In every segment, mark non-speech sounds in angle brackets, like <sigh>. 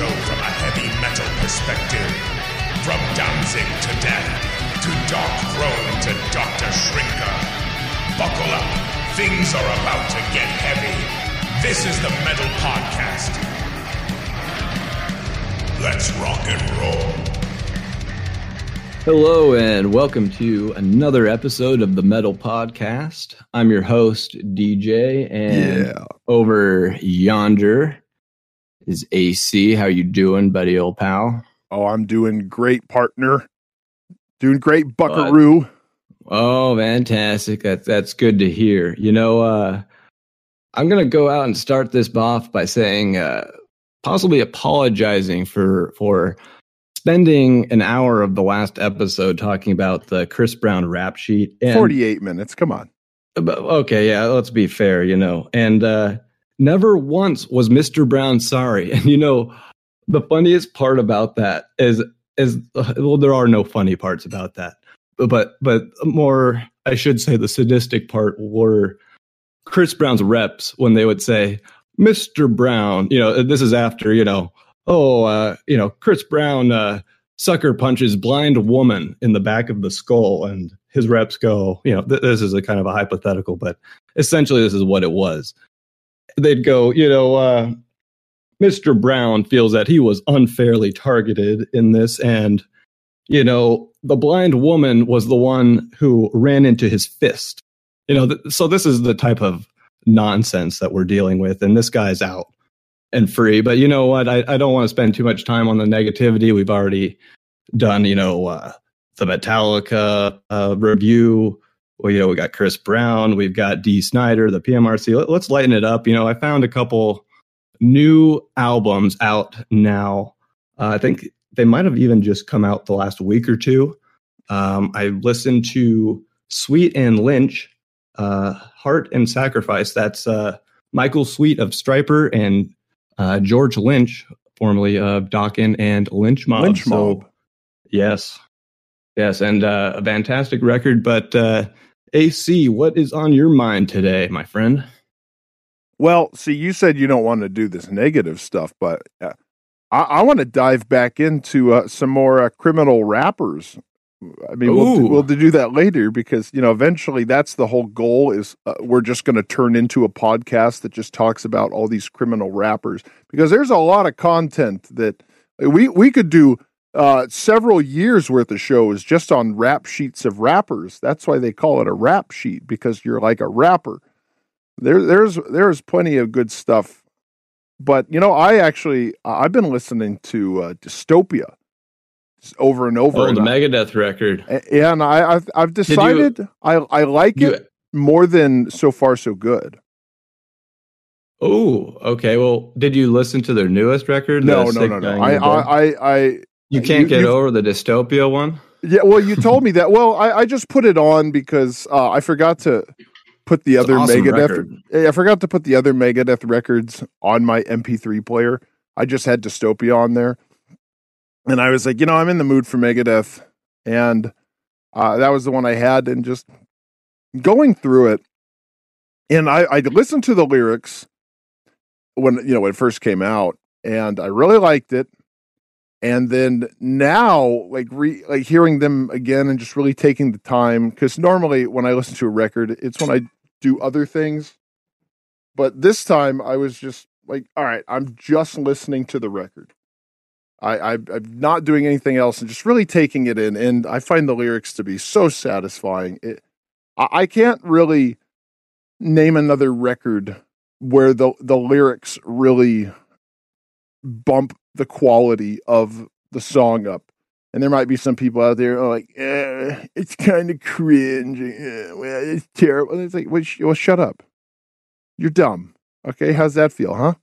show from a heavy metal perspective. From Danzig to death, to Dark Throne to Dr. Shrinker. Buckle up, things are about to get heavy. This is the Metal Podcast. Let's rock and roll. Hello, and welcome to another episode of the Metal Podcast. I'm your host, DJ, and Yeah. over yonder is AC. How you doing, buddy, old pal? Oh, I'm doing great, partner. Doing great, Buckaroo. Oh, fantastic! That's that's good to hear. You know, uh, I'm gonna go out and start this off by saying, uh, possibly apologizing for for spending an hour of the last episode talking about the Chris Brown rap sheet. And 48 minutes. Come on. But, okay, yeah, let's be fair, you know. And uh never once was Mr. Brown sorry. <laughs> And you know, the funniest part about that is is well, there are no funny parts about that. But but more I should say the sadistic part were Chris Brown's reps when they would say, Mr. Brown, you know, this is after, you know, oh, uh, you know, Chris Brown uh sucker punches blind woman in the back of the skull and his reps go you know th- this is a kind of a hypothetical but essentially this is what it was they'd go you know uh, mr brown feels that he was unfairly targeted in this and you know the blind woman was the one who ran into his fist. You know th- so this is the type of nonsense that we're dealing with and this guy's out and free. But you know what? I, I don't want to spend too much time on the negativity. We've already done you know uh, the Metallica uh, review. Well, you know, we got Chris Brown, we've got Dee Snider, the PMRC. Let, let's lighten it up. You know, I found a couple new albums out now. Uh, I think they might have even just come out the last week or two. Um, I listened to Sweet and Lynch, uh, Heart and Sacrifice. That's uh, Michael Sweet of Stryper and uh, George Lynch, formerly of Dokken and Lynch Mob. Lynch Mob. Yes. Yes, and uh, a fantastic record. But uh, AC, what is on your mind today, my friend? Well, see, you said you don't want to do this negative stuff, but uh, I, I want to dive back into uh, some more uh, criminal rappers. I mean, we'll do, we'll do that later because you know eventually that's the whole goal. Is uh, we're just going to turn into a podcast that just talks about all these criminal rappers because there's a lot of content that we we could do uh, several years worth of shows just on rap sheets of rappers. That's why they call it a rap sheet because you're like a rapper. There, there's there's plenty of good stuff, but you know, I actually I've been listening to uh, Dystopia over and over. Oh, and the I- Megadeth record. a- and I, I've I've decided I I like You, it more than so far so good. oh, okay. Well, did you listen to their newest record? No, no, no, no. I I I, I you can't you- get over the dystopia one. Yeah, well, you told me that. Well, I, I just put it on because uh, I forgot to put the It's other awesome Megadeth. record. I forgot to put the other Megadeth records on my MP3 player. I just had Dystopia on there, and I was like, you know, I'm in the mood for Megadeth, and uh, that was the one I had, and just going through it, and I, I listened to the lyrics when you know when it first came out, and I really liked it and then now like re like hearing them again and just really taking the time because normally when i listen to a record it's when i do other things. But this time i was just like all right i'm just listening to the record. I, I i'm not doing anything else and just really taking it in and i find the lyrics to be so satisfying. It i, I can't really name another record where the the lyrics really bump the quality of the song up. And there might be some people out there like, eh, it's kind of cringe. Eh, it's terrible. And it's like, well, sh- well, shut up. You're dumb. Okay, how's that feel, huh?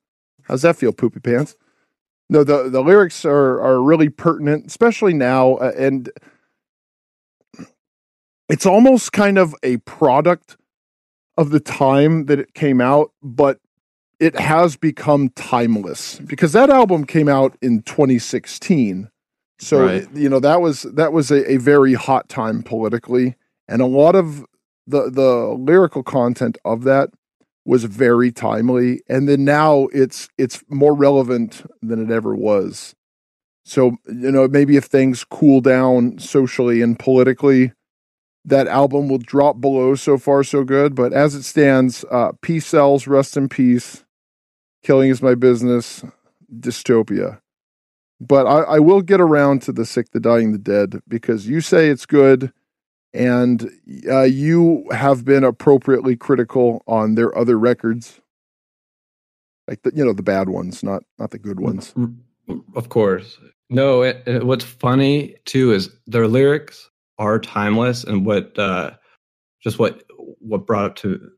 How's that feel, poopy pants? No, the the lyrics are are really pertinent, especially now, uh, and it's almost kind of a product of the time that it came out, but it has become timeless because that album came out in 2016 so Right. you know that was that was a, a very hot time politically and a lot of the the lyrical content of that was very timely and then now it's it's more relevant than it ever was. So you know maybe if things cool down socially and politically that album will drop below so far so good but as it stands uh peace sells rest in peace killing is my business dystopia. But I, I will get around to the sick the dying the dead because you say it's good and uh, you have been appropriately critical on their other records. Like the you know the bad ones not not the good ones. Of course. No it, it, what's funny too is their lyrics are timeless and what uh just what what brought up to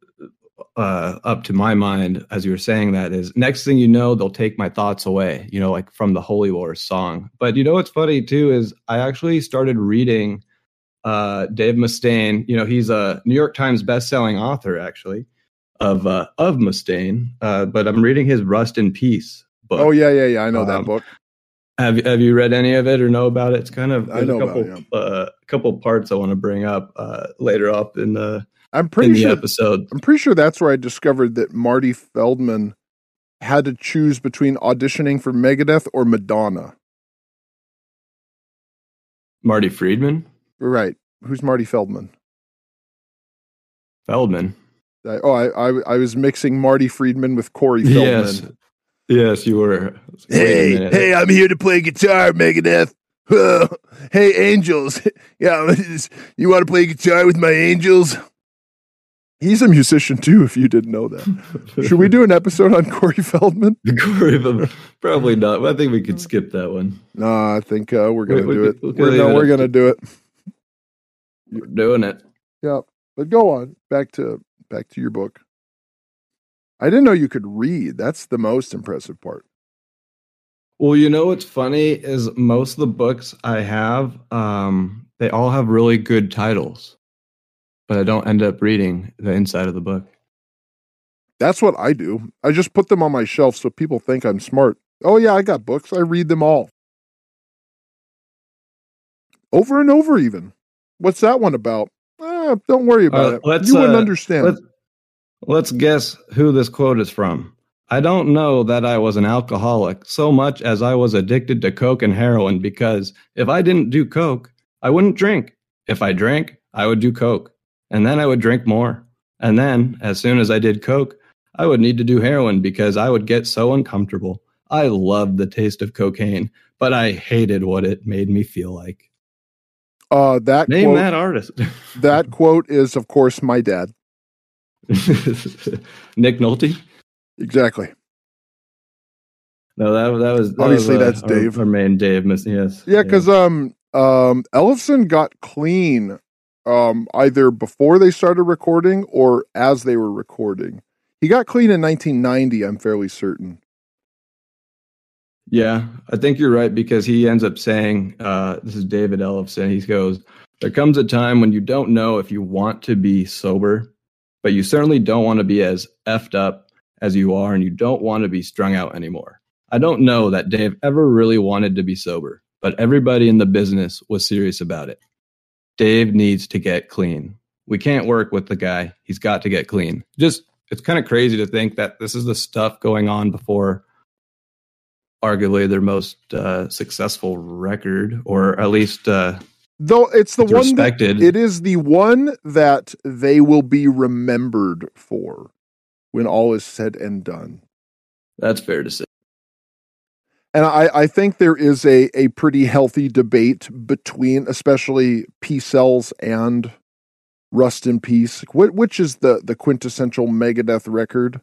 uh up to my mind as you were saying that is next thing you know they'll take my thoughts away you know like from the holy wars song but you know what's funny too is i actually started reading uh, Dave Mustaine. You know, he's a New York Times best-selling author, actually, of uh, of Mustaine. Uh, but I'm reading his Rust in Peace book. Oh yeah, yeah, yeah. I know um, that book. Have Have you read any of it or know about it? It's kind of I know a couple about it, yeah. couple parts I want to bring up uh, later up in the I'm pretty in the sure episode. I'm pretty sure that's where I discovered that Marty Feldman had to choose between auditioning for Megadeth or Madonna. Marty Friedman. Right. Who's Marty Feldman? Feldman. I, oh, I, I I was mixing Marty Friedman with Corey Feldman. Yes. Yes, you were. Hey, hey, I'm here to play guitar, Megadeth. <laughs> hey, Angels. <laughs> Yeah, <laughs> you want to play guitar with my Angels? He's a musician too, if you didn't know that. <laughs> Should we do an episode on Corey Feldman? <laughs> Corey Feldman. Probably not. I think we could skip that one. No, I think uh, we're going to do it. We're, no, we're going to to- do it. We're doing it. Yeah, but go on back to back to your book. I didn't know you could read. That's the most impressive part. Well, you know what's funny is most of the books I have, um, they all have really good titles, but I don't end up reading the inside of the book. That's what I do. I just put them on my shelf so people think I'm smart. Oh yeah, I got books. I read them all. Over and over even. What's that one about? Ah, don't worry about Uh, it. let's, You wouldn't uh, understand. Let's, let's guess who this quote is from. I don't know that I was an alcoholic so much as I was addicted to coke and heroin because if I didn't do coke, I wouldn't drink. If I drank, I would do coke. And then I would drink more. And then, as soon as I did coke, I would need to do heroin because I would get so uncomfortable. I loved the taste of cocaine, but I hated what it made me feel like. uh, that Name quote, that artist. <laughs> that quote is, of course, my dad. <laughs> Nick Nolte? Exactly. No, that that was that Obviously, was, uh, that's our- Dave. Our, main Dave, yes. Yeah, because um um Ellefson got clean um either before they started recording or as they were recording. He got clean in 1990. I'm fairly certain. yeah, I think you're right because he ends up saying, uh, "This is David Ellefson." He goes, "There comes a time when you don't know if you want to be sober, but you certainly don't want to be as effed up as you are, and you don't want to be strung out anymore." I don't know that Dave ever really wanted to be sober, but everybody in the business was serious about it. Dave needs to get clean. We can't work with the guy. He's got to get clean. Just it's kind of crazy to think that this is the stuff going on before arguably their most uh, successful record, or at least uh, Though it's the it's one that it is the one that they will be remembered for when all is said and done. That's fair to say. And I, I think there is a, a pretty healthy debate between, especially Peace Sells and Rust in Peace, which, is the, the quintessential Megadeth record.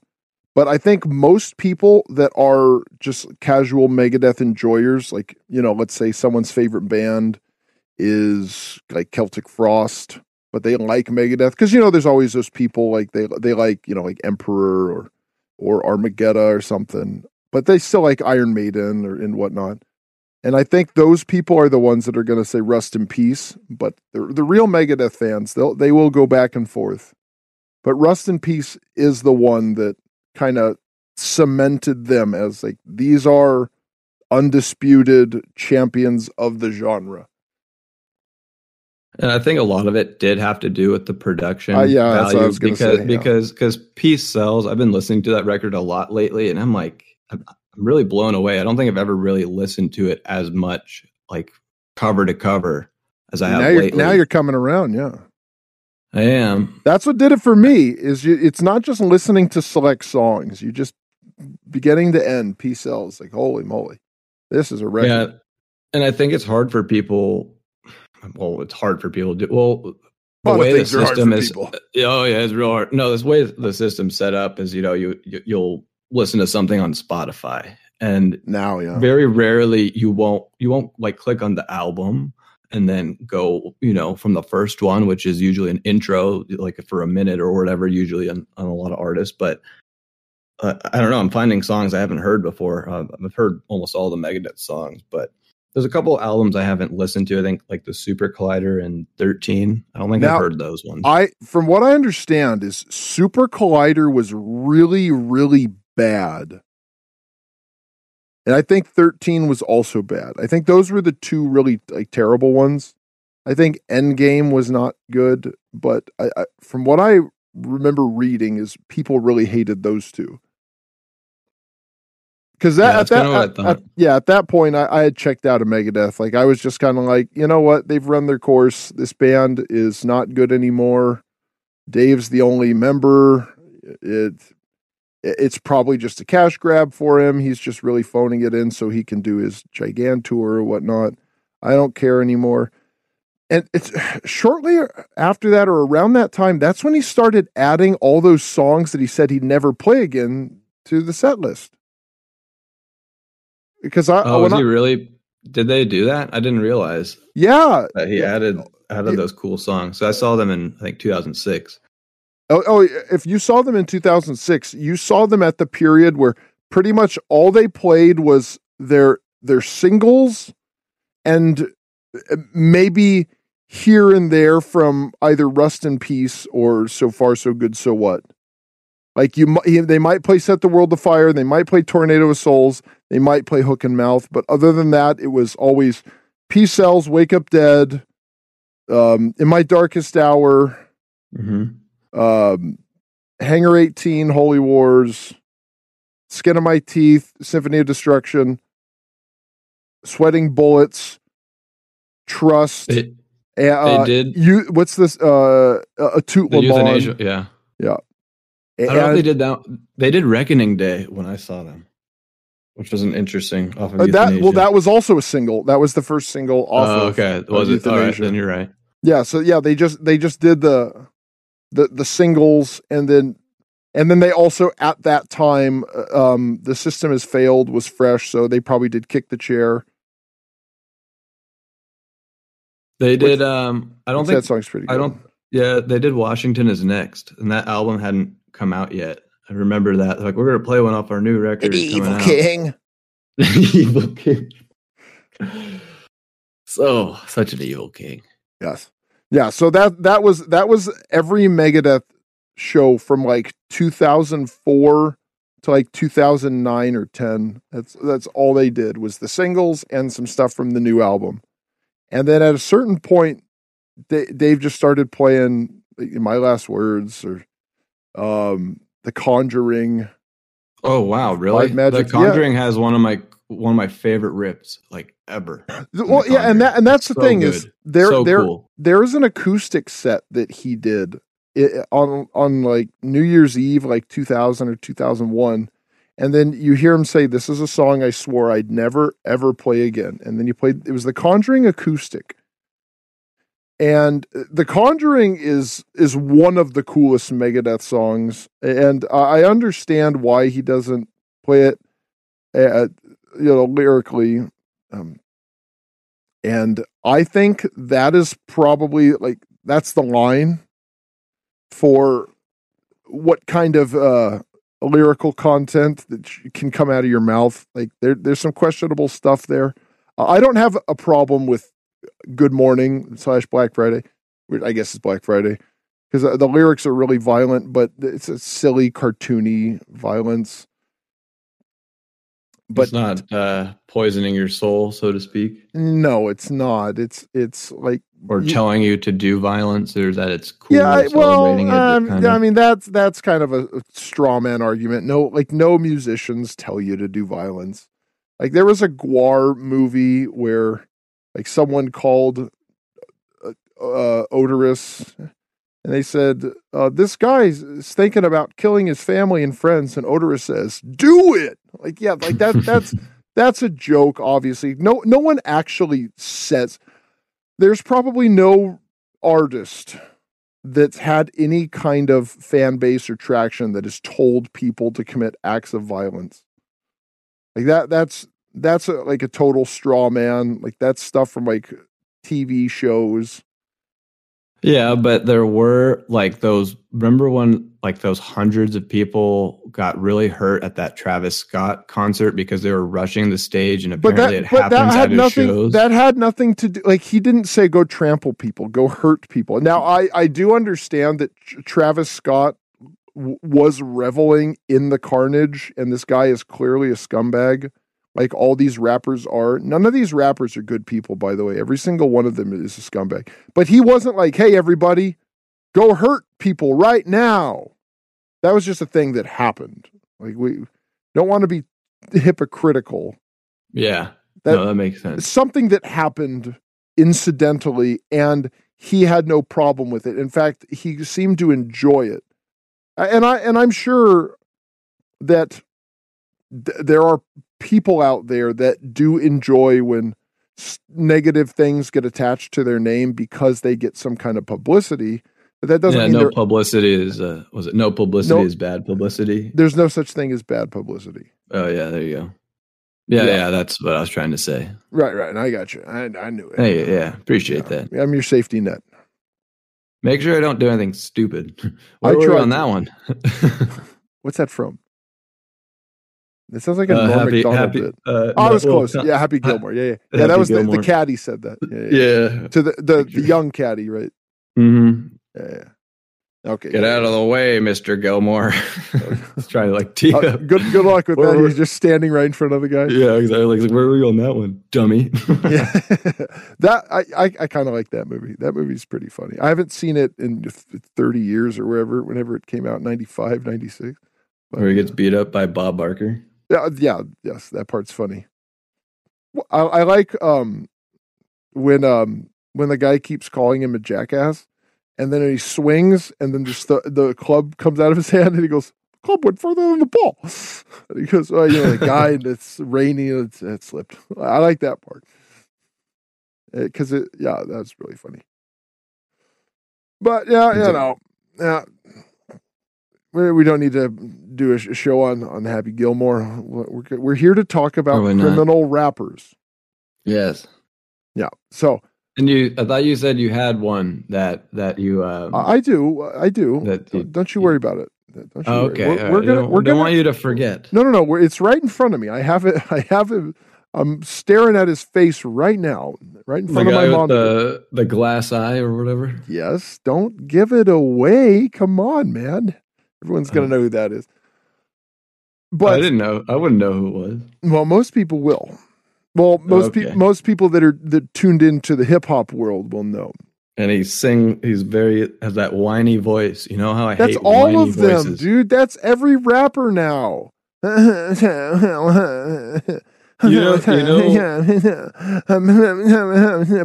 But I think most people that are just casual Megadeth enjoyers, like, you know, let's say someone's favorite band is like Celtic Frost, but they like Megadeth. Because, you know, there's always those people like they they like, you know, like Emperor or or Armageddon or something but they still like Iron Maiden or and whatnot. And I think those people are the ones that are going to say rest in peace. But the, the real Megadeth fans, they'll they will go back and forth. But rest in peace is the one that kind of cemented them as like these are undisputed champions of the genre. And I think a lot of it did have to do with the production. Uh, yeah, that's what I was because say, yeah. because because Peace sells. I've been listening to that record a lot lately, and I'm like, I'm, I'm really blown away. I don't think I've ever really listened to it as much, like cover to cover, as I have now you're lately. now you're coming around. Yeah, I am. that's what did it for me. Is you, it's not just listening to select songs. You just beginning to end. Peace Sells like holy moly, this is a record. Yeah, and I think it's hard for people. Well, it's hard for people to do. Well, the A lot of way the things are hard system is. people. Oh yeah, it's real hard. No, this way the system's set up is you know you, you you'll listen to something on Spotify. And Now, yeah, very rarely you won't you won't like click on the album and then go you know from the first one which is usually an intro like for a minute or whatever usually on, on a lot of artists. But uh, i don't know i'm finding songs i haven't heard before. Uh, i've heard almost all the megadeth songs but there's a couple albums i haven't listened to. I think like the super collider and 13 i don't think Now, i've heard those ones. I from what I understand is Super Collider was really really bad. And I think 13 was also bad. I think those were the two really like terrible ones. I think Endgame was not good, but I, I from what I remember reading is people really hated those two. Because that Yeah, at that kinda what I at- at- yeah at that point I, I had checked out of Megadeth. Like I was just kind of like you know what they've run their course. This band is not good anymore. Dave's the only member. It it's probably just a cash grab for him. He's just really phoning it in so he can do his gigantour or whatnot. I don't care anymore. And it's <sighs> shortly after that or around that time, that's when he started adding all those songs that he said he'd never play again to the set list. Because I, oh was I- he really did they do that i didn't realize yeah, he Yeah. added added Yeah. those cool songs so i saw them in i think 2006 Oh, oh, if you saw them in 2006, you saw them at the period where pretty much all they played was their their singles and uh, maybe here and there from either Rust in Peace or So Far So Good So What. Like you, they might play Set the World to Fire, they might play Tornado of Souls, they might play Hook in Mouth, but other than that, it was always Peace Sells, Wake Up Dead, um, In My Darkest Hour, mm-hmm. Um, Hangar 18, Holy Wars, Skin of My Teeth, Symphony of Destruction, Sweating Bullets, Trust. They, uh, they did You what's this? Uh, a Tout le Monde. euthanasia. Yeah, I And, don't know if they did that. They did Reckoning Day when I saw them, which was an interesting off of uh, that well, that was also a single. That was the first single off Oh, of. okay. of Was it? All right, then you're right. Yeah, so yeah, they just they just did the the the singles and then and then they also at that time uh, um the system has failed was fresh, so they probably did kick the chair. They did. Um, I don't think. that song's pretty good. I don't. Yeah, they did. Washington is next, and that album hadn't come out yet. I remember that. Like we're gonna play one off our new record. out. King. <laughs> evil king. So such an evil king. Yes. Yeah, so that that was that was every Megadeth show from like 2004 to like 2009 or 10. That's that's all they did was the singles and some stuff from the new album. And then at a certain point Da- Dave just started playing My Last Words or um The Conjuring. Oh wow, really? Magic, the Conjuring has one of my one of my favorite rips like ever. Well, yeah, and that and that's the So thing is there so there cool. there's an acoustic set that he did i on on like New Year's Eve, like 2000 or 2001, and then you hear him say, "This is a song I swore I'd never ever play again." And then you played. It was the Conjuring acoustic, and uh, the Conjuring is is one of the coolest Megadeth songs, and I I understand why he doesn't play it, uh, you know, lyrically. Um, and I think that is probably like that's the line for what kind of uh lyrical content that can come out of your mouth. Like there there's some questionable stuff there. I don't have a problem with Good Morning slash Black Friday. which I guess it's Black Friday because uh, the lyrics are really violent, but it's a silly, cartoony violence. But it's not uh, poisoning your soul, so to speak, no, it's not. It's it's like or You- telling you to do violence, or that it's cool. yeah, I- well, it, um, yeah, I mean that's that's kind of a, straw man argument. No, like no musicians tell you to do violence. Like there was a Gwar movie where like someone called uh, uh, Oderus and they said uh, this guy is thinking about killing his family and friends, and Oderus says, "Do it!" Like yeah, like that. That's <laughs> that's a joke. Obviously, no no one actually says. There's probably no artist that's had any kind of fan base or traction that has told people to commit acts of violence. Like that that's that's a, like a total straw man. Like that's stuff from like TV shows. Yeah, but there were like those. Remember when like those hundreds of people got really hurt at that Travis Scott concert because they were rushing the stage, and But apparently that it but happens that at had his nothing shows. that had nothing to do like he didn't say go trample people, go hurt people. Now I I do understand that Travis Scott w- was reveling in the carnage and this guy is clearly a scumbag like all these rappers are. None of these rappers are good people by the way. Every single one of them is a scumbag. But he wasn't like, "Hey everybody, go hurt people right now." That was just a thing that happened. Like we don't want to be hypocritical yeah, That- no, that makes sense. something that happened incidentally and he had no problem with it in fact he seemed to enjoy it and i and i'm sure that th- there are people out there that do enjoy when negative things get attached to their name because they get some kind of publicity but that doesn't Yeah, mean no publicity is uh, was it no publicity No. is bad publicity? there's no such thing as bad publicity Oh yeah, there you go. Yeah, Yeah. yeah, that's what I was trying to say. right right and i got you i, I knew it Hey, yeah, appreciate Yeah. that. i'm your safety net Make sure I don't do anything stupid. <laughs> I Where were we tried on that one? <laughs> what's that from it sounds like a Uh, Norm happy, Macdonald happy. bit. Uh, Oh, I was well, close. not- Yeah, Happy Gilmore. Yeah, yeah. Yeah, Happy that was the, the caddy said that. Yeah, yeah. Yeah. To the, the, the young caddy, right? hmm Yeah, yeah. Okay. Get out of the way, Mister Gilmore. Let's <laughs> try to like tee Uh, up. good good luck with that. He's just standing right in front of the guy. Yeah, exactly. Like, where were you on that one, dummy? <laughs> Yeah. <laughs> that I I, I kind of like that movie. That movie's pretty funny. I haven't seen it in 30 years or wherever whenever it came out 95, 96. But, Where he gets beat up by Bob Barker. Yeah, yeah, yes, that part's funny. I, I like um when um when the guy keeps calling him a jackass, and then he swings, and then just the the club comes out of his <laughs> hand, and he goes, "Club went further than the ball." <laughs> And he goes, "Oh, you know, the guy, <laughs> and it's rainy, and it's, it slipped." I like that part because it, yeah, that's really funny. But yeah, you know, yeah, we don't need to do a show on on Happy Gilmore. We're we're here to talk about Probably not. criminal rappers. Yes. Yeah, so And you, I thought you said you had one that that you. Um, I do, I do. That you- Don't- you worry about it. Don't you oh, worry. okay. We're, we're right. gonna don't, we're don't gonna want you to forget. no no no. We're, it's right in front of me. I have it. <laughs> I have it. I'm staring at his face right now, right in The front of my monitor. the the glass eye or whatever. Yes, don't give it away. Come on, man. Everyone's gonna Uh, know who that is. But I didn't know. I wouldn't know who it was. well, most people will. Well, most Okay. people most people that are that tuned into the hip hop world will know. And he sing. He's very has that whiny voice. You know how I That's hate all of them, voices. dude. That's every rapper now. You know- you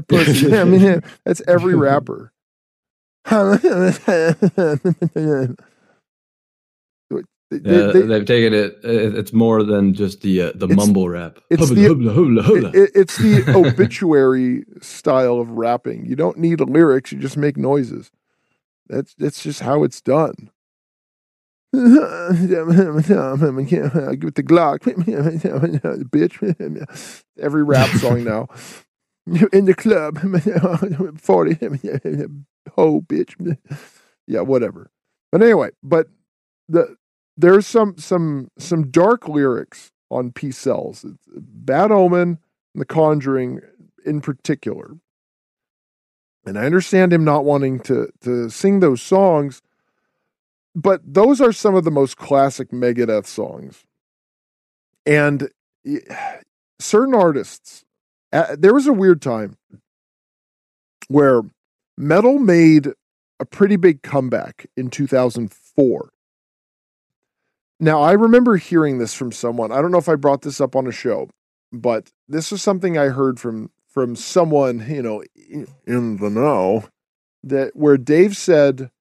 <laughs> Pussy. That's every <laughs> rapper. <laughs> They- they- they've taken it. it- It's more than just the uh, the mumble rap. it's the- it- it- it's the <laughs> obituary style of rapping. You don't need lyrics; you just make noises. That's that's just how it's done. With the Glock, bitch. Every rap song now. <laughs> In the club, <laughs> forty, ho, bitch. Yeah, whatever. But anyway, but the there's some some some dark lyrics on Peace Sells. Bad Omen and The Conjuring in particular. And I understand him not wanting to to sing those songs, but those are some of the most classic Megadeth songs. And certain artists. There was a weird time where metal made a pretty big comeback in 2004. Now, I remember hearing this from someone. I don't know if I brought this up on a show, but this is something I heard from from someone, you know, in the know that where Dave said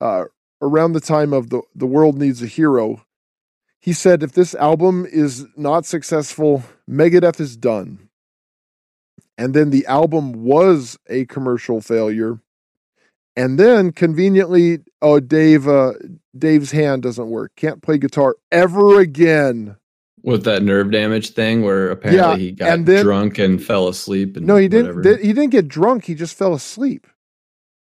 uh, around the time of the the world needs a hero, he said if this album is not successful, Megadeth is done. And then the album was a commercial failure. And then conveniently, oh Dave uh, Dave's hand doesn't work. Can't play guitar ever again. With that nerve damage thing where apparently yeah, he got and then, drunk and fell asleep and No, he didn't he didn't get drunk, he just fell asleep.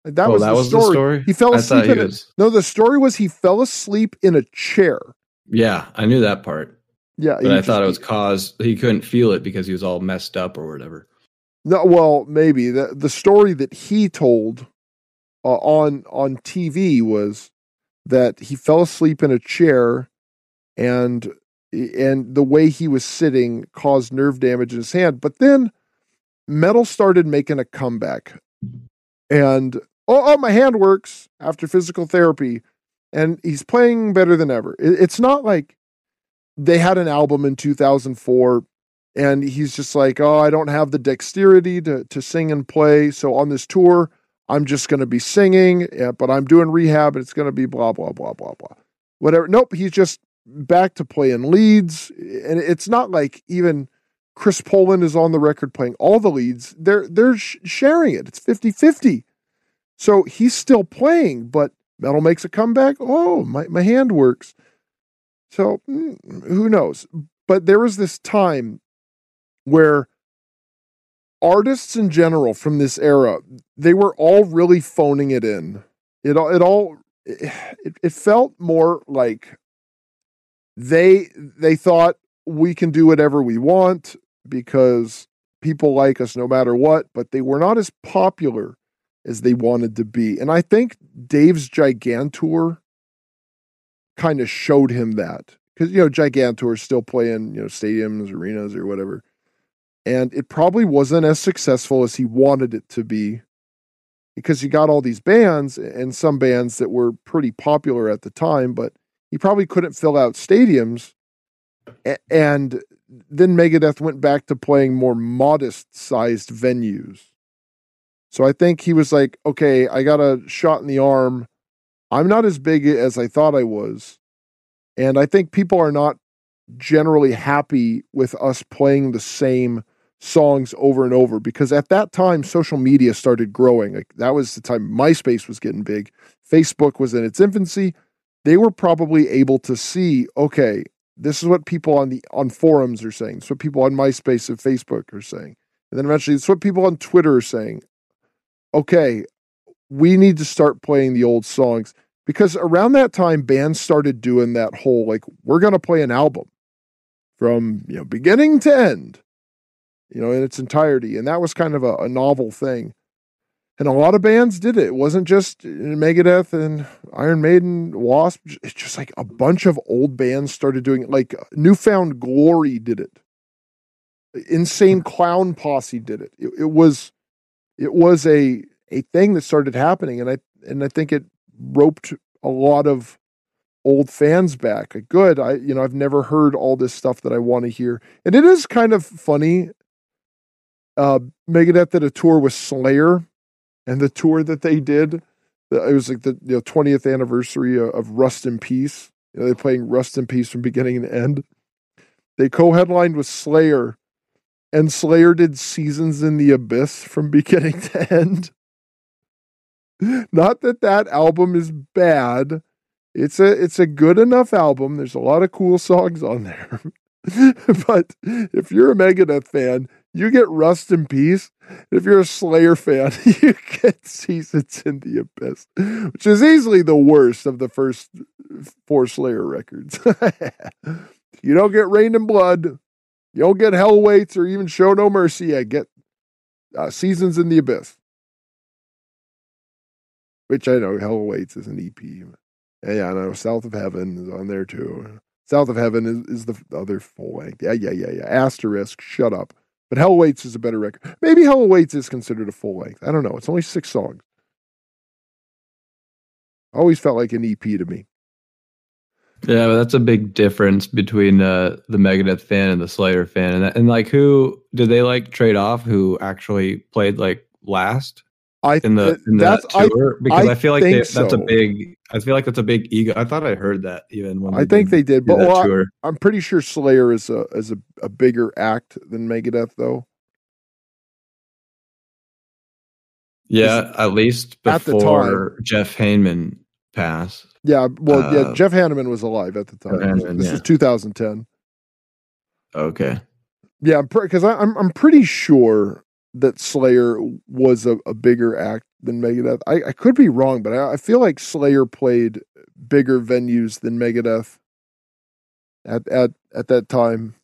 That, oh, was, that the was the story. He fell asleep in was... a, No, the story was he fell asleep in a chair. Yeah, I knew that part. Yeah, but I just, thought it was caused he couldn't feel it because he was all messed up or whatever. No, well, maybe the the story that he told uh, on on TV was that he fell asleep in a chair, and and the way he was sitting caused nerve damage in his hand. But then metal started making a comeback, and oh, oh, my hand works after physical therapy, and he's playing better than ever. It's not like they had an album in 2004 and he's just like, "Oh, I don't have the dexterity to to sing and play, so on this tour, I'm just going to be singing, but I'm doing rehab and it's going to be blah blah blah blah blah." Whatever. Nope, he's just back to playing leads and it's not like even Chris Poland is on the record playing all the leads. They're they're sh- sharing it. It's 50-50. So he's still playing, but Metal makes a comeback. Oh, my, my hand works. So mm, who knows? But there was this time where artists in general from this era, they were all really phoning it in. It all, it all, <sighs> it, it felt more like they they thought we can do whatever we want because people like us no matter what, but they were not as popular as they wanted to be. And I think Dave's Gigantour kind of showed him that. Because, you know, Gigantour is still playing, you know, stadiums, arenas, or whatever. And it probably wasn't as successful as he wanted it to be because he got all these bands and some bands that were pretty popular at the time, but he probably couldn't fill out stadiums. And then Megadeth went back to playing more modest sized venues. So I think he was like, okay, I got a shot in the arm. I'm not as big as I thought I was. And I think people are not generally happy with us playing the same songs over and over because at that time social media started growing. Like that was the time MySpace was getting big. Facebook was in its infancy. They were probably able to see, okay, this is what people on the on forums are saying. It's what people on MySpace and Facebook are saying. And then eventually it's what people on Twitter are saying okay, we need to start playing the old songs because around that time bands started doing that whole like we're going to play an album from you know beginning to end you know in its entirety and that was kind of a, a novel thing. And a lot of bands did it. It wasn't just uh, megadeth and iron maiden wasp it's just like a bunch of old bands started doing it. Like uh, New Found Glory did it. Insane hmm. clown posse did it, it, it was it was a a thing that started happening, and I and I think it roped a lot of old fans back. Good, I you know I've never heard all this stuff that I want to hear, and it is kind of funny. Uh, Megadeth did a tour with Slayer, and the tour that they did, it was like the you know, 20th anniversary of, Rust in Peace. You know, they're playing Rust in Peace from beginning to end. They co-headlined with Slayer, and Slayer did Seasons in the Abyss from <laughs> beginning to end. Not that that album is bad. It's a it's a good enough album. There's a lot of cool songs on there. <laughs> but if you're a Megadeth fan, you get Rust in Peace. If you're a Slayer fan, <laughs> you get Seasons in the Abyss, which is easily the worst of the first four Slayer records. <laughs> you don't get Reign in Blood. You don't get Hell Awaits or even Show No Mercy. I get uh, Seasons in the Abyss, which I know Hell Awaits is an EP. Yeah, I know South of Heaven is on there too. South of Heaven is, is the other full length. Yeah, yeah, yeah, yeah. Asterisk. Shut up. But Hell Awaits is a better record. Maybe Hell Awaits is considered a full length. I don't know. It's only six songs. Always felt like an EP to me. Yeah, but that's a big difference between uh, the Megadeth fan and the Slayer fan, and, and like who did they like trade off? Who actually played like last I in the in that tour? because I, I feel like they, that's a big. I feel like that's a big ego. I thought I heard that even when I think they did, but well, I- tour. I'm pretty sure Slayer is a is a, a bigger act than Megadeth, though. Yeah, at least at the before Jeff Hayman passed. Yeah, well, yeah. Uh, Jeff Hanneman was alive at the time. Hanneman, this yeah. is 2010. Okay. Yeah, because I'm I'm pretty sure that Slayer was a, a bigger act than Megadeth. I, I could be wrong, but I, I feel like Slayer played bigger venues than Megadeth at at at that time.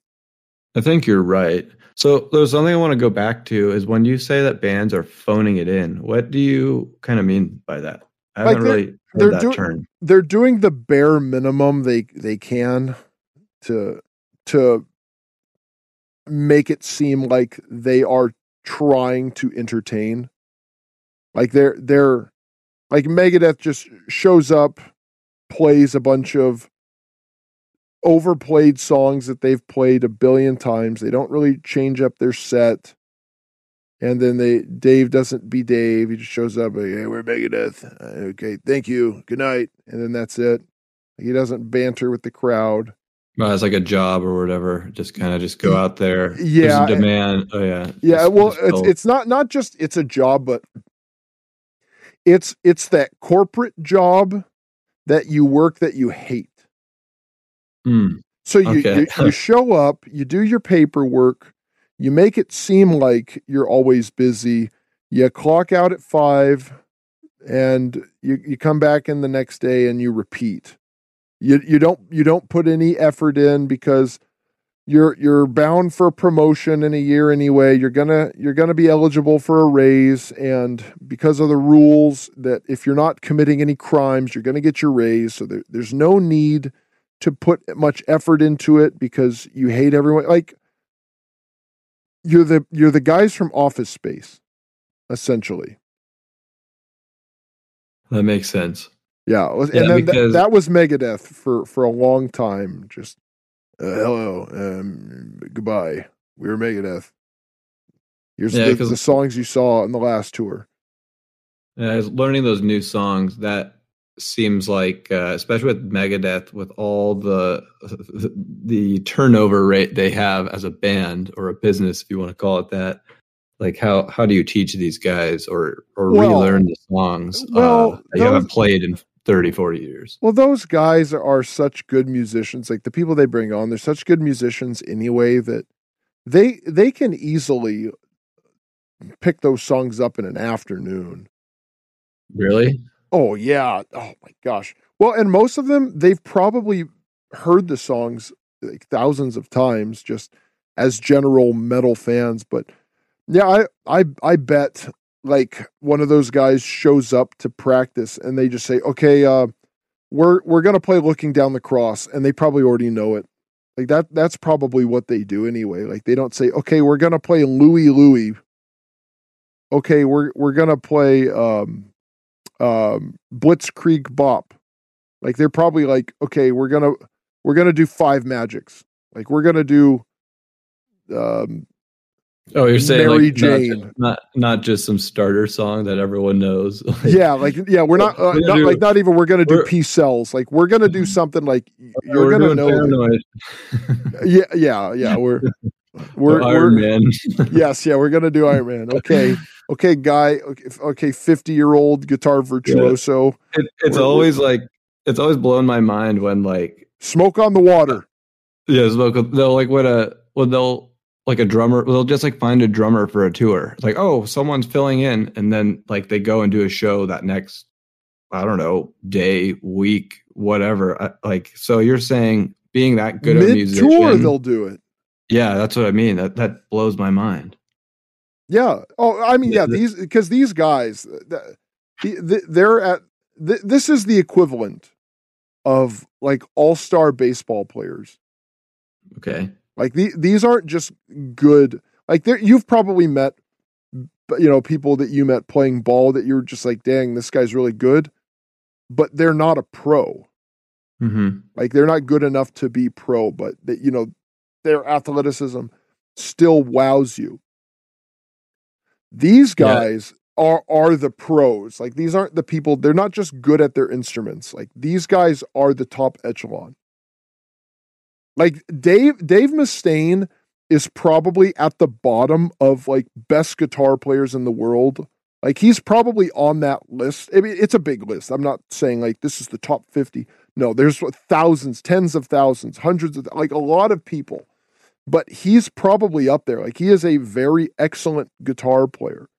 I think you're right. So there's something I want to go back to is when you say that bands are phoning it in. What do you kind of mean by that? I Like haven't they're- really heard they're that doing- term. They're doing the bare minimum they they can to to make it seem like they are trying to entertain. Like they're they're like Megadeth just shows up, plays a bunch of overplayed songs that they've played a billion times. They don't really change up their set. And then they Dave doesn't be Dave. He just shows up like, hey, we're Megadeth. Uh, Okay, thank you. Good night. And then that's it. He doesn't banter with the crowd. Well, it's like a job or whatever. Just kind of just go out there. There's a Yeah, and- demand. Oh yeah. Yeah, Just- well, just it's it's not not just it's a job, but it's it's that corporate job that you work that you hate. Hmm. So you, Okay. you <laughs> you show up, you do your paperwork, you make it seem like you're always busy. You clock out at five, and you you come back in the next day and you repeat. You you don't you don't put any effort in because you're you're bound for promotion in a year anyway. You're gonna you're gonna be eligible for a raise, and because of the rules that if you're not committing any crimes, you're gonna get your raise. So there, there's no need to put much effort into it because you hate everyone. Like you're the you're the guys from Office Space, essentially. That makes sense. Yeah, was- Yeah, and then th- that was Megadeth for for a long time. Just uh, hello, um, goodbye. We were Megadeth. Here's Yeah, the, the songs you saw in the last tour. Was learning those new songs. That seems like, uh, especially with Megadeth, with all the <laughs> the turnover rate they have as a band or a business, if you want to call it that. Like how how do you teach these guys or or Well- relearn the songs well, uh, that you haven't played in 30, 40 years? Well, those guys are such good musicians. Like the people they bring on, they're such good musicians anyway that they they can easily pick those songs up in an afternoon. Really? Oh yeah. Oh my gosh. Well, and most of them they've probably heard the songs like thousands of times just as general metal fans, but yeah, I I I bet like one of those guys shows up to practice and they just say, "Okay, uh we're we're to play Looking Down the Cross." And they probably already know it. Like that that's probably what they do anyway. Like they don't say, "Okay, we're to play Louie Louie." Okay, we're we're to play um um blitzkrieg bop like they're probably like okay we're gonna we're gonna do five magics like we're gonna do um Oh, you're saying Mary like, not Jane. just- not, not just some starter song that everyone knows. <laughs> Like, yeah like yeah we're not, uh, not do- like not even we're gonna do we're- Peace Sells like we're gonna do something like you're gonna know <laughs> yeah yeah yeah we're <laughs> we're, Iron we're Man. yes yeah we're gonna do iron man okay okay guy okay, okay 50 year old guitar virtuoso It, it's We're- always like it's always blown my mind when like smoke on the water yeah, smoke. They'll like when a when they'll like a drummer. They'll just like find a drummer for a tour. It's like oh, someone's filling in, and then like they go and do a show that next. I don't know day, week, whatever. I- Like so, you're saying being that good a mid musician? tour they'll do it yeah, that's what I mean. That that blows my mind. Yeah. Oh, I mean, Yeah, yeah. the- These because these guys, th- th- they're at. This is the equivalent of like all-star baseball players. Okay. Like the, these aren't just good. Like you've probably met, you know, people that you met playing ball that you're just like, dang, this guy's really good, but they're not a pro. Mm-hmm. Like they're not good enough to be pro, but that you know, their athleticism still wows you. These guys yeah. are are the pros. Like these aren't the people. They're not just good at their instruments. Like these guys are the top echelon. Like Dave Dave Mustaine is probably at the bottom of like best guitar players in the world. Like he's probably on that list. I mean, it's a big list. I'm not saying like this is the top 50. No, there's thousands, tens of thousands, hundreds of like a lot of people. But he's probably up there. Like he is a very excellent guitar player.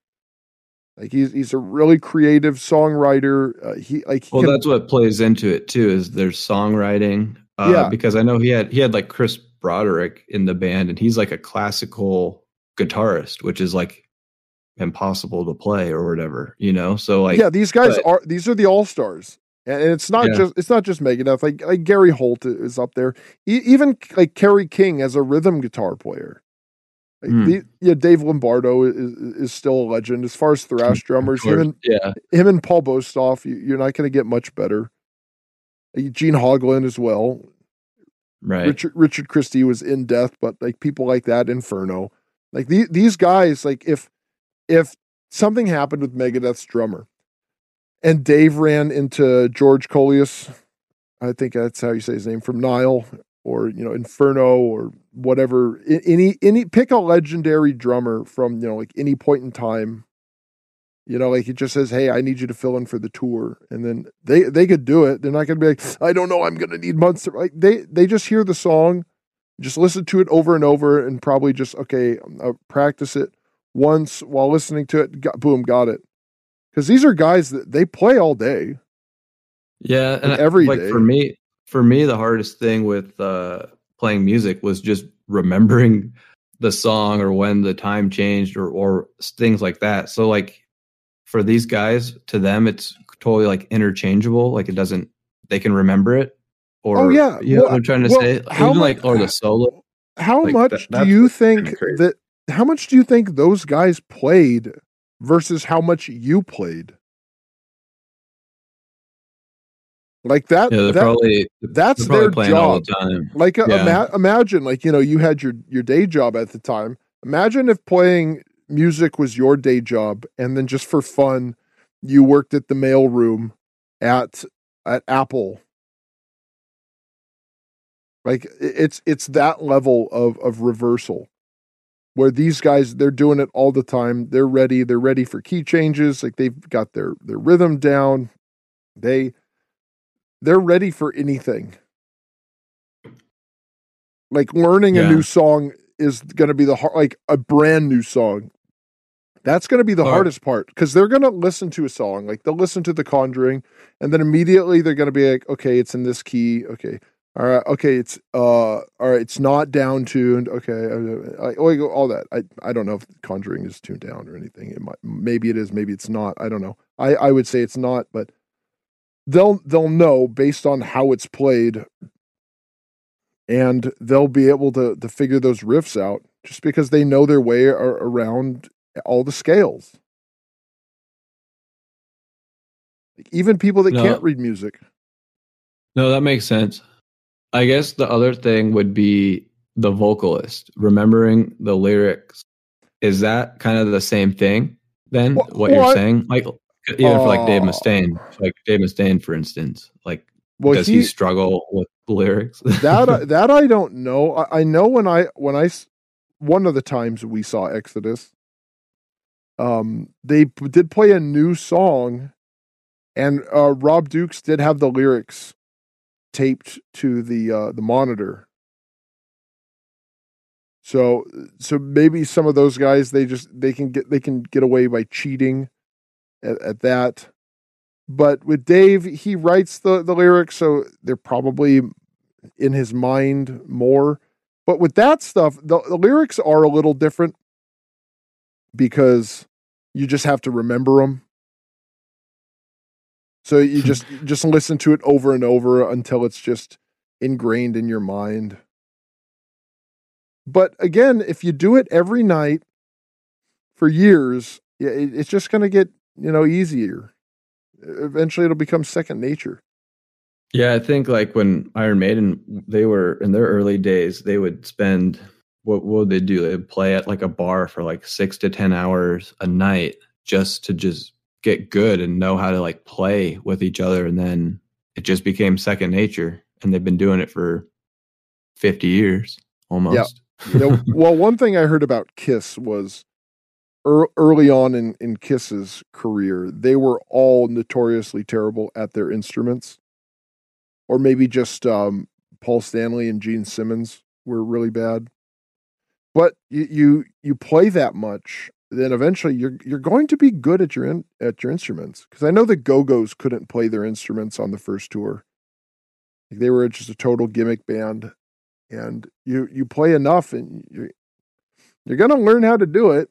Like he's he's a really creative songwriter. Uh, he like he well, can, that's what plays into it too. Is there's songwriting. Uh, Yeah. Because I know he had he had like Chris Broderick in the band, and he's like a classical guitarist, which is like impossible to play or whatever. You know. So like yeah, these guys but- are these are the all stars, and it's not Yeah. just it's not just Megadeth. Like like Gary Holt is up there. E- even like Kerry King as a rhythm guitar player. Like, Hmm. the- yeah, Dave Lombardo is, is still a legend as far as thrash drummers. Him and yeah. him and Paul Bostaph, you, you're not going to get much better. Gene Hoglan as well. Right. Richard Richard Christy was in Death, but like people like that, Inferno, like these these guys, like if if something happened with Megadeth's drummer, and Dave ran into George Kollias, I think that's how you say his name from Nile, or you know Inferno or whatever. Any any pick a legendary drummer from you know like any point in time. You know, like he just says, "Hey, I need you to fill in for the tour," and then they they could do it. They're not going to be like, "I don't know, I'm going to need months." To, like they they just hear the song, just listen to it over and over, and probably just okay, uh, practice it once while listening to it. Got, boom, got it. Because these are guys that they play all day. Yeah, and Like I- every like day. for me, for me, the hardest thing with uh, playing music was just remembering the song or when the time changed or or things like that. So like for these guys, to them, it's totally like interchangeable. Like it doesn't, they can remember it. Or Oh, yeah. you know Well, what I'm trying to well, say. how Even like or the solo. How Like, much that- do you think that? How much do you think those guys played versus how much you played? Like that. Yeah, they're that probably that's their playing all job. the time. Like Yeah. ima- imagine, like you know, you had your your day job at the time. Imagine if playing music was your day job, and then just for fun, you worked at the mail room at at Apple. Like it's it's that level of of reversal, where these guys they're doing it all the time. They're ready. They're ready for key changes. Like they've got their their rhythm down. They they're ready for anything like learning a new song is going to be the hard, like a brand new song. That's going to be the hardest part because they're going to listen to a song, like they'll listen to The Conjuring, and then immediately they're going to be like, okay, it's in this key. Okay, all right, okay, it's uh, all right, it's not down tuned. Okay, uh, like like, all that. I I don't know if Conjuring is tuned down or anything. It might, maybe it is, maybe it's not. I don't know. I I would say it's not, but they'll they'll know based on how it's played and they'll be able to to figure those riffs out just because they know their way around all the scales. Like even people that No. can't read music. No, that makes sense. I guess the other thing would be the vocalist, remembering the lyrics. Is that kind of the same thing then? What you're saying? Like even for like Dave. Mustaine, like Dave Mustaine, for instance, like Well, does he, he, struggle with lyrics? <laughs> that I- that I don't know. I, I know when I when I one of the times we saw Exodus, um, they p- did play a new song, and uh, Rob Dukes did have the lyrics taped to the uh, the monitor. So so maybe some of those guys they just they can get they can get away by cheating at, at that. But with Dave, he writes the the lyrics, so they're probably in his mind more. But with that stuff, the, the lyrics are a little different because you just have to remember them. So you hmm. just just listen to it over and over until it's just ingrained in your mind. But again, if you do it every night for years, it's just going to get you know easier. Eventually, it'll become second nature. Yeah, I think like when Iron Maiden, they were in their early days, they would spend what, would they do? They'd play at like a bar for like six to ten hours a night just to just get good and know how to like play with each other, and then it just became second nature. And they've been doing it for fifty years almost. you know, <laughs> well, one thing I heard about Kiss was er, early on in, in Kiss's career, they were all notoriously terrible at their instruments. Or maybe just um, Paul Stanley and Gene Simmons were really bad. But you, you you play that much, then eventually you're you're going to be good at your in, at your instruments. Because I know the Go Go's couldn't play their instruments on the first tour. They were just a total gimmick band, and you you play enough, and you you're going to learn how to do it.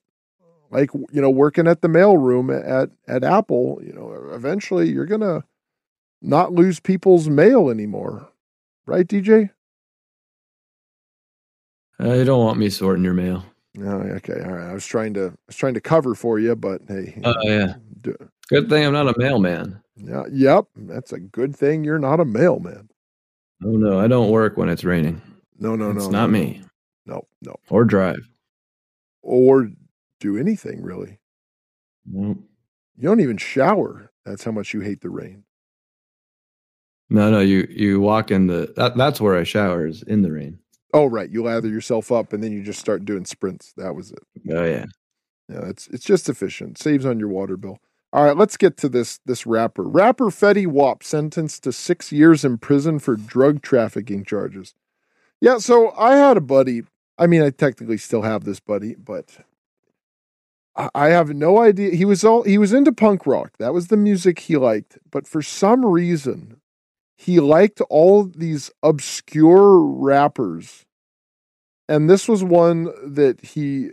Like you know, working at the mailroom at at Apple, you know, eventually you're going to not lose people's mail anymore, right, DJ? Uh, they don't want me sorting your mail. Oh, okay, all right. I was trying to I was trying to cover for you, but hey. Oh yeah. Do, good thing I'm not a mailman. Yeah. Yep. That's a good thing you're not a mailman. Oh no, I don't work when it's raining. No, no, it's no. It's not no, me. No, no. Or drive. Or do anything really. Nope. You don't even shower. That's how much you hate the rain. No, no, you you walk in the that, that's where I shower is in the rain. Oh, right. You lather yourself up and then you just start doing sprints. That was it. Oh yeah. Yeah, it's it's just efficient. Saves on your water bill. All right, let's get to this this rapper. Rapper Fetty Wap sentenced to six years in prison for drug trafficking charges. Yeah, so I had a buddy. I mean, I technically still have this buddy, but I, I have no idea. He was all he was into punk rock. That was the music he liked. But for some reason, he liked all these obscure rappers. And this was one that he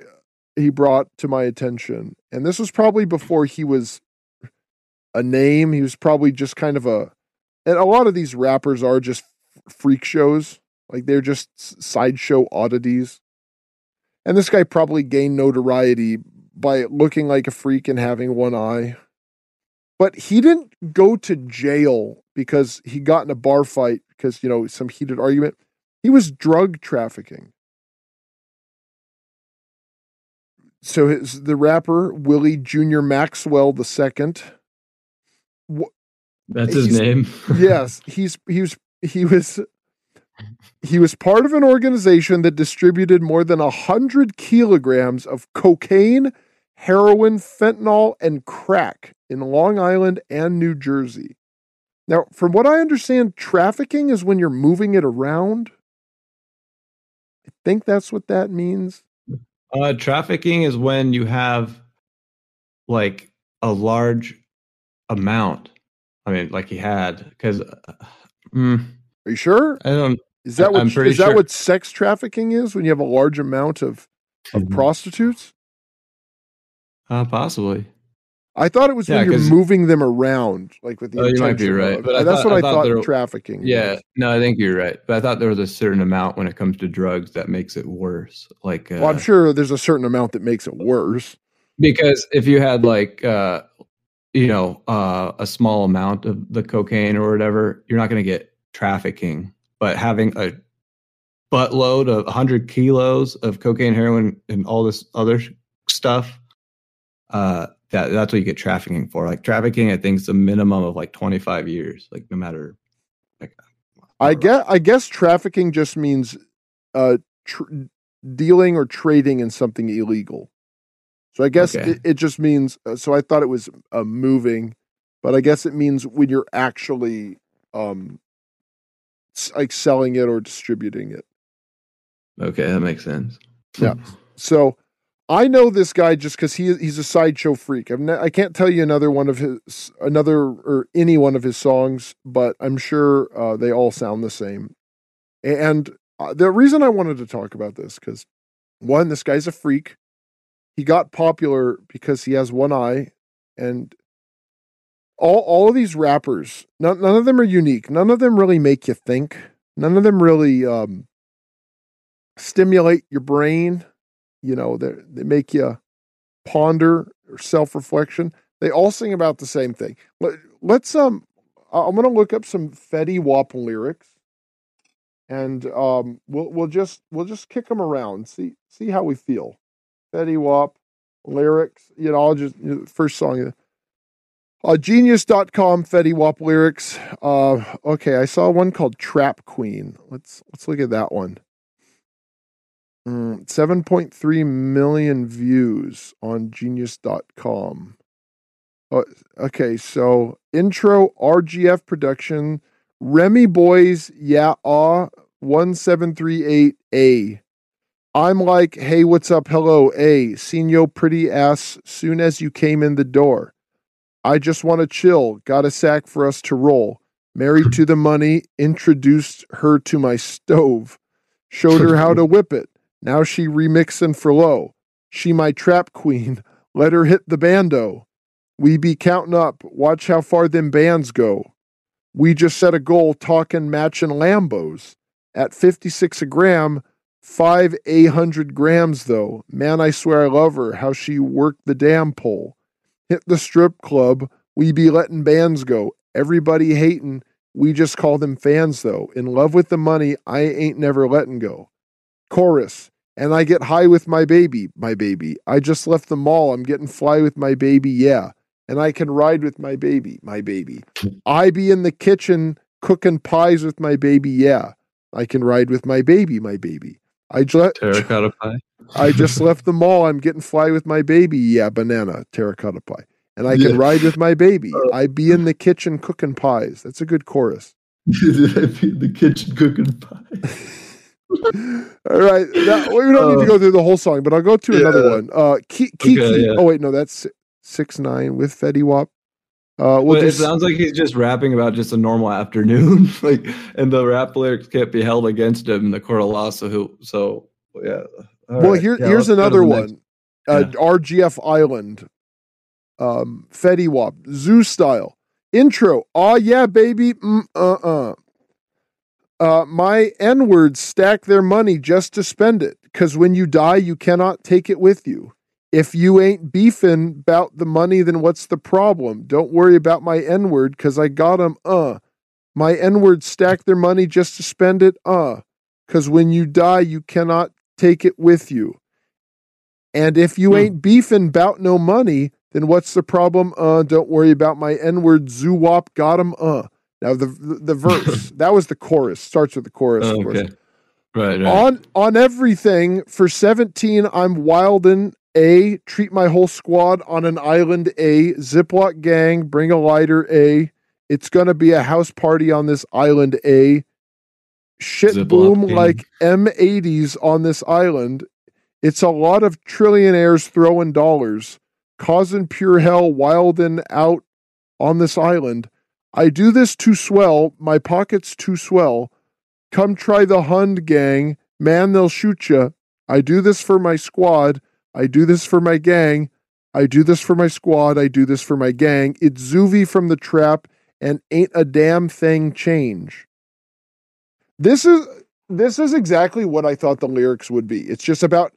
he brought to my attention. And this was probably before he was a name. He was probably just kind of a and a lot of these rappers are just freak shows. Like they're just sideshow oddities. And this guy probably gained notoriety by looking like a freak and having one eye. But he didn't go to jail because he got in a bar fight because, you know, some heated argument. He was drug trafficking. So his the rapper Willie Junior Maxwell the second. That's his name. yes, he's he was he was he was part of an organization that distributed more than a hundred kilograms of cocaine, heroin, fentanyl, and crack in Long Island and New Jersey. Now, from what I understand, trafficking is when you're moving it around. I think that's what that means. Uh, trafficking is when you have like a large amount. I mean, like he had because. Uh, mm, Are you sure? I don't. Is that what is that what sex trafficking is? When you have a large amount of of prostitutes? Uh, possibly. I thought it was Yeah, when you're moving them around, like with the Oh, you might be right, but that's thought- what I I thought thought there- trafficking. Yeah, was. no, I think you're right. But I thought there was a certain amount when it comes to drugs that makes it worse. Like, uh, Well, I'm sure there's a certain amount that makes it worse. because if you had like, uh, you know, uh, a small amount of the cocaine or whatever, you're not going to get trafficking. But having a buttload of 100 kilos of cocaine, heroin, and all this other stuff, uh, that that's what you get trafficking for. Like trafficking, I think is a minimum of like 25 years. Like no matter, like I guess I guess trafficking just means uh, tr- dealing or trading in something illegal. So I guess Okay. it, it just means. Uh, so I thought it was uh, moving, but I guess it means when you're actually um, like selling it or distributing it. Okay, that makes sense. Yeah. <laughs> So I know this guy just because he he's a sideshow freak. Ne- I can't tell you another one of his another or any one of his songs, but I'm sure uh, they all sound the same. And uh, the reason I wanted to talk about this because one, this guy's a freak. He got popular because he has one eye, and all all of these rappers, none, none of them are unique. None of them really make you think. None of them really um, stimulate your brain. You know, they make you ponder or self reflection. They all sing about the same thing. Let, let's um, I'm gonna look up some Fetty Wap lyrics, and um, we'll we'll just we'll just kick them around. See see how we feel. Fetty Wap lyrics. You know, I'll just you know, first song. Uh, genius.com Fetty Wap lyrics. Uh, okay, I saw one called Trap Queen. Let's let's look at that one. Mm, 7.3 million views on genius.com. Oh, okay, so intro RGF production Remy Boyz Yeah Ah 1738A. I'm like, hey, what's up? Hello, A. Seen yo pretty ass soon as you came in the door. I just want to chill. Got a sack for us to roll. Married to the money, introduced her to my stove. Showed her how to <laughs> whip it. Now she remixin' for low. She my trap queen. <laughs> Let her hit the bando. We be countin' up. Watch how far them bands go. We just set a goal talkin' matchin' Lambos. At 56 a gram, 5 800 grams though. Man, I swear I love her. How she worked the damn pole hit the strip club, we be letting bands go. Everybody hating, we just call them fans though. In love with the money, I ain't never letting go. Chorus, and I get high with my baby, my baby. I just left the mall, I'm getting fly with my baby, yeah. And I can ride with my baby, my baby. <laughs> I be in the kitchen cooking pies with my baby, yeah. I can ride with my baby, my baby. I just terracotta pie. <laughs> I just left the mall. I'm getting fly with my baby. Yeah, banana, terracotta pie. And I can yeah. ride with my baby. <laughs> Uh, I be in the kitchen cooking pies. That's a good chorus. I be in the kitchen cooking pies. All right. Now, we don't uh, need to go through the whole song, but I'll go to yeah. another one. Uh, Kiki. Okay, yeah. Oh, wait, no, that's six nine with Fetty Wap. Uh, well, it sounds like he's just rapping about just a normal afternoon, <laughs> like, and the rap lyrics can't be held against him in the court of law. So, who, so yeah. All well, right. here, yeah, here's another one. Uh. RGF Island, um, Fetty Wap, Zoo style intro. Oh yeah, baby. Mm, uh uh. Uh, my N words stack their money just to spend it, because when you die, you cannot take it with you. If you ain't beefing about the money, then what's the problem? Don't worry about my N word because I got them. Uh, my N words stack their money just to spend it. Uh, because when you die, you cannot take it with you. And if you hmm. ain't beefing about no money, then what's the problem? Uh, don't worry about my N word. Zoo wop got him. Uh, now the the, verse <laughs> that was the chorus. Starts with the chorus. Oh, okay. Right, right. On on everything for seventeen, I'm wildin' a, treat my whole squad on an island. A, Ziploc gang, bring a lighter. A, it's to be a house party on this island. A, shit Ziploc boom gang. like M80s on this island. It's a lot of trillionaires throwing dollars, causing pure hell, wildin' out on this island. I do this to swell, my pockets to swell. Come try the Hund gang, man, they'll shoot ya. I do this for my squad. I do this for my gang. I do this for my squad. I do this for my gang. It's Zuvi from the trap and ain't a damn thing change. This is this is exactly what I thought the lyrics would be. It's just about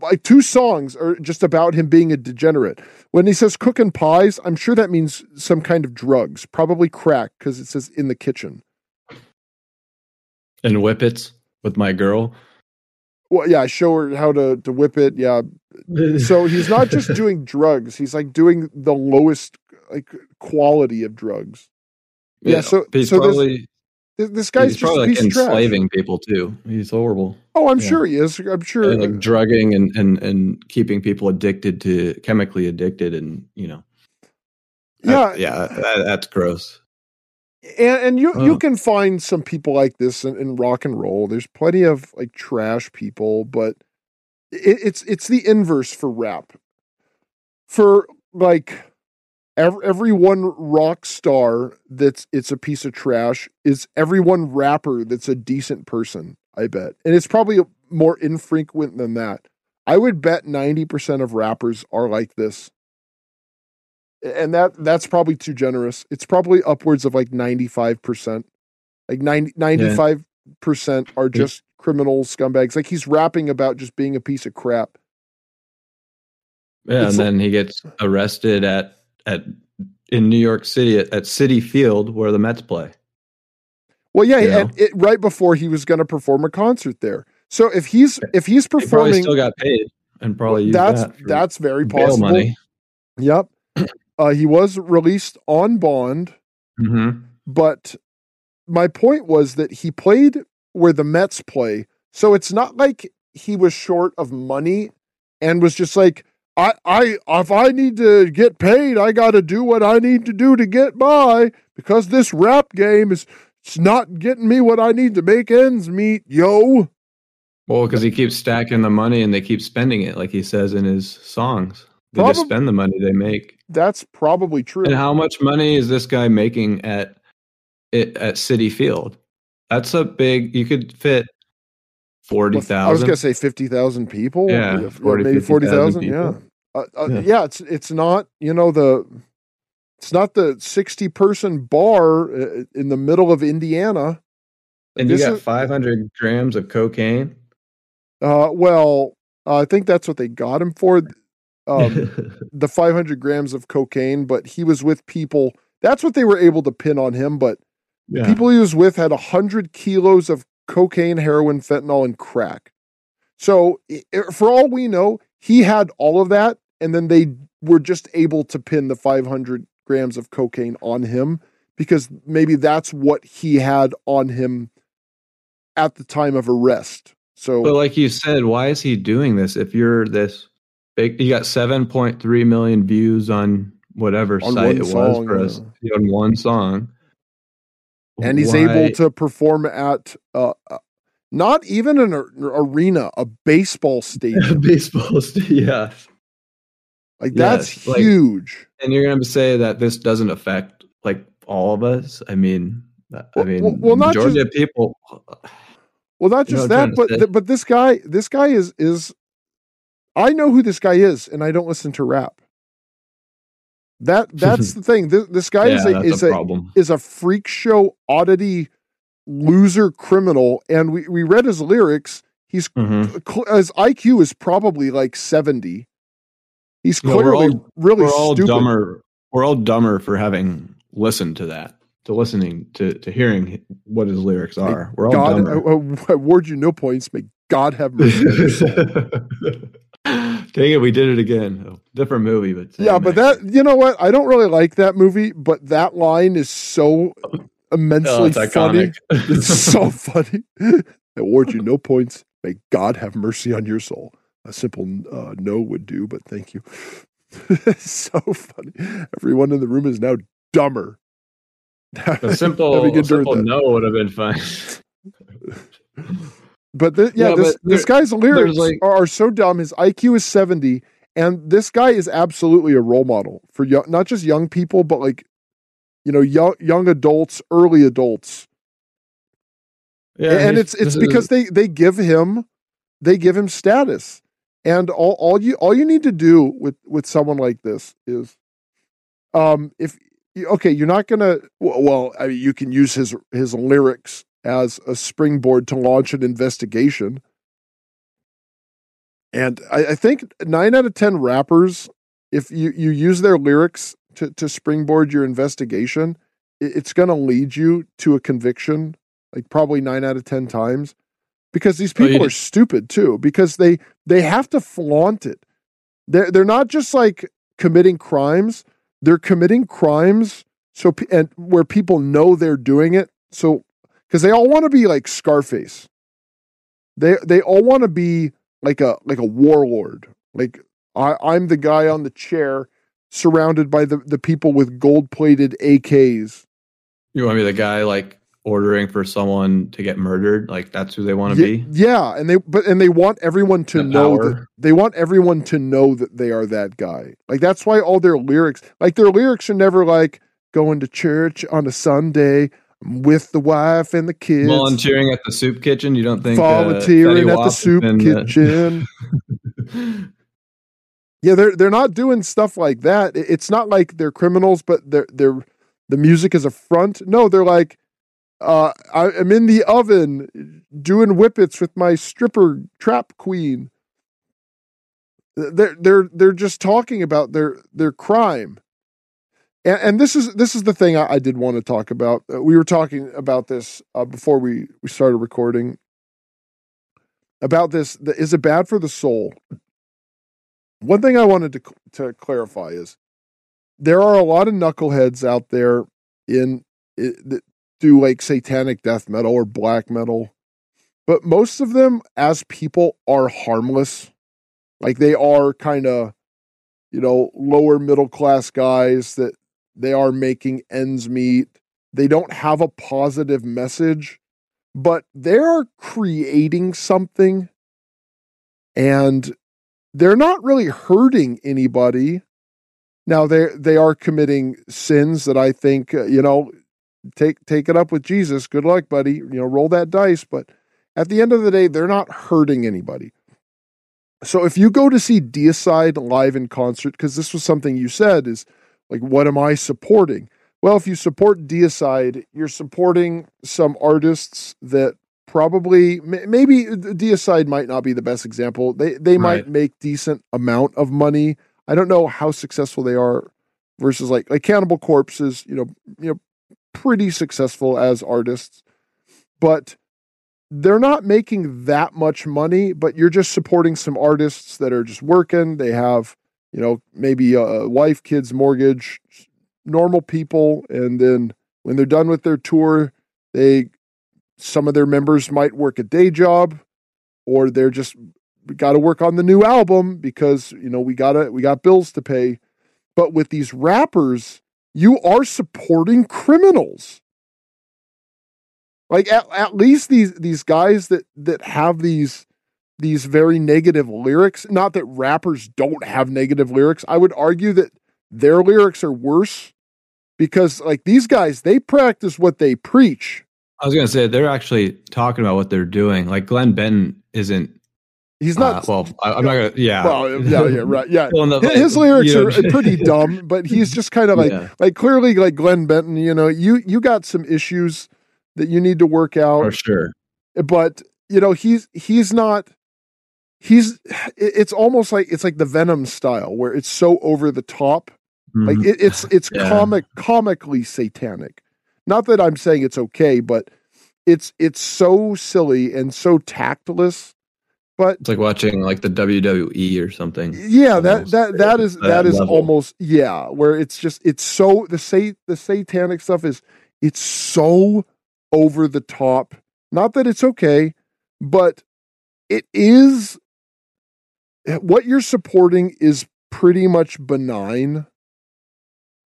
like two songs are just about him being a degenerate. When he says cooking pies, I'm sure that means some kind of drugs, probably crack because it says in the kitchen. And whippets with my girl. Well, yeah, I show her how to to whip it. Yeah, <laughs> so he's not just doing drugs; he's like doing the lowest like quality of drugs. Yeah, yeah so he's so probably this, this guy's he's probably like enslaving people too. He's horrible. Oh, I'm yeah. sure he is. I'm sure and, like uh, drugging and and and keeping people addicted to chemically addicted, and you know, yeah, that, yeah, that, that's gross. And, and you oh. you can find some people like this in, in rock and roll. There's plenty of like trash people, but it, it's it's the inverse for rap. For like every, every one rock star that's it's a piece of trash is every one rapper that's a decent person. I bet, and it's probably more infrequent than that. I would bet ninety percent of rappers are like this. and that that's probably too generous. It's probably upwards of like ninety five percent, like 95 percent are just criminal scumbags. Like he's rapping about just being a piece of crap. Yeah, It's and like- then he gets arrested at at in New York City at, at Citi Field where the Mets play. Well, yeah, You know? it, right before he was going to perform a concert there. So if he's if he's He probably performing, still got paid and probably used that's that that's very possible. money. Yep. <clears throat> Uh, he was released on bond, hmm but my point was that he played where the Mets play. So it's not like he was short of money and was just like, I, I, if I need to get paid, I got to do what I need to do to get by because this rap game is it's not getting me what I need to make ends meet, yo. Well, because he keeps stacking the money and they keep spending it, like he says in his songs. They just spend the money they make. That's probably true. And how much money is this guy making at it at Citi Field? That's a big. You could fit forty thousand. I was gonna say fifty thousand people. Yeah, Yeah, 40, maybe forty thousand. Yeah. Uh, uh, Yeah. yeah, it's it's not you know the it's not the sixty person bar uh, in the middle of Indiana. and you got five hundred grams of cocaine. Uh, well, I think that's what they got him for. Um, <laughs> the five hundred grams of cocaine, but he was with people. That's what they were able to pin on him. But yeah. people he was with had hundred kilos of cocaine, heroin, fentanyl, and crack. So, for all we know, he had all of that, and then they were just able to pin the 500 grams of cocaine on him because maybe that's what he had on him at the time of arrest. So, But like you said, why is he doing this? If you're this big, you got seven point three million views on whatever On site it was for us on one song, and he's Why- able to perform at uh, uh, not even an ar- arena, a baseball <laughs> stadium. baseball. <laughs> stadium. Yeah, Like that's Yes, like- huge. and you're gonna say that this doesn't affect like all of us. I mean, I mean, well- well, not majority of people. Well, not just that, but th- but this guy, this guy is is. I know who this guy is, and I don't listen to rap. That that's <laughs> the thing. This, this guy yeah, is a is a a is a freak show oddity loser criminal, and we we read his lyrics. He's Mhm. his IQ is probably like seventy. He's Yeah, we're all- really We're all stupid. dumber. We're all dumber for having listened to that, to listening to to hearing what his lyrics are. We're all God, dumber. I, <laughs> I award you no points. May God have <laughs> mercy. Dang it, we did it again. Oh, different movie, but Yeah, but that you know what? I don't really like that movie, but that line is so immensely it's funny. <laughs> It's so <laughs> funny. I award you no points. May God have mercy on your soul. A simple uh, no would do, but thank you. <laughs> so funny. Everyone in the room is now dumber. a simple, a simple no would have been fine. But th- yeah, Yeah, this but this guy's lyrics like- are, are so dumb. His IQ is seventy, and this guy is absolutely a role model for young, not just young people, but like you know, young young adults, early adults. Yeah, and it's it's because they they give him they give him status, and all all you all you need to do with with someone like this is, um, if okay, you're not gonna well, well I mean, you can use his his lyrics as a springboard to launch an investigation. And I, I think nine out of ten rappers, if you, you use their lyrics to, to springboard your investigation, it's going to lead you to a conviction, like probably nine out of ten times, because these Oh, you people are stupid too. Because they they have to flaunt it. They're they're not just like committing crimes; they're committing crimes so and where people know they're doing it. So because they all want to be like Scarface. They they all want to be like a like a warlord. Like I, I'm the guy on the chair surrounded by the, the people with gold plated AKs. you want to be the guy like ordering for someone to get murdered. Like that's who they want to Ye- be. Yeah, and they but and they want everyone to know that they want everyone to know that they are that guy. Like that's why all their lyrics, like their lyrics are never like going to church on a Sunday with the wife and the kids. Volunteering at the soup kitchen. You don't think uh, volunteering Fetty at the soup uh, kitchen. <laughs> <laughs> Yeah, they're they're not doing stuff like that. It's not like they're criminals, but they're they're the music is a front. No, they're like, uh, I am in the oven doing whippets with my stripper trap queen. They're they're they're just talking about their their crime, and, and this is this is the thing I, I did want to talk about. Uh, we were talking about this uh, before we we started recording. About this, the, is it bad for the soul? One thing I wanted to to clarify is there are a lot of knuckleheads out there in that do like satanic death metal or black metal, but most of them as people are harmless. Like they are kind of, you know, lower middle class guys that they are making ends meet. They don't have a positive message, but they're creating something and they're not really hurting anybody. Now they they are committing sins that I think uh, you know take take it up with Jesus. Good luck, buddy. You know, roll that dice. But at the end of the day, they're not hurting anybody. So if you go to see Deicide live in concert, because this was something you said is like, what am I supporting? Well, if you support Deicide, you're supporting some artists that probably maybe Deicide might not be the best example. They they right. might make decent amount of money. I don't know how successful they are versus like like Cannibal Corpse is you know, you know, pretty successful as artists, but they're not making that much money, but you're just supporting some artists that are just working. They have, you know, maybe a wife, kids, mortgage, normal people. And then when they're done with their tour, they some of their members might work a day job or they're just got to work on the new album because you know we got to we got bills to pay. But with these rappers you are supporting criminals. Like at, at least these these guys that that have these these very negative lyrics not that rappers don't have negative lyrics i would argue that their lyrics are worse because like these guys they practice what they preach I was gonna say they're actually talking about what they're doing. Like Glenn Benton isn't. He's not. Uh, well, I, am not gonna. Yeah. Well, yeah, yeah, right. Yeah. <laughs> his, his lyrics are pretty dumb, but he's just kind of like, yeah. like clearly, like Glenn Benton. You know, you you got some issues that you need to work out. For sure. But you know, he's he's not. He's. It's almost like it's like the Venom style, where it's so over the top. Mm-hmm. Like it, it's it's <laughs> yeah. comic comically satanic not that I'm saying it's okay, but it's it's so silly and so tactless. But it's like watching like the WWE or something. Yeah, almost. that that that is that, is level. almost yeah, where it's just it's so the say the satanic stuff is it's so over the top. Not that it's okay, but it is what you're supporting is pretty much benign.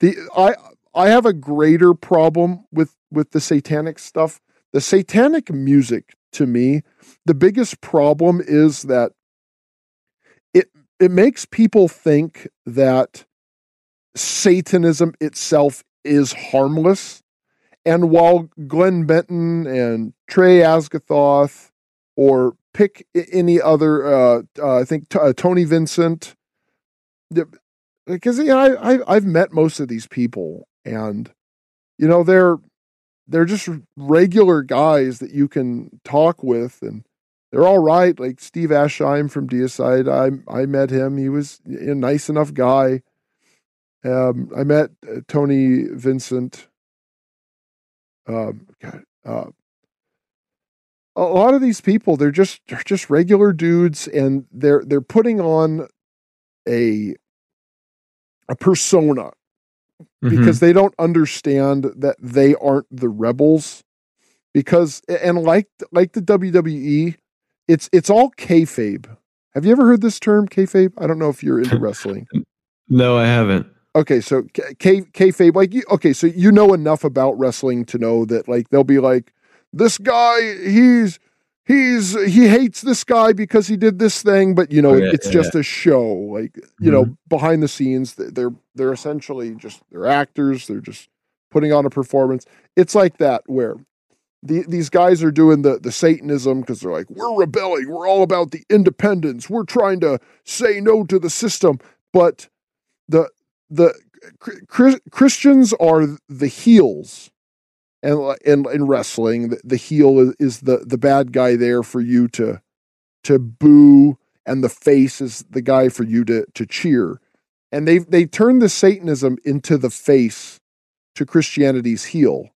The I I have a greater problem with with the satanic stuff. The satanic music to me, the biggest problem is that it it makes people think that Satanism itself is harmless. And while Glenn Benton and Trey Azagthoth or pick any other, uh, uh, I think t- uh, Tony Vincent, because you know, I, I I've met most of these people, and you know they're they're just regular guys that you can talk with and they're all right like steve asheim from deicide i i met him he was a nice enough guy. Um, i met uh, tony vincent. Um, God, uh, a lot of these people they're just they're just regular dudes and they're they're putting on a a persona mm-hmm. because they don't understand that they aren't the rebels. Because and like like the WWE, it's it's all kayfabe. Have you ever heard this term kayfabe? I don't know if you're into <laughs> wrestling. no, I haven't. Okay, so k kayfabe, like you, okay, so you know enough about wrestling to know that like they'll be like, this guy, he's he's he hates this guy because he did this thing but you know oh, yeah, it's yeah, just yeah. a show like you mm-hmm. know behind the scenes they're they're essentially just they're actors they're just putting on a performance. It's like that where the, these guys are doing the the satanism because they're like we're rebelling. We're all about the independence. We're trying to say no to the system. But the the Christians are the heels, and in in wrestling, the, the heel is, is the the bad guy there for you to to boo, and the face is the guy for you to to cheer. And they they turned the Satanism into the face to Christianity's heel.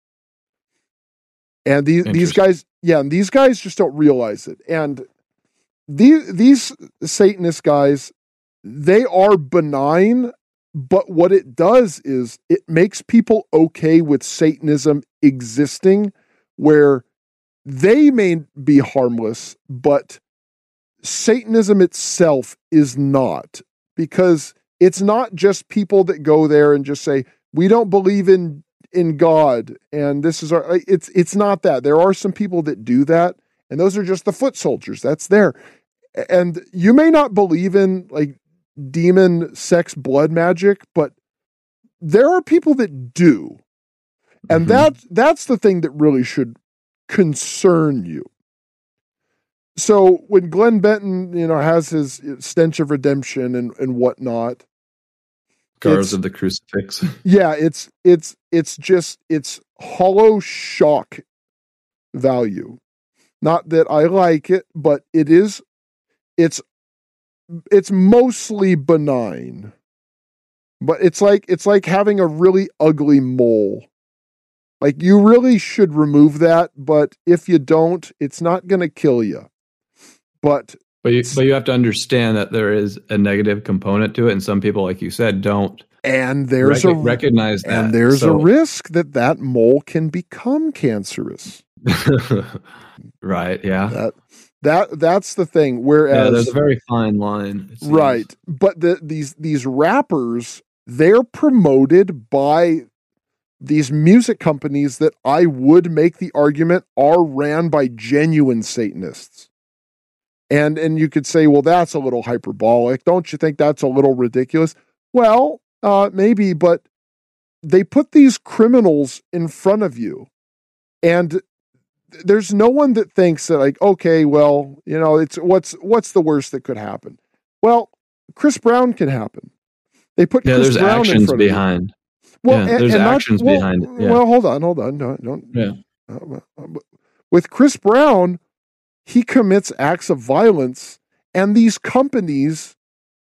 And these these guys, yeah, and these guys just don't realize it. And these these Satanist guys, they are benign, but what it does is it makes people okay with Satanism existing, where they may be harmless, but Satanism itself is not, because it's not just people that go there and just say, we don't believe in in God and this is our it's it's not that. There are some people that do that and those are just the foot soldiers. That's there. And you may not believe in like demon sex blood magic, but there are people that do. And mm-hmm. that that's the thing that really should concern you. So when Glenn Benton, you know, has his stench of redemption and, and whatnot, Scars of the crucifix. <laughs> yeah, it's it's it's just it's hollow shock value. Not that I like it, but it is it's it's mostly benign. But it's like it's like having a really ugly mole. Like you really should remove that, but if you don't, it's not going to kill you. But but you, but you have to understand that there is a negative component to it, and some people, like you said, don't. And there's rec- a recognize that. And there's so, a risk that that mole can become cancerous. <laughs> right. Yeah. That that that's the thing. Whereas yeah, there's a very fine line. Right. But the, these these rappers, they're promoted by these music companies that I would make the argument are ran by genuine Satanists. And and you could say, well, that's a little hyperbolic. Don't you think that's a little ridiculous? Well, uh, maybe, but they put these criminals in front of you, and there's no one that thinks that like, okay, well, you know, it's what's what's the worst that could happen? Well, Chris Brown can happen. They put yeah, Chris there's Brown actions behind. Well, yeah, and, there's and actions not, well, behind it. Yeah. Well, hold on, hold on, don't, don't yeah. Uh, with Chris Brown, he commits acts of violence, and these companies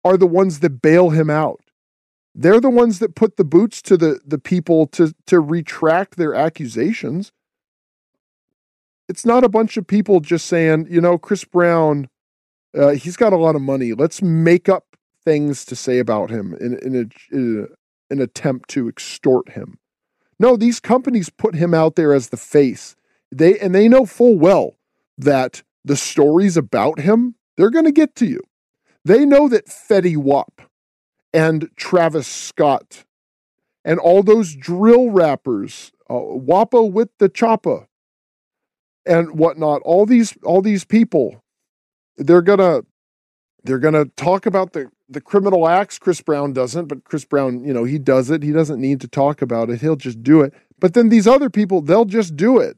are the ones that bail him out. They're the ones that put the boots to the, the people to, to retract their accusations. It's not a bunch of people just saying, you know, Chris Brown, uh, he's got a lot of money. Let's make up things to say about him in, in, a, in a, an attempt to extort him. No, these companies put him out there as the face. They and they know full well that the stories about him, they're going to get to you. They know that Fetty Wap and Travis Scott and all those drill rappers, uh, Wappa with the Choppa and whatnot, all these all these people, they're gonna they're gonna talk about the the criminal acts. Chris Brown doesn't, but Chris Brown, you know, he does it. He doesn't need to talk about it. He'll just do it. But then these other people, they'll just do it,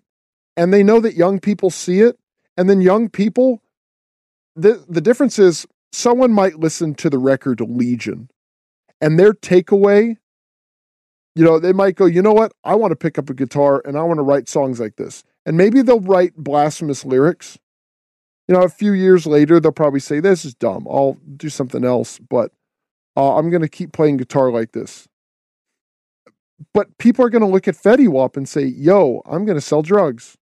and they know that young people see it, and then young people, the, the difference is someone might listen to the record Legion and their takeaway, you know, they might go, you know what? I want to pick up a guitar and I want to write songs like this. And maybe they'll write blasphemous lyrics. You know, a few years later, they'll probably say, this is dumb. I'll do something else, but uh, I'm going to keep playing guitar like this. But people are going to look at Fetty Wap and say, yo, I'm going to sell drugs.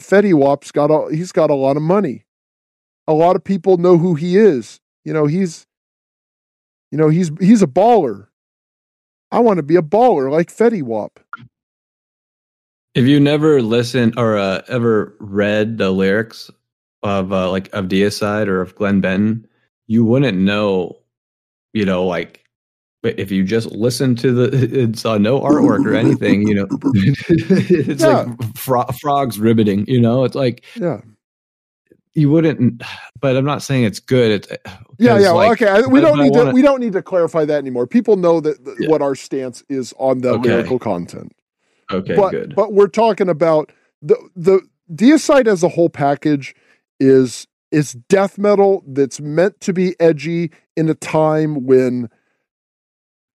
Fetty Wap's got a he's got a lot of money. A lot of people know who he is. You know, he's you know, he's he's a baller. I want to be a baller like Fetty Wap. If you never listened or uh, ever read the lyrics of uh, like of Deicide or of Glenn Benton, you wouldn't know, you know, like but if you just listen to the, <laughs> it's uh, no artwork or anything, you know, <laughs> it's yeah. like fro- frogs ribbiting, you know, it's like, yeah, you wouldn't, but I'm not saying it's good. It's, yeah, yeah. Like, okay. We don't need wanna, to, we don't need to clarify that anymore. People know that yeah. what our stance is on the okay. lyrical content. Okay, but, good. But we're talking about the, the Deicide as a whole package is is death metal that's meant to be edgy. in a time when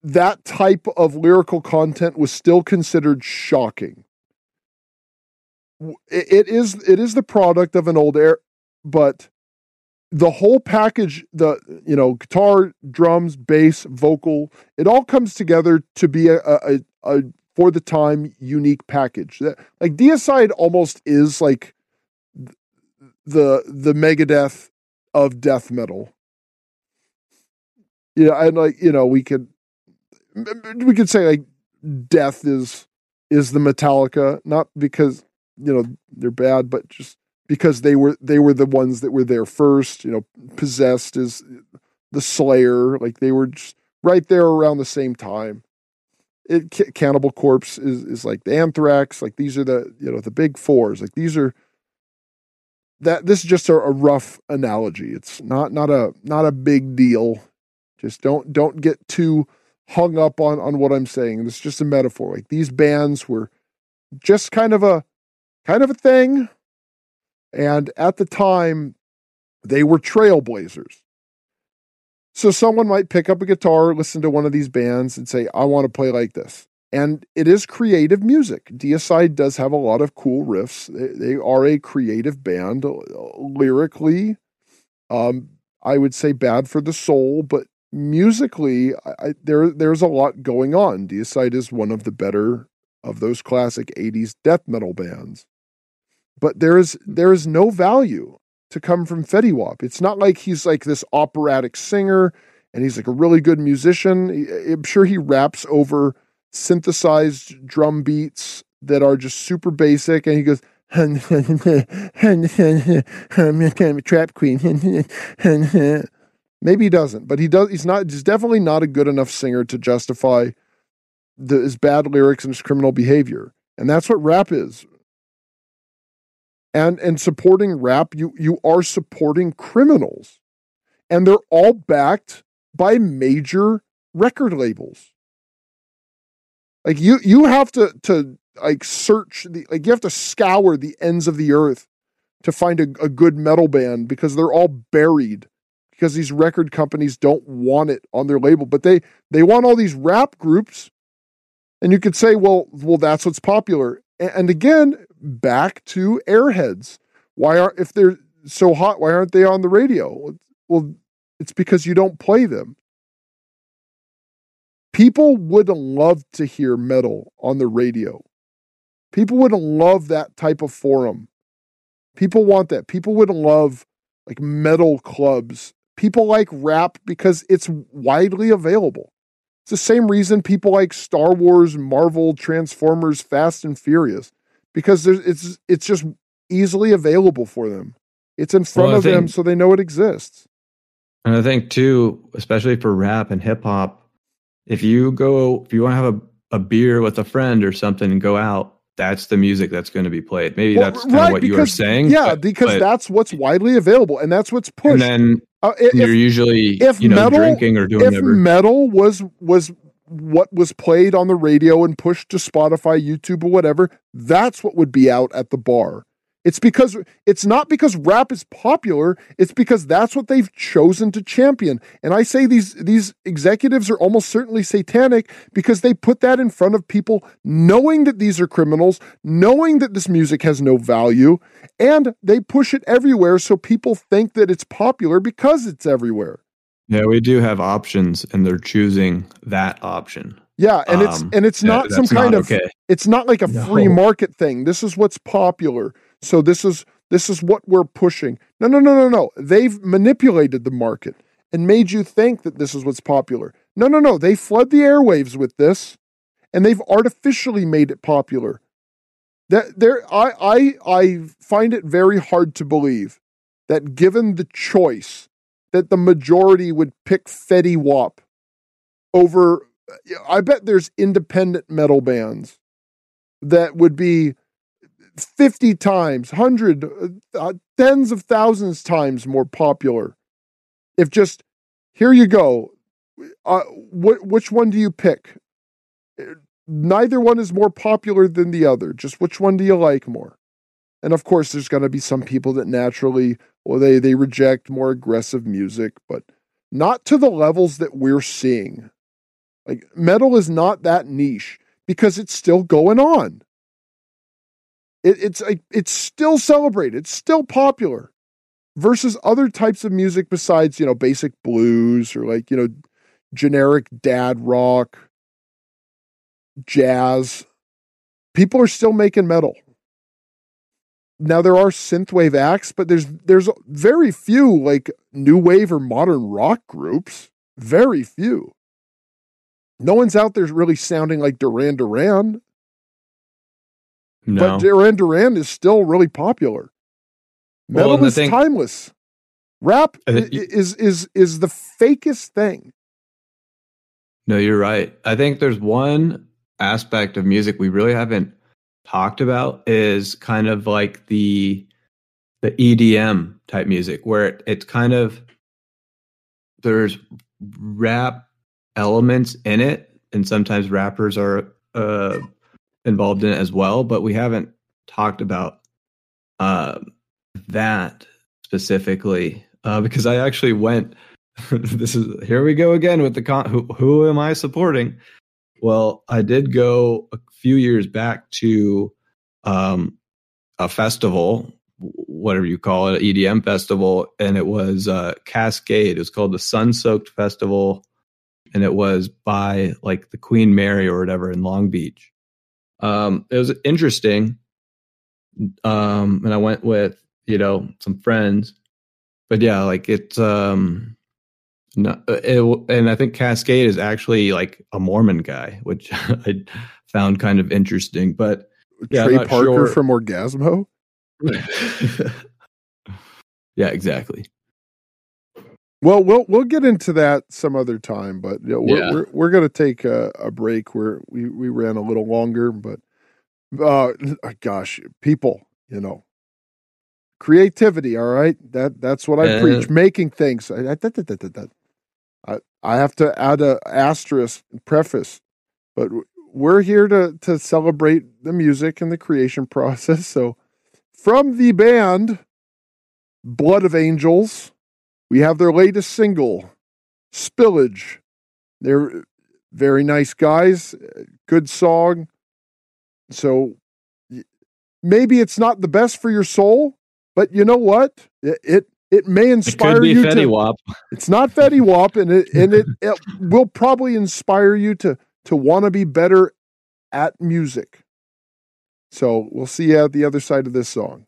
that type of lyrical content was still considered shocking. It, it is it is the product of an old era, but the whole package the you know guitar drums bass vocal it all comes together to be a, a, a for the time unique package that like deicide almost is like the the megadeth of death metal yeah and like you know we could we could say like death is is the metallica not because you know they're bad but just because they were they were the ones that were there first. You know, possessed is the Slayer, like they were just right there around the same time. It Cannibal Corpse is is like the Anthrax. Like these are the you know the big fours. Like these are that. This is just a, a rough analogy. It's not not a not a big deal. Just don't don't get too hung up on on what I'm saying. Is just a metaphor. Like these bands were just kind of a kind of a thing and at the time, they were trailblazers. So someone might pick up a guitar, listen to one of these bands, and say, I want to play like this. And it is creative music. Deicide does have a lot of cool riffs. They, are a creative band. Lyrically, um, I would say bad for the soul, but musically, I, there there's a lot going on. Deicide is one of the better of those classic 80s death metal bands. But there is there is no value to come from Fetty Wap. It's not like he's like this operatic singer and he's like a really good musician. I'm sure he raps over synthesized drum beats that are just super basic and he goes <laughs> trap queen <laughs> maybe he doesn't but he does he's not he's definitely not a good enough singer to justify the, his bad lyrics and his criminal behavior and that's what rap is and and supporting rap you you are supporting criminals. And they're all backed by major record labels. Like you you have to to like search the like you have to scour the ends of the earth to find a, a good metal band because they're all buried because these record companies don't want it on their label. But they they want all these rap groups. And you could say well well that's what's popular. And again back to airheads. Why are if they're so hot? Why aren't they on the radio? Well, it's because you don't play them. People would love to hear metal on the radio. People would love that type of forum. People want that. People would love like metal clubs. People like rap because it's widely available. It's the same reason people like Star Wars, Marvel, Transformers, Fast and Furious because it's it's just easily available for them. It's in front well, of think, them, so they know it exists. And I think too, especially for rap and hip hop, if you go, if you want to have a, a beer with a friend or something and go out, that's the music that's going to be played. Maybe well, that's kind right, of what because, you were saying. Yeah, but, because but, that's what's widely available and that's what's pushed. And then uh, if, you're usually if you know metal, drinking or doing if whatever. metal was was what was played on the radio and pushed to Spotify, YouTube, or whatever, that's what would be out at the bar. It's because it's not because rap is popular, it's because that's what they've chosen to champion. And I say these these executives are almost certainly satanic because they put that in front of people knowing that these are criminals, knowing that this music has no value, and they push it everywhere so people think that it's popular because it's everywhere. Yeah, we do have options, and they're choosing that option. Yeah, and um, it's and it's not some kind not of okay. it's not like a no. free market thing. This is what's popular. So this is this is what we're pushing. No, no, no, no, no. They've manipulated the market and made you think that this is what's popular. No, no, no. They flood the airwaves with this, and they've artificially made it popular. That there, I, I, I find it very hard to believe that given the choice that the majority would pick Fetty Wap over. I bet there's independent metal bands that would be 50 times, 100, uh, tens of thousands times more popular. If just, here you go. Uh, wh- which one do you pick? Neither one is more popular than the other. Just which one do you like more? And of course, there's going to be some people that naturally, well, they they reject more aggressive music, but not to the levels that we're seeing. Like metal is not that niche because it's still going on. It, it's like it's still celebrated. It's still popular versus other types of music besides you know basic blues or like you know generic dad rock, jazz. People are still making metal. Now there are synthwave acts, but there's there's very few like new wave or modern rock groups. Very few. No one's out there really sounding like Duran Duran. No. But Duran Duran is still really popular. Metal Well, is thing- timeless. Rap i- is is is the fakest thing. No, you're right. I think there's one aspect of music we really haven't talked about is kind of like the the EDM type music where it, it's kind of there's rap elements in it and sometimes rappers are uh, involved in it as well, but we haven't talked about uh, that specifically uh, because I actually went <laughs> this is here we go again with the con who, who am i supporting? Well i did go few years back to um a festival whatever you call it an edm festival and it was uh Kaskade. It was called the sun soaked festival and it was by like the queen mary or whatever in long beach. Um it was interesting um and i went with you know some friends but yeah like it's um no, it, and I think Kaskade is actually like a Mormon guy, which <laughs> I found kind of interesting. But Yeah, Trey Parker sure. from Orgazmo. <laughs> yeah, exactly. Well, we'll we'll get into that some other time, but you know, we're Yeah. we're, we're going to take a, a break. Where we we ran a little longer, but uh, gosh, people, you know, creativity. All right, that that's what I Yeah. preach. Making things. I, I, that- that- that- that- that. I I have to add a asterisk preface, but we're here to to celebrate the music and the creation <laughs> process. So, from the band Blood of Angels. We have their latest single, Spillage. They're very nice guys, good song. So maybe it's not the best for your soul, but you know what? It it, it may It inspire be you Fetty to. Wap. It's not Fetty Wap, and it <laughs> and it, it will probably inspire you to to want to be better at music. So we'll see you at the other side of this song.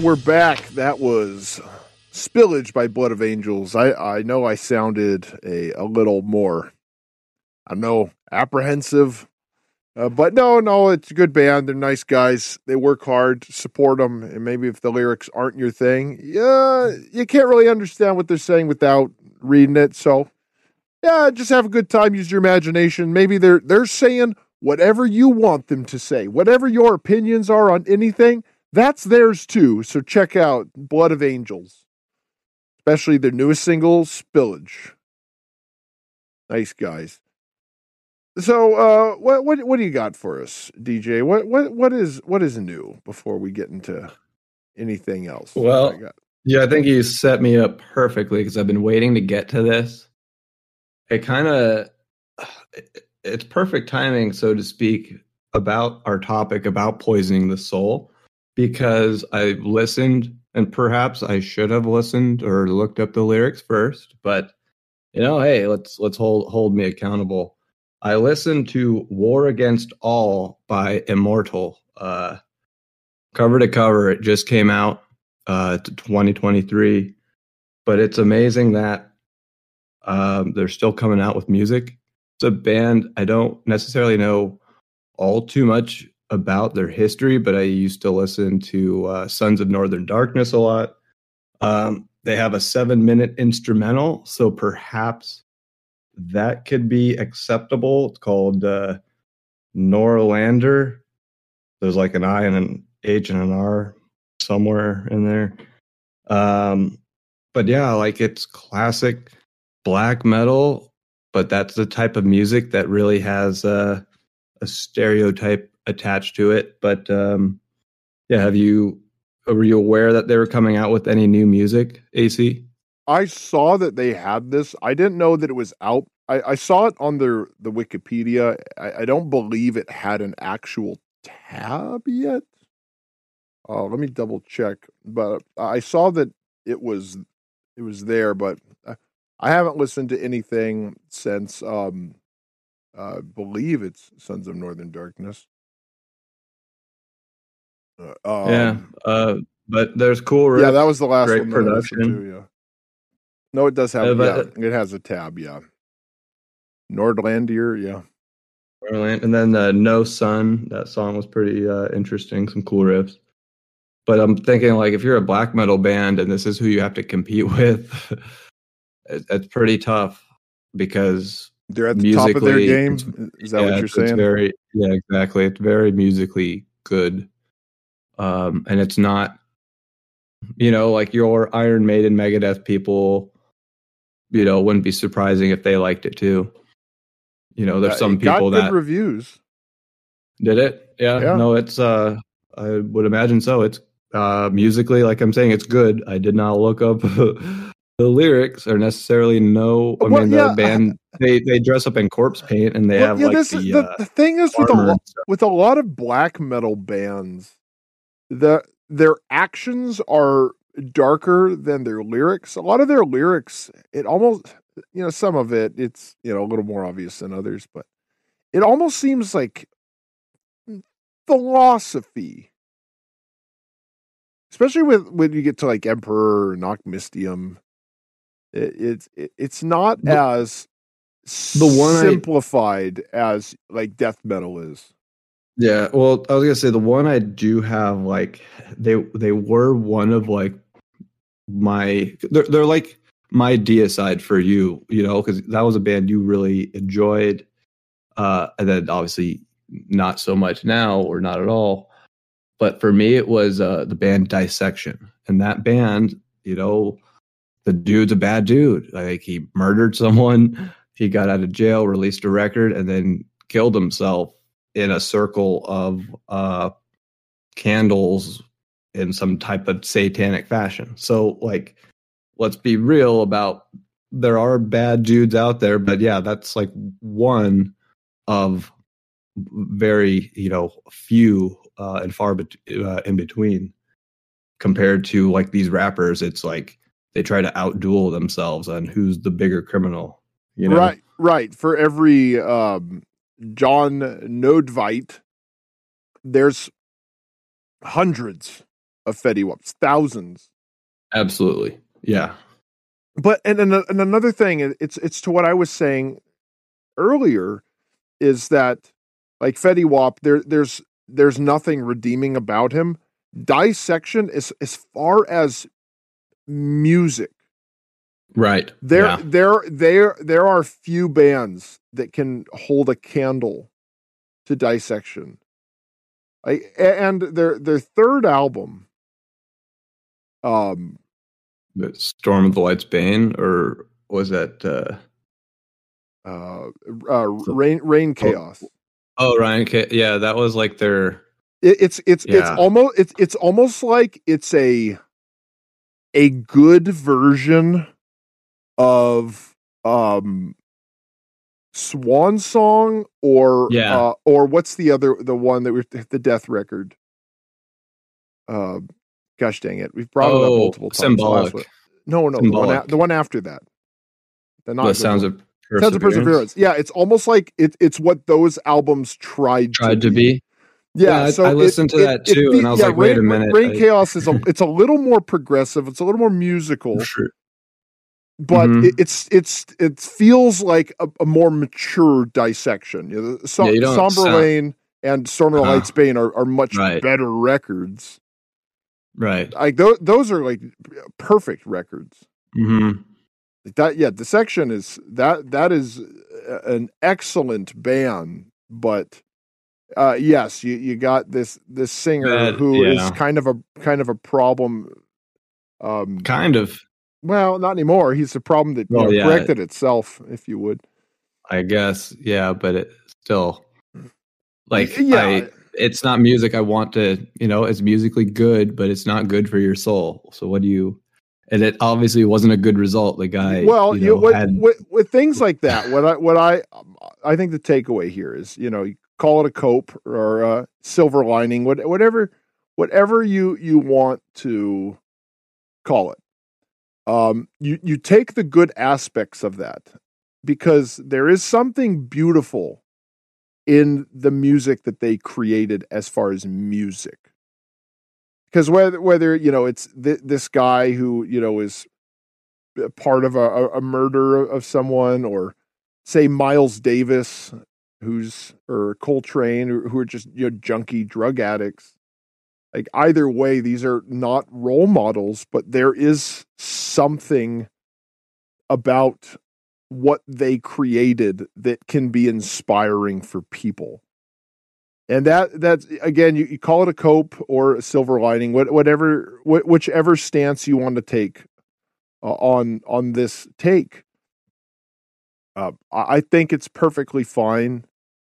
And we're back. That was Spillage by Blood of Angels. I, I know I sounded a, a little more, I know, apprehensive. Uh, but no, no, it's a good band. They're nice guys. They work hard. Support them. And maybe if the lyrics aren't your thing, yeah, you can't really understand what they're saying without reading it. So, yeah, just have a good time. Use your imagination. Maybe they're they're saying whatever you want them to say. Whatever your opinions are on anything, that's theirs too. So check out Blood of Angels, especially their newest single, Spillage. Nice guys. So, uh, what what what do you got for us, DJ? What what what is what is new before we get into anything else? Well, I yeah, I think you set me up perfectly because I've been waiting to get to this. It kind of it's perfect timing, so to speak, about our topic about poisoning the soul because I listened and perhaps I should have listened or looked up the lyrics first, but you know, hey, let's let's hold hold me accountable. I listened to War Against All by Immortal. Uh cover to cover, it just came out uh 2023. But it's amazing that um, they're still coming out with music. It's a band I don't necessarily know all too much about their history, but I used to listen to uh, Sons of Northern Darkness a lot. Um, they have a seven minute instrumental, so perhaps that could be acceptable. It's called uh, Norlander. There's like an I and an H and an R somewhere in there. Um, but yeah, like it's classic black metal, but that's the type of music that really has uh, a stereotype attached to it. But um, yeah, have you were you aware that they were coming out with any new music, AC? I saw that they had this. I didn't know that it was out. I, I saw it on their the Wikipedia. I, I, don't believe it had an actual tab yet. Uh, let me double check. But I saw that it was it was there, but uh, I haven't listened to anything since. Um, I believe it's Sons of Northern Darkness. Uh, um, yeah, uh, but there's cool. Riffs, yeah, that was the last great one production. To, yeah. No, it does have. Uh, yeah, it has a tab. Yeah, Nordlandihr. Yeah. Nordland, and then uh, No Sun. That song was pretty uh, interesting. Some cool riffs. But I'm thinking, like, if you're a black metal band and this is who you have to compete <laughs> with, it, it's pretty tough because they're at the top of their game. Is that yeah, what you're saying? very, yeah, exactly. It's very musically good um, and it's not you know like your iron maiden megadeth people you know wouldn't be surprising if they liked it too. You know there's some people that reviews. Did it? Yeah, yeah, no it's uh i would imagine so. It's uh musically like i'm saying it's good. I did not look up <laughs> the lyrics or necessarily know i well, mean yeah, the band. they they dress up in corpse paint and they well, have yeah, like this, the, the, uh, the thing is with a, with a lot of black metal bands the their actions are darker than their lyrics. A lot of their lyrics, it almost you know, some of it it's, you know, a little more obvious than others, but it almost seems like philosophy. Especially with when you get to like Emperor or Nachtmystium. It, it's it, it's not the, as the one simplified I, as like death metal is. Yeah, well, I was gonna say the one I do have, like they they were one of like my they're they're like my deicide for you, you know, because that was a band you really enjoyed, uh, and then obviously not so much now or not at all. But for me, it was uh, the band Dissection, and that band, you know, the dude's a bad dude. Like he murdered someone, he got out of jail, released a record, and then killed himself in a circle of uh, candles in some type of satanic fashion. So, like, let's be real about there are bad dudes out there, but yeah, that's like one of very you know few uh, and far bet- uh, in between compared to like these rappers. It's like they try to outduel themselves on who's the bigger criminal. You know? Right, right. For every um, Jon Nödtveidt, there's hundreds of Fetty Waps, thousands. Absolutely. Yeah. But and, and and another thing, it's it's to what I was saying earlier, is that like Fetty Wap, there there's there's nothing redeeming about him. Dissection is as far as music. Right. There yeah. there there there are few bands that can hold a candle to dissection. I, and their their third album um the Storm of the Light's Bane or was that uh uh, uh rain Reinkaos oh, oh ryan yeah that was like their it, it's it's Yeah. it's almost it's it's almost like it's a a good version of um swan song or Yeah. uh, or what's the other the one that we the death record? Uh gosh dang it we've brought it up oh multiple times symbolic. no no the one, a- the one after that. The the sounds one. of Sounds of perseverance. Yeah it's almost like it, it's what those albums tried tried to be. yeah, Yeah, I- so I it- listened to it- that it too, and I was yeah, like, wait a Rain- minute, Rain I- Chaos is a it's a little more progressive, it's a little more musical, sure but Mhm. it, it's it's it feels like a, a more mature dissection. You know, Som- Yeah, Somber sound- Lane and Storm of the Uh-huh. Light's Bane are, are much Right. better records. right Like those, those are like perfect records. hmm Like that, yeah. Dissection is that that is an excellent band, but uh, yes, you you got this this singer That- who is yeah. kind of a kind of a problem. Um, kind of well, not anymore. He's a problem that Well, know, yeah. corrected itself, if you would. i guess yeah but it still like yeah, I, it's not music i want to you know it's musically good but it's not good for your soul so what do you and it obviously wasn't a good result the guy well, you know, with, had, with with things like that, what I what I I think the takeaway here is, you know, you call it a cope or a silver lining, what, whatever whatever you you want to call it. Um, you you take the good aspects of that because there is something beautiful in the music that they created as far as music. Because whether whether you know it's th- this guy who you know is part of a, a- murder of someone or say miles davis who's or coltrane who are just you know junkie drug addicts like either way these are not role models but there is something about what they created that can be inspiring for people. And that that's again you, you call it a cope or a silver lining whatever whichever stance you want to take uh, on on this take. Uh, I I think it's perfectly fine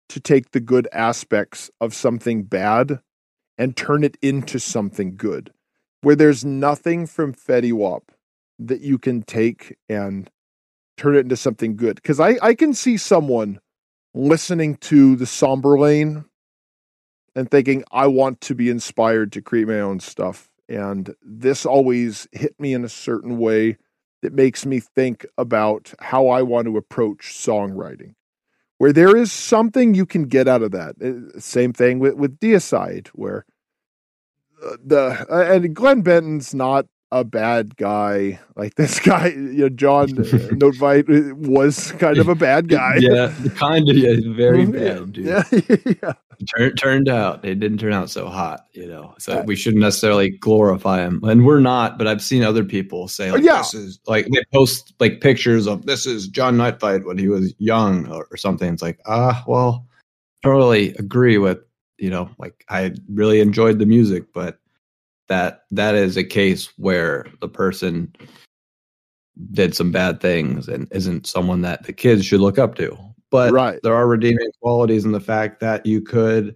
to take the good aspects of something bad and turn it into something good where there's nothing from Fetty Wap that you can take and turn it into something good because I, I can see someone listening to the Somberlain and thinking I want to be inspired to create my own stuff. And this always hit me in a certain way that makes me think about how I want to approach songwriting. Where there is something you can get out of that. Uh, Same thing with, with Deicide, where uh, the uh, and Glenn Benton's not a bad guy. Like this <laughs> guy, you know, John uh, Nödtveidt was kind of a bad <laughs> guy. yeah kind of yeah very <laughs> bad dude Yeah, yeah. Turn, turned out it didn't turn out so hot you know so Uh, we shouldn't necessarily glorify him and we're not but i've seen other people say like yeah. this is like they post like pictures of this is john nightfight when he was young or, or something it's like ah well I don't really agree with you know like i really enjoyed the music but that that is a case where the person did some bad things and isn't someone that the kids should look up to but Right. there are redeeming qualities in the fact that you could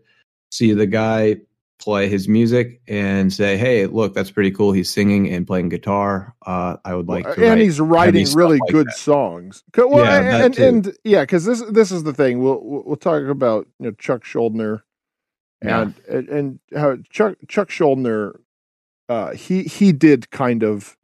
see the guy play his music and say, "Hey, look, that's pretty cool. He's singing and playing guitar. Uh, I would like to." and write he's writing really like good that." songs. Well, Yeah, that and and yeah, because this this is the thing. We'll we'll we'll talk about you know Chuck Schuldiner Yeah. and and, and how Chuck Chuck Schuldiner, uh, he he did kind of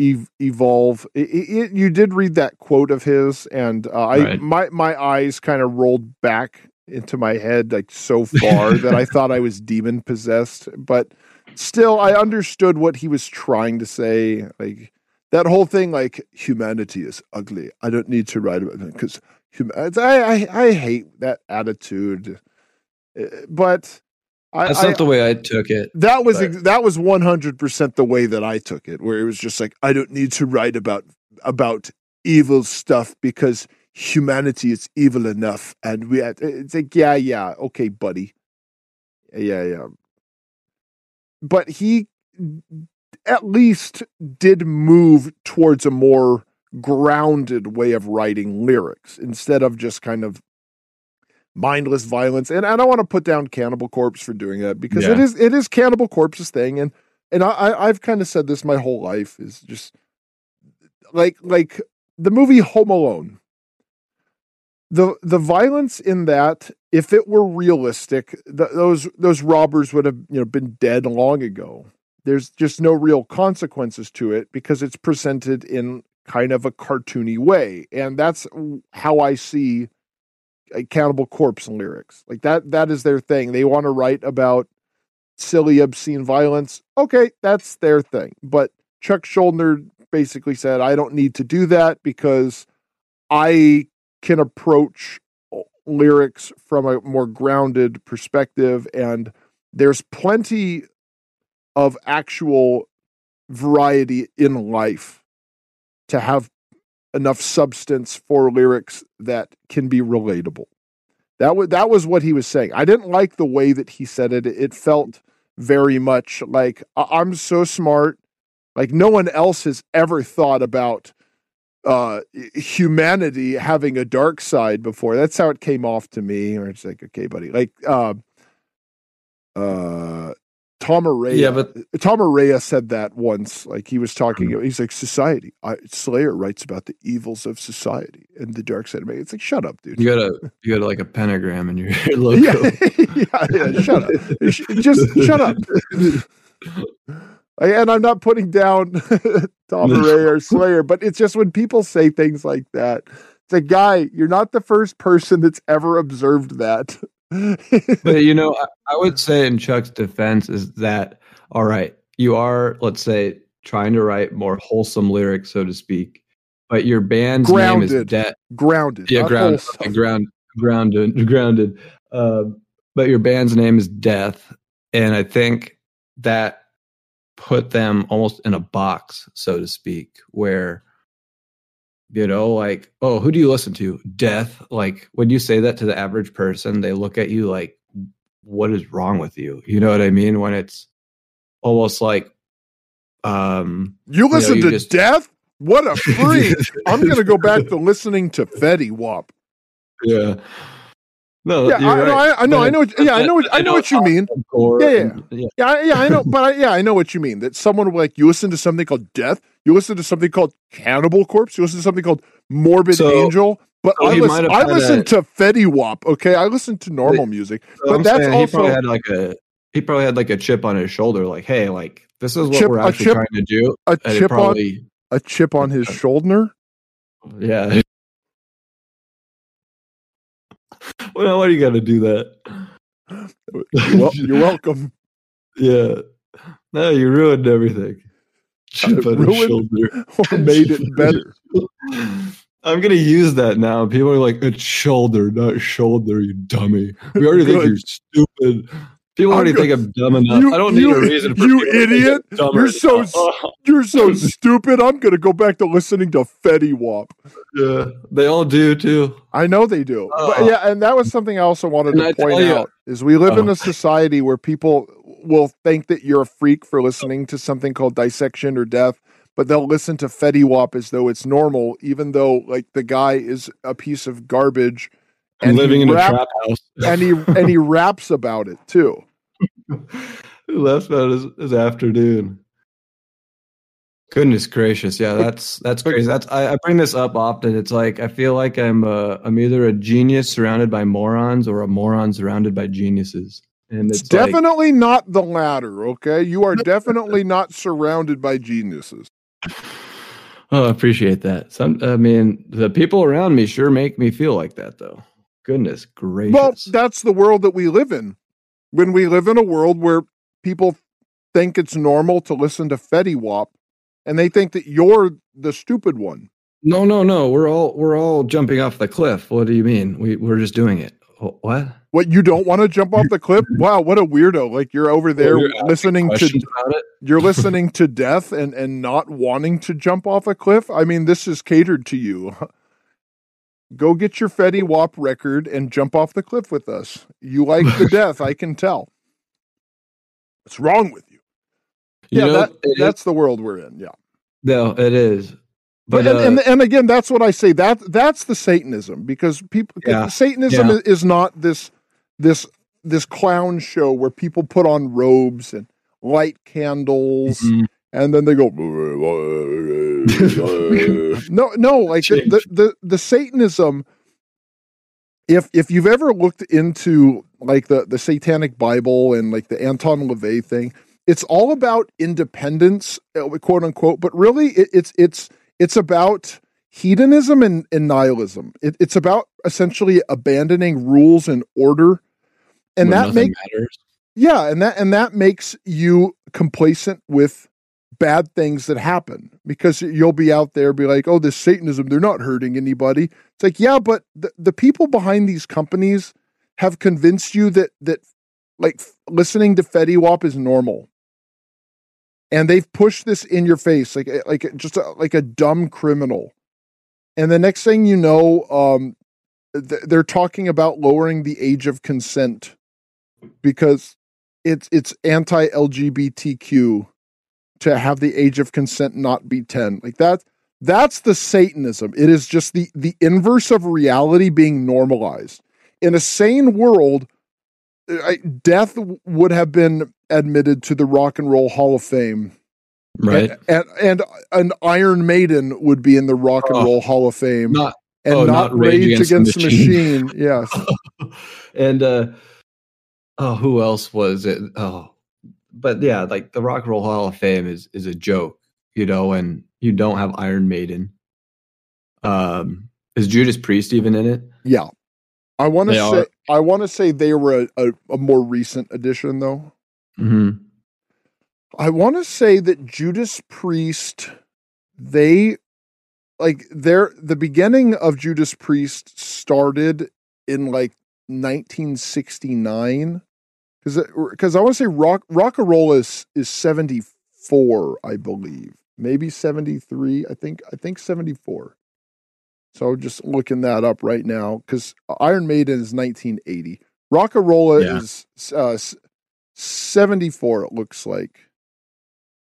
ev- evolve. I- I- I- you did read that quote of his, and uh, I my my eyes kind of rolled back into my head like so far that I thought I was demon possessed, but still, I understood what he was trying to say. Like that whole thing, like humanity is ugly. I don't need to write about it because I, I I hate that attitude. Uh, But I, That's I, not the way I took it. that was but- that was one hundred percent the way that I took it, where it was just like I don't need to write about about evil stuff because humanity is evil enough, and we had, it's like yeah yeah okay buddy, yeah yeah, but he at least did move towards a more grounded way of writing lyrics instead of just kind of mindless violence. And I don't want to put down Cannibal Corpse for doing that because it Yeah. is it is Cannibal Corpse's thing. And and I, I've kind of said this my whole life is just like like the movie Home Alone. The the violence in that, if it were realistic, th- those those robbers would have you know been dead long ago. There's just no real consequences to it because it's presented in kind of a cartoony way, and that's how I see a Cannibal Corpse lyrics. Like that that is their thing. They want to write about silly obscene violence. Okay, that's their thing. But Chuck Schuldiner basically said I don't need to do that because I can approach uh, lyrics from a more grounded perspective and there's plenty of actual variety in life to have enough substance for lyrics that can be relatable. That was that was what he was saying. I didn't like the way that he said it. It felt very much like "I- I'm so smart. Like no one else has ever thought about uh humanity having a dark side before. That's how it came off to me. Or it's like, okay, buddy. Like uh uh Tom Araya. Yeah, but- Tom Araya said that once. Like he was talking, hmm. he's like, society. I, Slayer writes about the evils of society and the dark side of man. It's like, shut up, dude. You got a you got like a pentagram in your <laughs> logo. yeah, <laughs> yeah, yeah, shut up. Just shut up. And I'm not putting down <laughs> Tom Araya or Slayer, but it's just when people say things like that. It's like, guy, you're not the first person that's ever observed that. But you know, I, I would say in Chuck's defense is that all right, you are, let's say, trying to write more wholesome lyrics, so to speak, but your band's name is Grounded. Death. grounded. Yeah, not ground, wholesome. ground, grounded, <laughs> grounded. Uh, but your band's name is Death, and I think that put them almost in a box, so to speak, where you know, like, oh, who do you listen to? Death. Like when you say that to the average person, they look at you like, what is wrong with you? You know what I mean? When it's almost like, um, You listen you to just- Death? What a <laughs> freak. I'm to go back to listening to Fetty Wap. yeah. No, Yeah, I, no. I, I know, I know, what, yeah, I know, what, I know what you mean. Yeah, yeah. yeah. Yeah, I- yeah, I know, but I, yeah, I know what you mean. That someone like you listen to something called Death, you listen to something called Cannibal Corpse, you listen to something called Morbid So- Angel. But so I listen, I listen a- to Fetty Wap. Okay, I listen to normal music, So but I'm that's saying he probably had like a he probably had like a chip on his shoulder, like, hey, like this is what Chip- we're actually chip- trying to do. a chip on a chip on his <laughs> shoulder. yeah. Well, why do you got to do that? Well, you're welcome. yeah. No, you ruined everything. <laughs> Chip on ruined? shoulder. <laughs> Or made it better. <laughs> I'm gonna use that now. People are like, "It's shoulder, not shoulder, you dummy." We already think you're stupid. People already think I'm dumb enough. You- I don't you- need a reason. For you idiot. You're so enough. Oh, You're so stupid. I'm gonna go back to listening to Fetty Wap. yeah, they all do too. I know they do. Oh. But Oh. yeah, and that was something I also wanted to I point you- out is we live in Oh. a society where people will think that you're a freak for oh. listening to something called dissection or death, but they'll listen to Fetty Wap as though it's normal, even though like the guy is a piece of garbage and living he in a trap house. and he <laughs> and he raps about it too. Who left out his, his afternoon? Goodness gracious, yeah, that's that's crazy. That's I, I bring this up often. It's like I feel like I'm uh, I'm either a genius surrounded by morons or a moron surrounded by geniuses, and It's it's, like, definitely not the latter, okay? You are <laughs> definitely not surrounded by geniuses. Oh, I appreciate that. Some, I mean, the people around me sure make me feel like that, though. Goodness gracious. Well, that's the world that we live in. When we live in a world where people think it's normal to listen to Fetty Wap, and they think that you're the stupid one. No, no, no. We're all we're all jumping off the cliff. What do you mean? We we're just doing it. What? What you don't want to jump off the cliff? <laughs> Wow, what a weirdo! Like you're over there You're listening to Questions about it? you're <laughs> listening to death and and not wanting to jump off a cliff. I mean, this is catered to you. <laughs> Go get your Fetty Wap record and jump off the cliff with us. You like the <laughs> death, I can tell. What's wrong with you? You yeah, know, that, it is- that's the world we're in. Yeah. no, it is. But and, uh, and and again, that's what I say. That that's the Satanism because people Yeah. Satanism Yeah. is, not this this this clown show where people put on robes and light candles Mhm. and then they go <laughs> no no like the, the the the Satanism. If if you've ever looked into like the the Satanic Bible and like the Anton LaVey thing, it's all about independence, uh, quote unquote. But really, it, it's it's it's about hedonism and, and nihilism. It, it's about essentially abandoning rules and order, and that makes matters. yeah, and that and that makes you complacent with bad things that happen because you'll be out there be like, oh, this Satanism, they're not hurting anybody. It's like, yeah, but the, the people behind these companies have convinced you that that like listening to Fetty Wap is normal. And they've pushed this in your face like like just a, like a dumb criminal. And the next thing you know, um, th- they're talking about lowering the age of consent because it's it's anti LGBTQ to have the age of consent not be 10 like that that's the satanism. It is just the the inverse of reality being normalized. In a sane world I, death would have been admitted to the rock and roll hall of fame. Right. and and, and an iron maiden would be in the rock and Oh. roll hall of fame Not and oh, not, not Rage against, Against the the Machine. machine. Yes. <laughs> And uh oh who else was it? Oh but yeah like the rock and roll hall of fame is is a joke you know and you don't have iron maiden um is judas priest even in it Yeah. I want to say are. I want to say they were a, a, a more recent addition though. mm-hmm. I want to say that Judas Priest they like their the beginning of Judas Priest started in like 1969 cuz cuz I want to say rock rock and roll is is 74 I believe. Maybe 73. I think I think 74. So just looking that up right now because Iron Maiden is 1980. rock Rocka Rolla Yeah. is uh, 74. It looks like.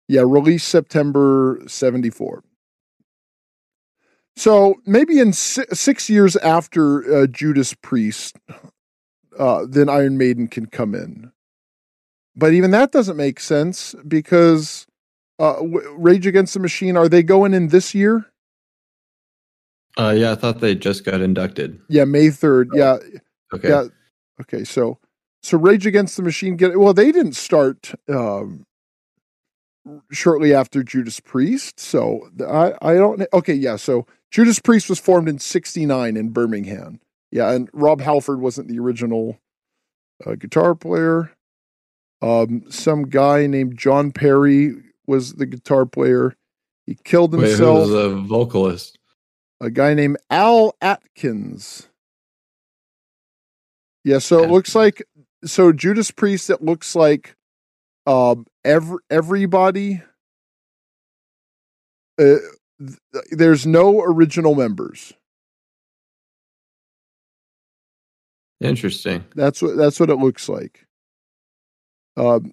Yeah, released September 74. So maybe in six years after uh, Judas Priest, uh, then Iron Maiden can come in. But even that doesn't make sense because uh, w- Rage Against the Machine, are they going in this year? uh yeah i thought they just got inducted Yeah, May 3rd. Yeah, okay Yeah. Okay, so so Rage Against the Machine get well, they didn't start um shortly after Judas Priest. So I I don't okay, yeah, so Judas Priest was formed in 69 in Birmingham. Yeah, and Rob Halford wasn't the original uh, guitar player. Um some guy named John Perry was the guitar player. He killed Wait, who himself was a vocalist a guy named Al Atkins. Yeah, so it looks like so Judas Priest. It looks like um every everybody. Uh, th- there's no original members. Interesting That's what that's what it looks like. Um,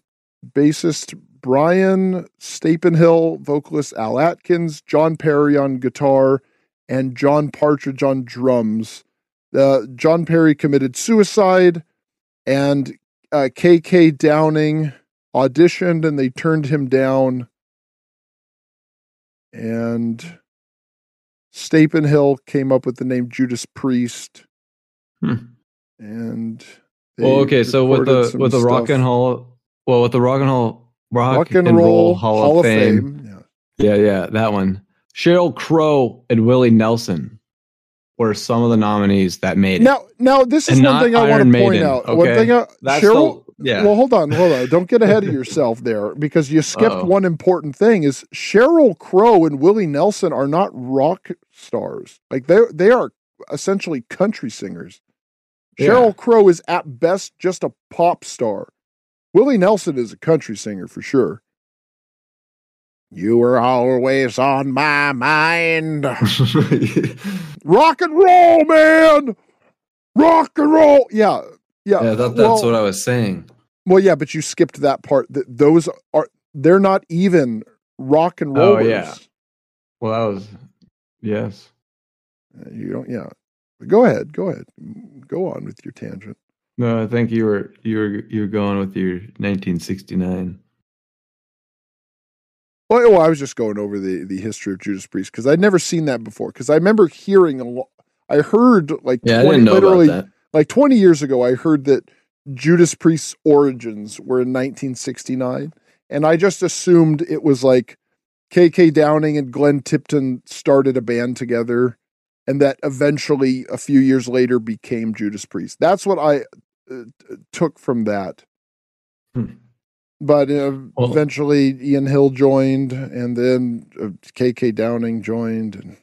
bassist Brian Stapenhill, vocalist Al Atkins, John Perry on guitar, and John Partridge on drums. Uh, John Perry committed suicide, and uh, KK Downing auditioned, and they turned him down. And Stapenhill came up with the name Judas Priest, Hmm. And well okay so with the with the rock and roll well with the rock and roll rock, Rock and, Roll, Hall, of Fame. Yeah. Yeah, yeah, that one. Sheryl Crow and Willie Nelson were some of the nominees that made it. Now, now this is And one thing I want to Iron point Maiden, out. One okay? thing, I, That's Sheryl the yeah. Well, hold on, hold on. Don't get ahead of <laughs> yourself there because you skipped Uh-oh. one important thing is Sheryl Crow and Willie Nelson are not rock stars. Like they they are essentially country singers. Yeah. Sheryl Crow is at best just a pop star. Willie Nelson is a country singer for sure. You were always on my mind. <laughs> Rock and roll, man. Rock and roll. Yeah. Yeah. yeah, that, that's well, what I was saying. well, yeah, but you skipped that part. Those are they're not even rock and roll. Oh, yeah. Well, that was yes. Uh, You don't. Yeah. Go ahead. Go ahead. Go on with your tangent. No, I think you were you were you were going with your 1969. Well, well, I was just going over the the history of Judas Priest because I'd never seen that before. Because I remember hearing a lot. I heard like Yeah, I 20, didn't know literally about that. like 20 years ago, I heard that Judas Priest's origins were in 1969. And I just assumed it was like KK Downing and Glenn Tipton started a band together and that eventually a few years later became Judas Priest. That's what I uh, took from that. Hmm. But uh, Well- eventually Ian Hill joined and then uh, KK Downing joined and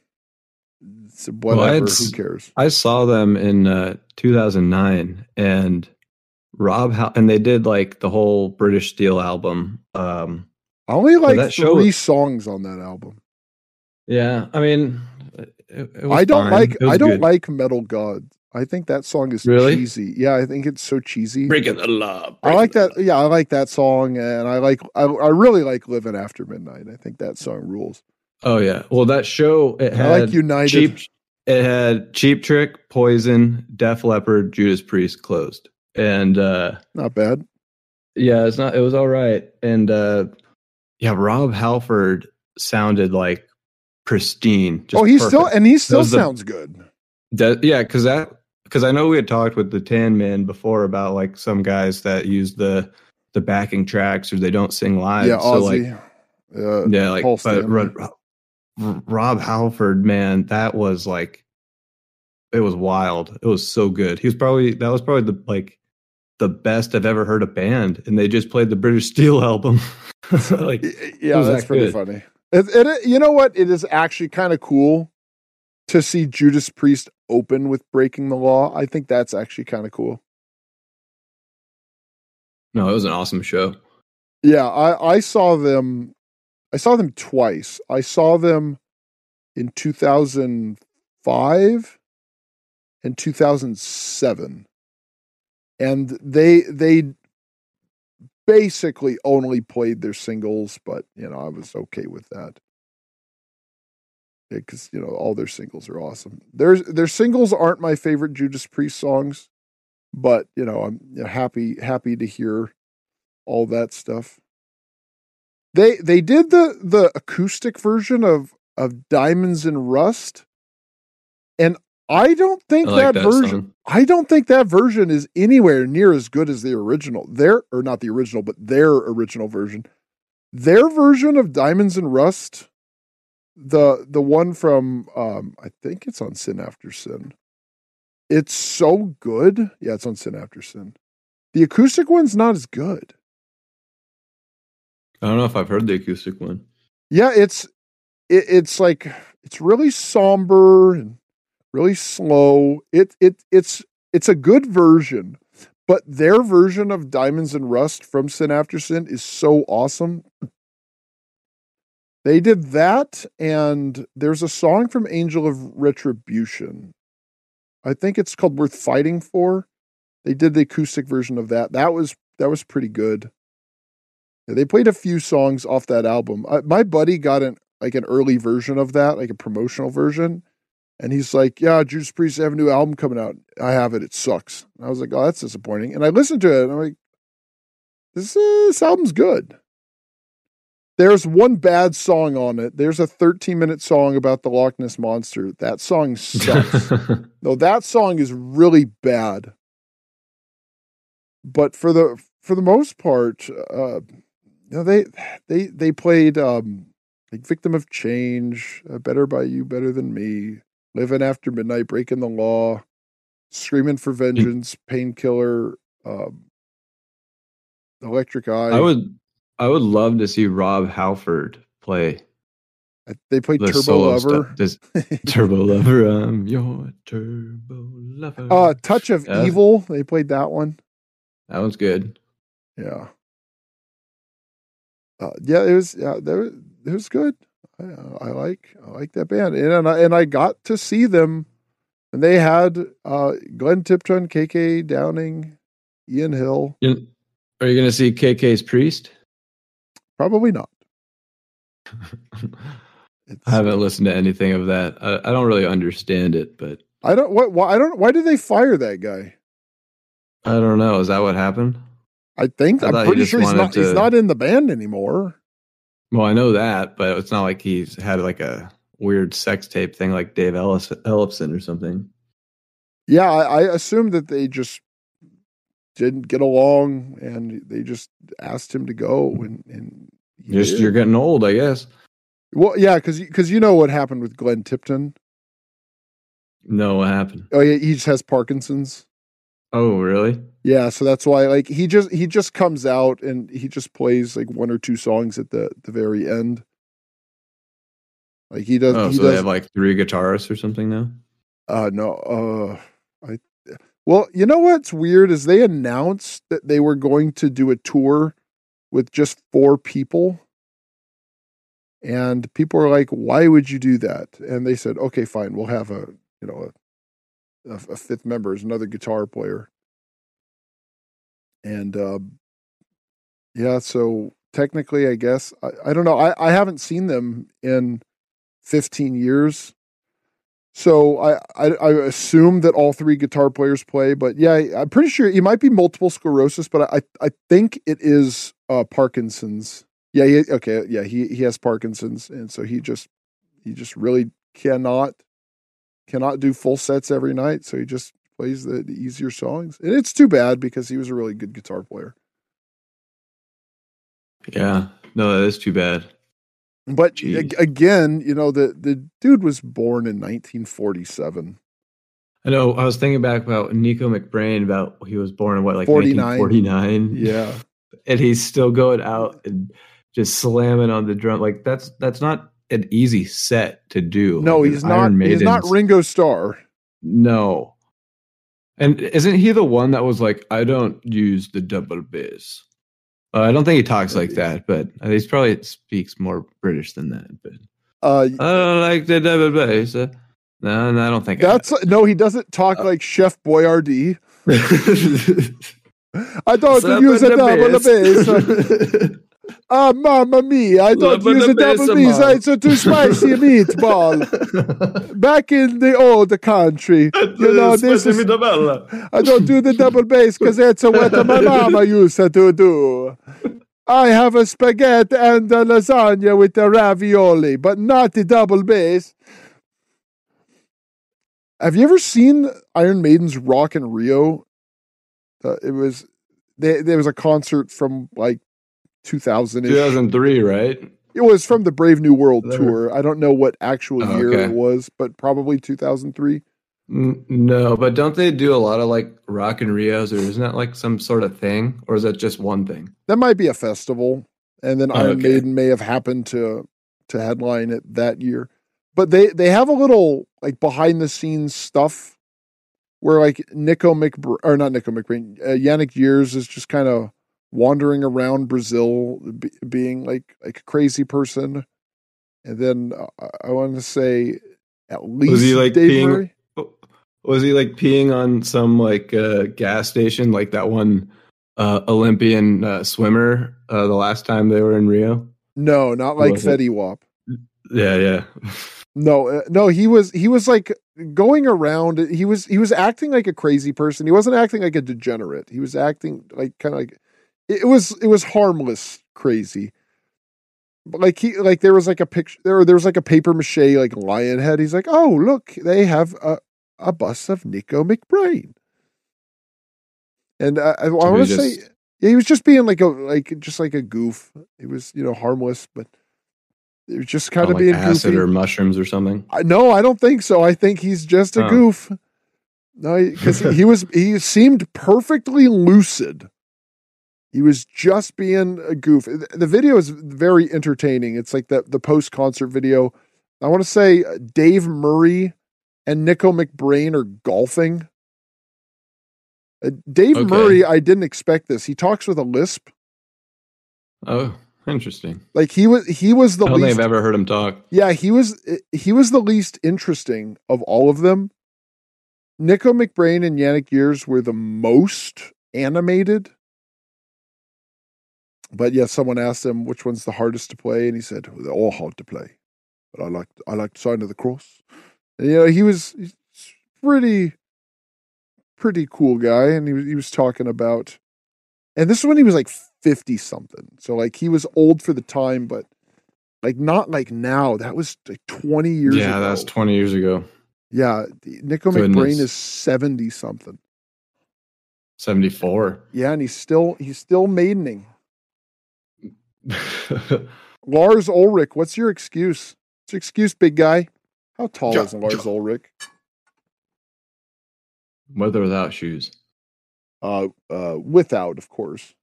so Well, whatever, had who cares? I saw them in uh, 2009, and Rob Hal- and they did like the whole British Steel album. Um, I only like that show- three songs on that album. yeah, I mean, it, it was I don't fine. like It was I don't good. like Metal God. I think that song is Really? cheesy. Yeah, I think it's so cheesy. breaking the law. I like that. Yeah, I like that song, and I like I, I really like Living After Midnight. I think that song rules. Oh yeah, well that show it had I like United. cheap. It had Cheap Trick, Poison, Def Leppard, Judas Priest closed, and uh Not bad. Yeah, it's not. It was all right, and uh yeah, Rob Halford sounded like pristine. Just oh, he's still and he still was the- sounds good. That- yeah, because that because I know we had talked with the Tan Man before about like some guys that use the the backing tracks or they don't sing live. yeah, so like uh, yeah, like Paul but Stanley. Ro- Ro- Rob Halford, man, that was like it was wild. It was so good. He was probably that was probably the like the best I've ever heard a band, and they just played the British Steel <laughs> album. <laughs> like yeah, that's that pretty funny. It, it, you know what? It is actually kind of cool to see Judas Priest open with Breaking the Law. I think that's actually kind of cool. no, it was an awesome show. Yeah, I, I saw them. I saw them twice. I saw them in 2005 and 2007, and they they basically only played their singles, but you know I was okay with that because you know all their singles are awesome. Their their singles aren't my favorite Judas Priest songs, but you know I'm you know, happy happy to hear all that stuff. They they did the the acoustic version of of Diamonds and Rust, and I don't think I like that, that version. song. I don't think that version is anywhere near as good as the original. Their or not the original, but their original version. Their version of Diamonds and Rust, the the one from um I think it's on Sin After Sin. It's so good. Yeah, it's on Sin After Sin. The acoustic one's not as good. I don't know if I've heard the acoustic one. Yeah, it's it, it's like it's really somber and really slow. It it it's it's a good version, but their version of Diamonds and Rust from Sin After Sin is so awesome. They did that, and there's a song from Angel of Retribution. I think it's called "Worth Fighting For." They did the acoustic version of that. That was that was pretty good. Yeah, they played a few songs off that album. Uh, my buddy got an like an early version of that, like a promotional version, and he's like, "Yeah, Judas Priest have a new album coming out. I have it. It sucks." And I was like, "Oh, that's disappointing." And I listened to it, and I'm like, "This uh, this album's good." There's one bad song on it. There's a 13 minute song about the Loch Ness monster. That song sucks. <laughs> No, that song is really bad. But for the for the most part, uh, you know, they they they played um, like "Victim of Change," uh, "Better by You, Better Than Me," "Living After Midnight," "Breaking the Law," "Screaming for Vengeance," "Painkiller." Um, Electric Eye. I would I would love to see Rob Halford play They played the Turbo Lover. This <laughs> Turbo Lover, I'm your Turbo Lover. Uh, Touch of. Evil. They played that one. that one's good. Yeah. Uh, yeah, it was. Yeah, there, it was good. I, I like. I like that band, and, and I and I got to see them, and they had uh, Glenn Tipton, KK Downing, Ian Hill. Are you going to see KK's Priest? Probably not. <laughs> I haven't listened to anything of that. I, I don't really understand it, but I don't. What? Why? I don't. Why did they fire that guy? I don't know. Is that what happened? I think I he pretty sure he's not. He's not in the band anymore. Well, I know that, but it's not like he's had like a weird sex tape thing like Dave Ellis, Ellefson or something. Yeah, I, I assumed that they just didn't get along, and they just asked him to go. And, and Just did. you're getting old, I guess. Well, yeah, because because you know what happened with Glenn Tipton. No, what happened? Oh, yeah, he just has Parkinson's. Oh, really? Yeah, so that's why like he just he just comes out and he just plays like one or two songs at the the very end. Like he does. Oh, he so they does. have like three guitarists or something now. uh no. Uh, I. Well, you know what's weird is they announced that they were going to do a tour with just four people. And people are like, "Why would you do that?" And they said, "Okay, fine, we'll have a you know a, a, a fifth member is another guitar player." And uh, yeah, so technically, I guess I, I don't know. I, I haven't seen them in fifteen years, so I, I I assume that all three guitar players play. But yeah, I'm pretty sure it might be multiple sclerosis, but I I think it is uh, Parkinson's. Yeah, he, okay, yeah, he he has Parkinson's, and so he just he just really cannot cannot do full sets every night. So he just plays the, the easier songs, and it's too bad because he was a really good guitar player. Yeah. No, that is too bad. But Jeez. again, you know, the the dude was born in 1947. I know. I was thinking back about Nicko McBrain. About he was born in what, like 49. 1949. Yeah, <laughs> and he's still going out and just slamming on the drum. Like that's that's not an easy set to do. no, Like, he's not. He's not Ringo Starr. No. And isn't he the one that was like, I don't use the double bass? Uh, I don't think he talks like that, but he's probably speaks more British than that. But Uh, I don't like the double bass. Uh, no, no, I don't think that's no, he doesn't talk Uh, like Chef Boyardee. <laughs> I. I don't use a double bass. <laughs> Ah, mamma mia! I don't Double use a bass, double bass. It's a too spicy meatball. <laughs> Back in the old country, <laughs> you know this is. I don't do the double bass because that's what my <laughs> mama used to do. I have a spaghetti and a lasagna with the ravioli, but not the double bass. Have you ever seen Iron Maiden's Rock in Rio? Uh, it was they, there was a concert from like 2000 2003, right? It was from the Brave New World There. tour. I don't know what actual Oh, year okay. it was, but probably 2003. No, but don't they do a lot of like rock and Rios, or isn't that like some sort of thing, or is that just one thing? That might be a festival, and then Oh, Iron okay. Maiden may have happened to to headline it that year. But they they have a little like behind the scenes stuff where like Nicko McBr or not Nicko McBrain, uh, Yannick Gers is just kind of wandering around Brazil, be, being like like a crazy person, and then uh, I want to say at least was he, like, Dave being- Murray. Was he like peeing on some like uh, gas station, like that one uh, Olympian uh, swimmer uh, the last time they were in Rio? No, not like? Fetty Wap. Yeah, yeah. No, uh, no, he was he was like going around. He was he was acting like a crazy person. He wasn't acting like a degenerate. He was acting like kind of like it was it was harmless crazy. But like he like there was like a picture there there was like a paper mache like lion head. He's like, oh look, they have a a bust of Nicko McBrain. And I, I, I want to say, yeah, he was just being like a like just like a goof. It was you know harmless, but it was just kind of like being acid goofy. or mushrooms or something. I, no, I don't think so. I think he's just a Oh. goof. No, because he was he seemed perfectly lucid. He was just being a goof. The video is very entertaining. It's like the the post concert video. I want to say uh, Dave Murray and Nicko McBrain are golfing. Uh, Dave Okay. Murray, I didn't expect this. He talks with a lisp. Oh, interesting. Like he was he was the I don't least think I've ever heard him talk. Yeah, he was he was the least interesting of all of them. Nicko McBrain and Yannick Gers were the most animated. But yeah, someone asked him which one's the hardest to play, and he said they're all hard to play. But I like I like Sign of the Cross. And, you know, he was pretty pretty cool guy, and he was he was talking about, and this is when he was like fifty something. So like he was old for the time, but like not like now. That was like twenty years. yeah, ago. that's 20 years ago. Yeah, Nicko Goodness. McBrain is seventy something. 74. Yeah, and he's still he's still maidening. <laughs> Lars Ulrich, what's your excuse? What's your excuse, big guy? How tall is Lars. Ulrich? With or without shoes. Uh, uh, without, of course.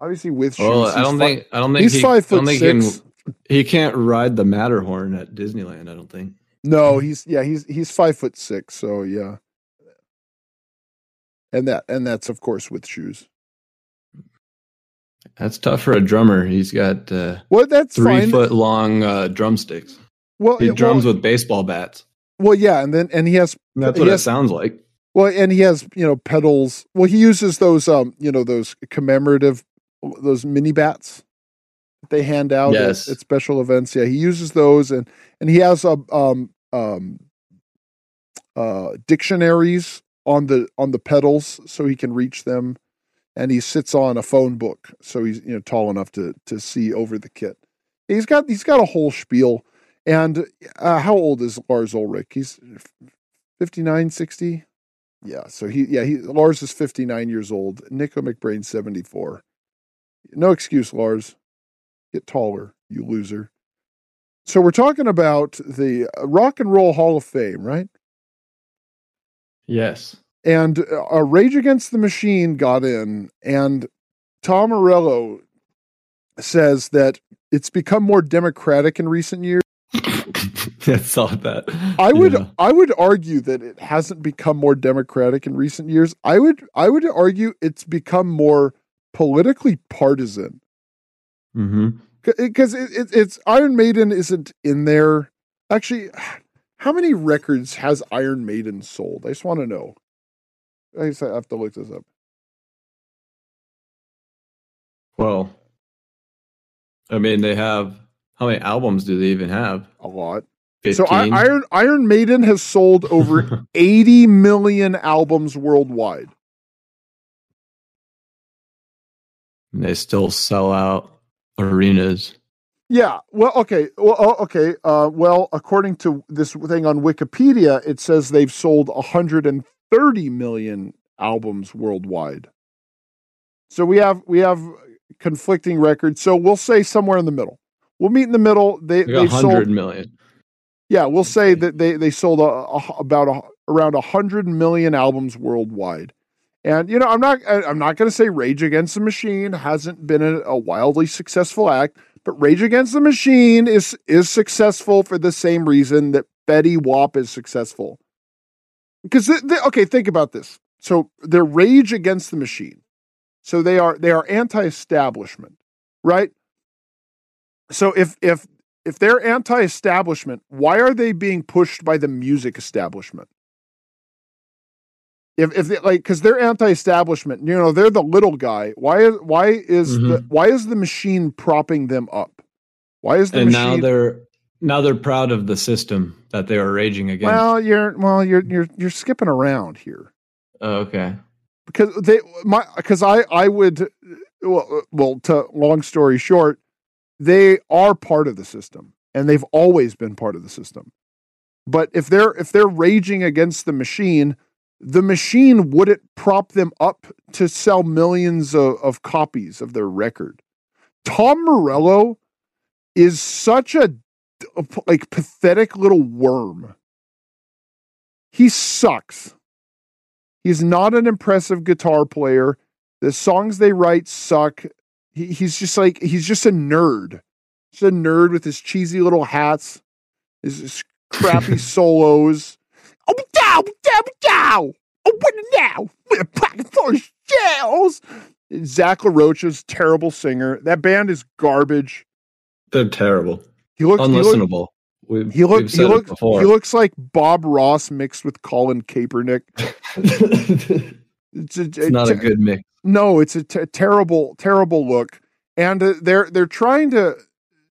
Obviously, with shoes. Well, I don't fi- think I don't think he's he, five foot think he six. can- He, can't ride the Matterhorn at Disneyland. I don't think. No, he's yeah, he's he's five foot six. So yeah, and that and that's of course with shoes. That's tough for a drummer. He's got uh, Well, that's three fine. foot long uh, drumsticks. well, He drums well, with baseball bats. well, yeah, and then and he has That's what it sounds like. Well, and he has you know pedals. Well, he uses those um you know those commemorative those mini bats that they hand out at- at, special events. Yeah, he uses those, and and he has a um um uh dictionaries on the on the pedals so he can reach them, and he sits on a phone book so he's you know tall enough to to see over the kit. He's got he's got a whole spiel. And uh, how old is Lars Ulrich? He's 59, 60? Yeah, so he yeah, he Lars is 59 years old. Nicko McBrain 74. No excuse, Lars. Get taller, you loser. So we're talking about the uh, Rock and Roll Hall of Fame, right? Yes. And uh, Rage Against the Machine got in, and Tom Morello says that it's become more democratic in recent years. <laughs> I saw that. I would Yeah. I would argue that it hasn't become more democratic in recent years. I would I would argue it's become more politically partisan Mhm. because it, it, it's Iron Maiden isn't in there. Actually, <sighs> how many records has Iron Maiden sold? I just want to know. I just have to look this up. Well, I mean, they have how many albums do they even have? A lot. 15? So I, Iron Iron Maiden has sold over <laughs> 80 million albums worldwide. And they still sell out arenas. Yeah. Well, okay. Well, oh, okay. Uh, well, according to this thing on Wikipedia, it says they've sold 130 million albums worldwide. So we have we have conflicting records. So we'll say somewhere in the middle. We'll meet in the middle. They They got they've sold. 100 million. Yeah, we'll say that they they sold a, a, about a, around 100 million albums worldwide. And you know, I'm not I'm not going to say Rage Against the Machine hasn't been a, a wildly successful act, but Rage Against the Machine is is successful for the same reason that Fetty Wap is successful. Because okay, think about this. So they're Rage Against the Machine. So they are they are anti-establishment, right? So if if if they're anti-establishment, why are they being pushed by the music establishment? If if they, like because they're anti-establishment, you know they're the little guy. Why is why is the Mhm. why is the machine propping them up? Why is the And machine? now they're now they're proud of the system that they are raging against. well, you're well, you're you're you're skipping around here oh, okay. because they my because I I would well, well to long story short, they are part of the system and they've always been part of the system. But if they're if they're raging against the machine, the machine wouldn't prop them up to sell millions of, of copies of their record. Tom Morello is such a like pathetic little worm. He sucks. He's not an impressive guitar player. The songs they write suck. He, he's just like he's just a nerd. Just a nerd with his cheesy little hats, his, his crappy <laughs> solos. Oh, dow, dow, dow. Oh, what now? With a pocket full of shells. Zach LaRoche's terrible singer. That band is garbage. They're terrible. He looks he look- Unlistenable. We've, He, look, he, it before. he looks like Bob Ross mixed with Colin Kaepernick. <laughs> It's, a, it's not a good mix. no, it's a t- terrible, terrible look, and uh, they're they're trying to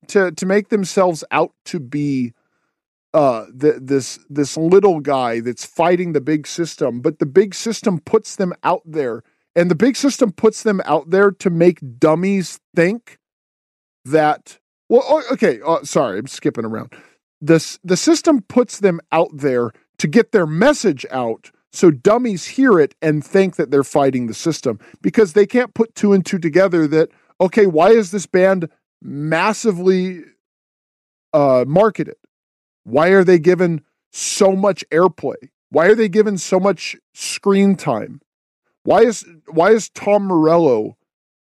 to to make themselves out to be uh the, this this little guy that's fighting the big system, but the big system puts them out there, and the big system puts them out there to make dummies think that. Well, oh, okay, uh, sorry, I'm skipping around. This the system puts them out there to get their message out so dummies hear it and think that they're fighting the system because they can't put two and two together that, okay, why is this band massively uh, marketed? Why are they given so much airplay? Why are they given so much screen time? Why is why is Tom Morello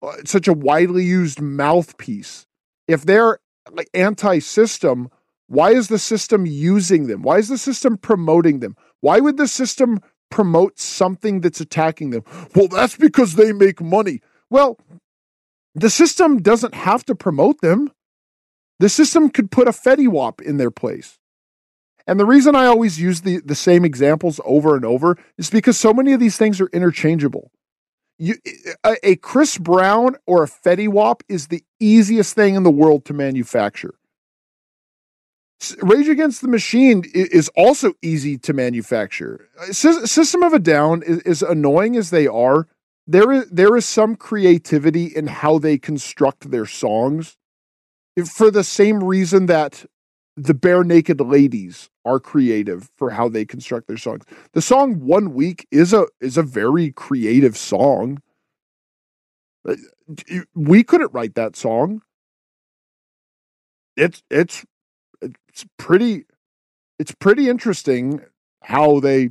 uh, such a widely used mouthpiece? If they're like anti-system, why is the system using them? Why is the system promoting them? Why would the system promote something that's attacking them? Well, that's because they make money. Well, the system doesn't have to promote them. The system could put a Fetty Wap in their place. And the reason I always use the, the same examples over and over is because so many of these things are interchangeable. You, a, a Chris Brown or a Fetty Wap is the easiest thing in the world to manufacture. Rage Against the Machine is also easy to manufacture. Uh, System of a Down is, is annoying as they are. There is there is some creativity in how they construct their songs, for the same reason that the Barenaked Ladies are creative for how they construct their songs. The song "One Week" is a is a very creative song. Uh, We couldn't write that song. It's it's it's pretty it's pretty interesting how they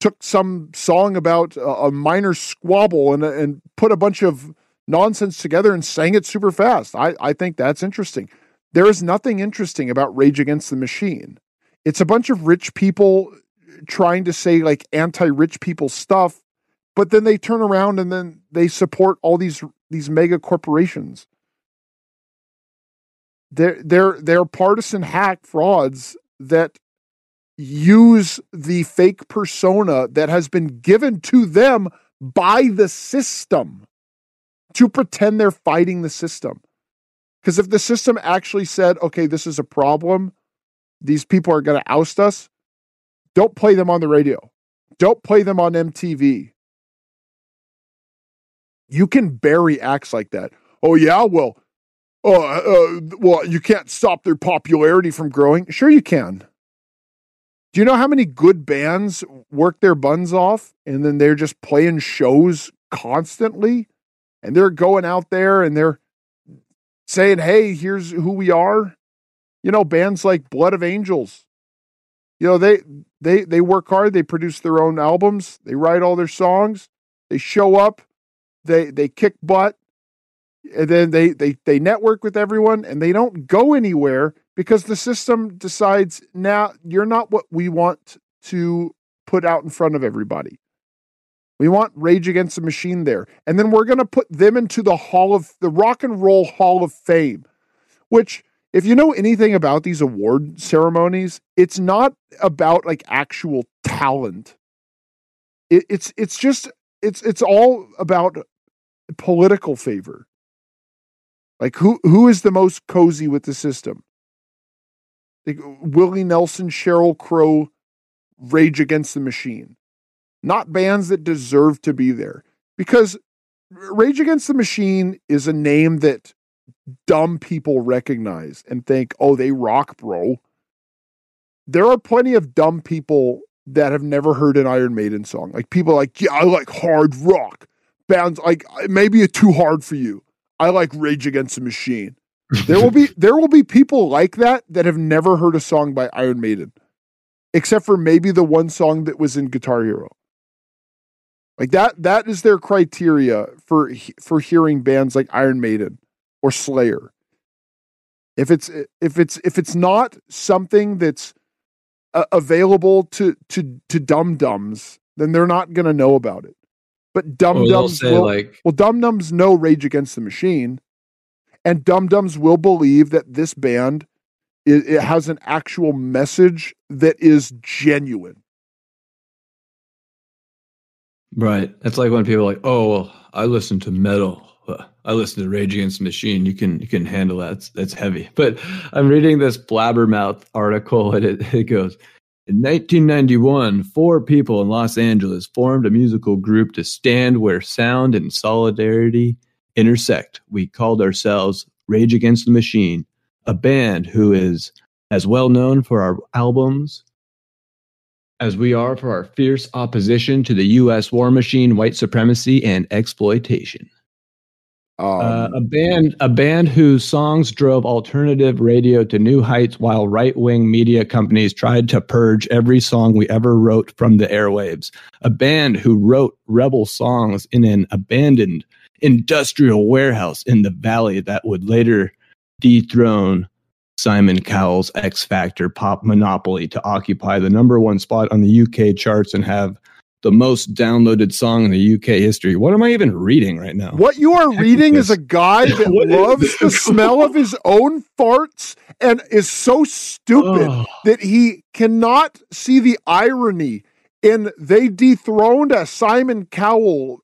took some song about a, a minor squabble and and put a bunch of nonsense together and sang it super fast. I I think that's interesting. There is nothing interesting about Rage Against the Machine. It's a bunch of rich people trying to say like anti-rich people stuff, but then they turn around and then they support all these these mega corporations. They're they're they're partisan hack frauds that use the fake persona that has been given to them by the system to pretend they're fighting the system. Because if the system actually said, okay, this is a problem, these people are going to oust us, don't play them on the radio. Don't play them on MTV. You can bury acts like that. Oh, yeah, well, uh, uh, well, you can't stop their popularity from growing. Sure, you can. Do you know how many good bands work their buns off and then they're just playing shows constantly? And they're going out there and they're saying, hey, here's who we are. You know, bands like Blood of Angels. You know, they they they work hard, they produce their own albums, they write all their songs, they show up, they they kick butt, and then they they they network with everyone and they don't go anywhere because the system decides now you're not what we want to put out in front of everybody. We want Rage Against the Machine there. And then we're going to put them into the Hall of the Rock and Roll Hall of Fame, which if you know anything about these award ceremonies, it's not about like actual talent. It, it's it's just it's it's all about political favor. Like who who is the most cozy with the system? Like Willie Nelson, Sheryl Crow, Rage Against the Machine. Not bands that deserve to be there. Because Rage Against the Machine is a name that dumb people recognize and think, oh, they rock, bro. There are plenty of dumb people that have never heard an Iron Maiden song. Like people like, yeah, I like hard rock. Bands like maybe it's too hard for you. I like Rage Against the Machine. There will be <laughs> there will be people like that that have never heard a song by Iron Maiden, except for maybe the one song that was in Guitar Hero. Like that that is their criteria for for hearing bands like Iron Maiden or Slayer. If it's if it's if it's not something that's uh, available to to to dum dums, then they're not going to know about it. But dum dums will like well dum dums know Rage Against the Machine, and dum dums will believe that this band it, it has an actual message that is genuine. Right. It's like when people are like, "Oh, well, I listen to metal. I listen to Rage Against the Machine. You can you can handle that. That's, that's heavy." But I'm reading this Blabbermouth article, and it, it goes. In 1991, four people in Los Angeles formed a musical group to stand where sound and solidarity intersect. We called ourselves Rage Against the Machine, a band who is as well known for our albums as we are for our fierce opposition to the U.S. war machine, white supremacy, and exploitation. Um, uh, a band, a band whose songs drove alternative radio to new heights, while right-wing media companies tried to purge every song we ever wrote from the airwaves. A band who wrote rebel songs in an abandoned industrial warehouse in the valley that would later dethrone Simon Cowell's X Factor pop monopoly to occupy the number one spot on the UK charts and have the most downloaded song in the UK history. What am I even reading right now? What you are reading is a guy that <laughs> loves the smell of his own farts and is so stupid oh. that he cannot see the irony in they dethroned a Simon Cowell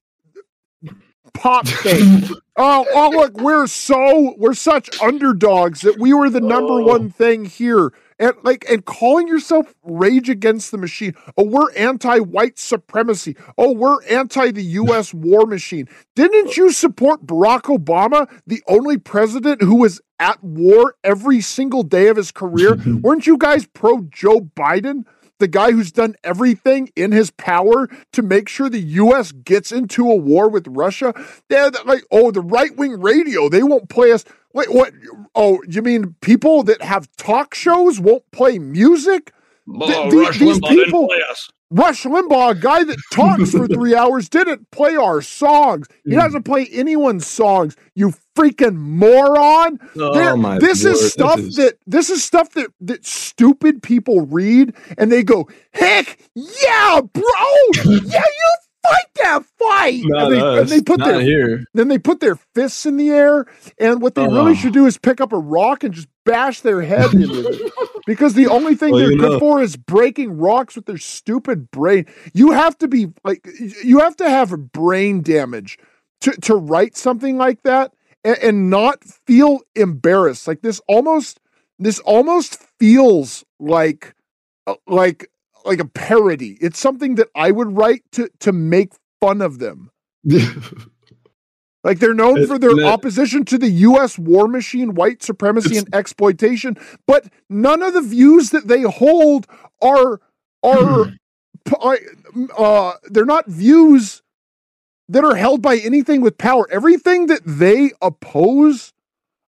pop <laughs> thing. oh, oh, look, we're so we're such underdogs that we were the number oh. one thing here. And like and calling yourself rage against the machine. Oh, we're anti-white supremacy. Oh, we're anti the US <laughs> war machine. Didn't you support Barack Obama, the only president who was at war every single day of his career? <laughs> Weren't you guys pro Joe Biden? The guy who's done everything in his power to make sure the U.S. gets into a war with Russia. They're like, oh, the right wing radio, they won't play us. Wait, what? Oh, you mean people that have talk shows won't play music? Th- th- these people, Rush Limbaugh, a guy that talks for <laughs> three hours, didn't play our songs. He mm. doesn't play anyone's songs. You freaking moron! Oh my this Lord, is <laughs> stuff is... that this is stuff that that stupid people read, and they go, "Heck yeah, bro! yeah, you fight that fight. Not and, they, us. and they put Not their here. Then they put their fists in the air, and what they really should do is pick up a rock and just bash their head into it. <laughs> Because the only thing well, they're good know. for is breaking rocks with their stupid brain. You have to be like you have to have brain damage to to write something like that and, and not feel embarrassed. Like this almost this almost feels like uh, like like a parody. It's something that I would write to to make fun of them. <laughs> like they're known for their opposition to the US war machine, white supremacy and exploitation, but none of the views that they hold are are uh, they're not views that are held by anything with power. Everything that they oppose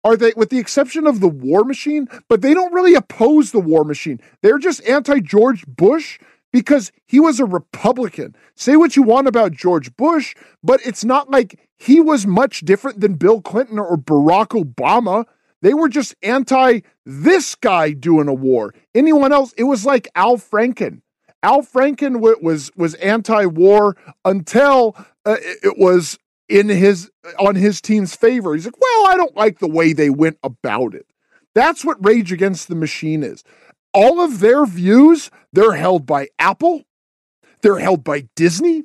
are they, with the exception of the war machine, but they don't really oppose the war machine. They're just anti George Bush because he was a Republican. Say what you want about George Bush, but it's not like he was much different than Bill Clinton or Barack Obama. They were just anti this guy doing a war. Anyone else, it was like Al Franken. Al Franken was was anti-war until uh, it was in his on his team's favor. He's like, well, I don't like the way they went about it. That's what Rage Against the Machine is. All of their views, they're held by Apple, they're held by Disney,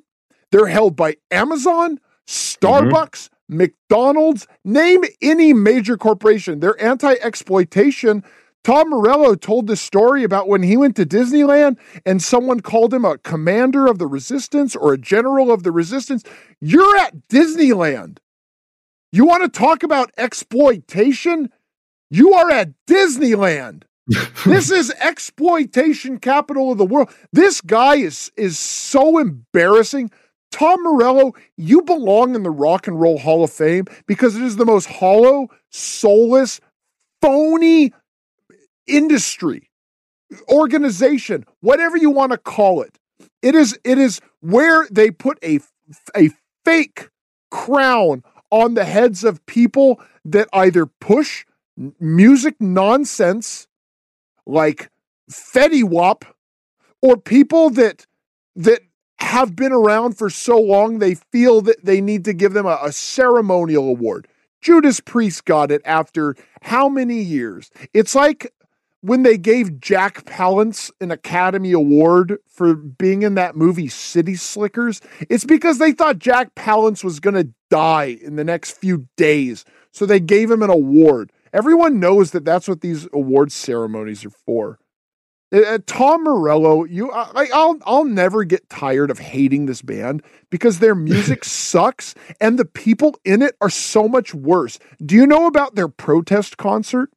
they're held by Amazon, Starbucks, mm-hmm. McDonald's, name any major corporation. They're anti-exploitation Tom Morello told this story about when he went to Disneyland and someone called him a commander of the resistance or a general of the resistance. You're at Disneyland. You want to talk about exploitation? You are at Disneyland. <laughs> this is exploitation capital of the world. This guy is is so embarrassing. Tom Morello, you belong in the Rock and Roll Hall of Fame because it is the most hollow, soulless, phony industry, organization, whatever you want to call it. It is it is where they put a a fake crown on the heads of people that either push music nonsense like Fetty Wap or people that that have been around for so long they feel that they need to give them a, a ceremonial award. Judas Priest got it after how many years? It's like when they gave Jack Palance an Academy Award for being in that movie City Slickers, it's because they thought Jack Palance was going to die in the next few days. So they gave him an award. Everyone knows that that's what these award ceremonies are for. Uh, Tom Morello, you, I, I'll, I'll never get tired of hating this band because their <laughs> music sucks and the people in it are so much worse. Do you know about their protest concert?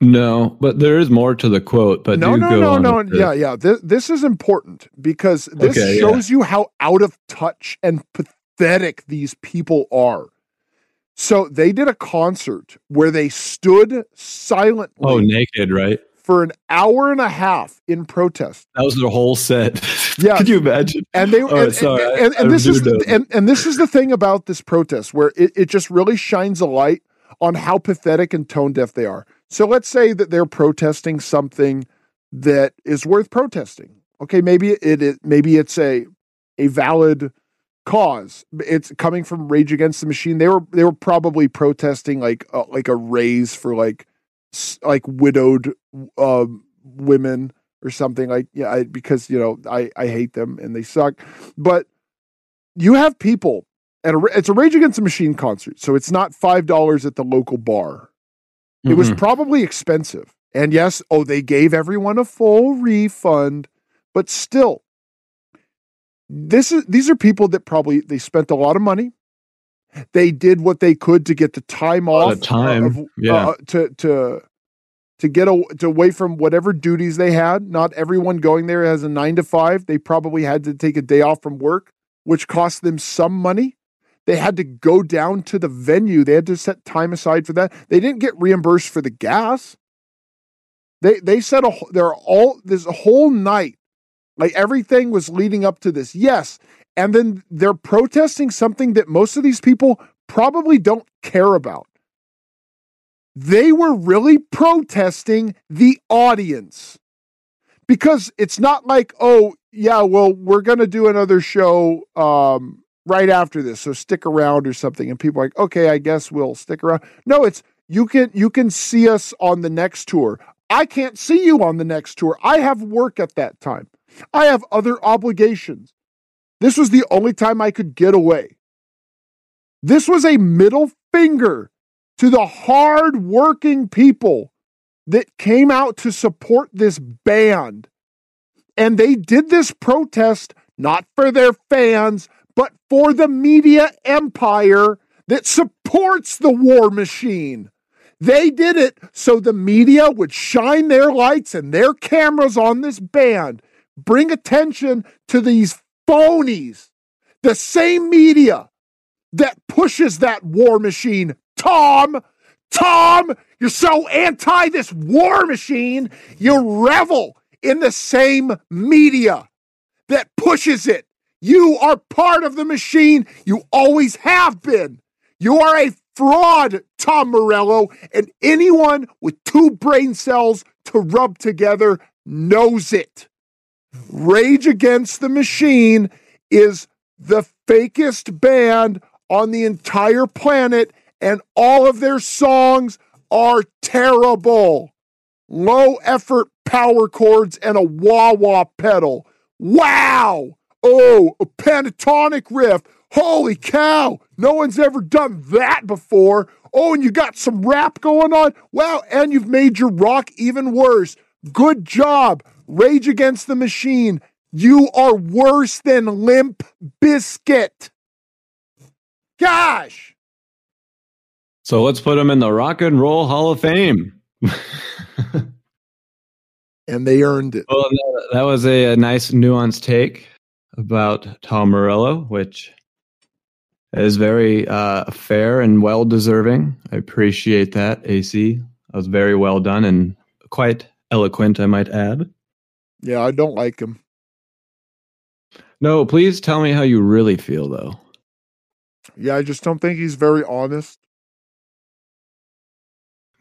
No, but there is more to the quote. But no, no, no, no. Yeah, yeah. This, this is important because this okay, shows yeah. you how out of touch and pathetic these people are. So they did a concert where they stood oh, silently. Oh, naked, right? For an hour and a half in protest. That was their whole set. <laughs> Yeah, could you imagine? And they oh, and, sorry, and, and, and this is the, and, and this is the thing about this protest where it, it just really shines a light on how pathetic and tone deaf they are. So let's say that they're protesting something that is worth protesting. Okay, maybe it, it maybe it's a a valid cause. It's coming from Rage Against the Machine. They were they were probably protesting like uh, like a raise for like like widowed uh, women or something like yeah I, because you know I I hate them and they suck. But you have people at a it's a Rage Against the Machine concert, so it's not five dollars at the local bar Mm-hmm. It was mm-hmm. probably expensive. And yes, oh, they gave everyone a full refund, but still, this is these are people that probably they spent a lot of money. They did what they could to get the time off, time, of, yeah, uh, to to to get a, to away from whatever duties they had. Not everyone going there has a nine to five. They probably had to take a day off from work, which cost them some money. They had to go down to the venue. They had to set time aside for that. They didn't get reimbursed for the gas. They they said a they're all this whole night, like everything was leading up to this. Yes, and then they're protesting something that most of these people probably don't care about. They were really protesting the audience because it's not like, oh, yeah, well, we're going to do another show um, right after this. So stick around or something. And people are like, okay, I guess we'll stick around. No, it's you can you can see us on the next tour. I can't see you on the next tour. I have work at that time. I have other obligations. This was the only time I could get away. This was a middle finger to the hard working people that came out to support this band. And they did this protest not for their fans, but for the media empire that supports the war machine. They did it so the media would shine their lights and their cameras on this band, bring attention to these phonies, the same media that pushes that war machine. Tom, Tom, you're so anti this war machine, you revel in the same media that pushes it you are part of the machine. You always have been. You are a fraud, Tom Morello, and anyone with two brain cells to rub together knows it. Rage Against the Machine is the fakest band on the entire planet, and all of their songs are terrible. Low effort power chords and a wah wah pedal. Wow! Oh, a pentatonic riff. Holy cow. No one's ever done that before. Oh, and you got some rap going on. Wow. And you've made your rock even worse. Good job. Rage Against the Machine. You are worse than Limp Bizkit. Gosh. So let's put them in the Rock and Roll Hall of Fame. <laughs> and they earned it. Well, that was a, a nice nuanced take about Tom Morello, which is very uh, fair and well deserving. I appreciate that, AC. That was very well done and quite eloquent, I might add. Yeah, I don't like him. No, please tell me how you really feel, though. Yeah, I just don't think he's very honest.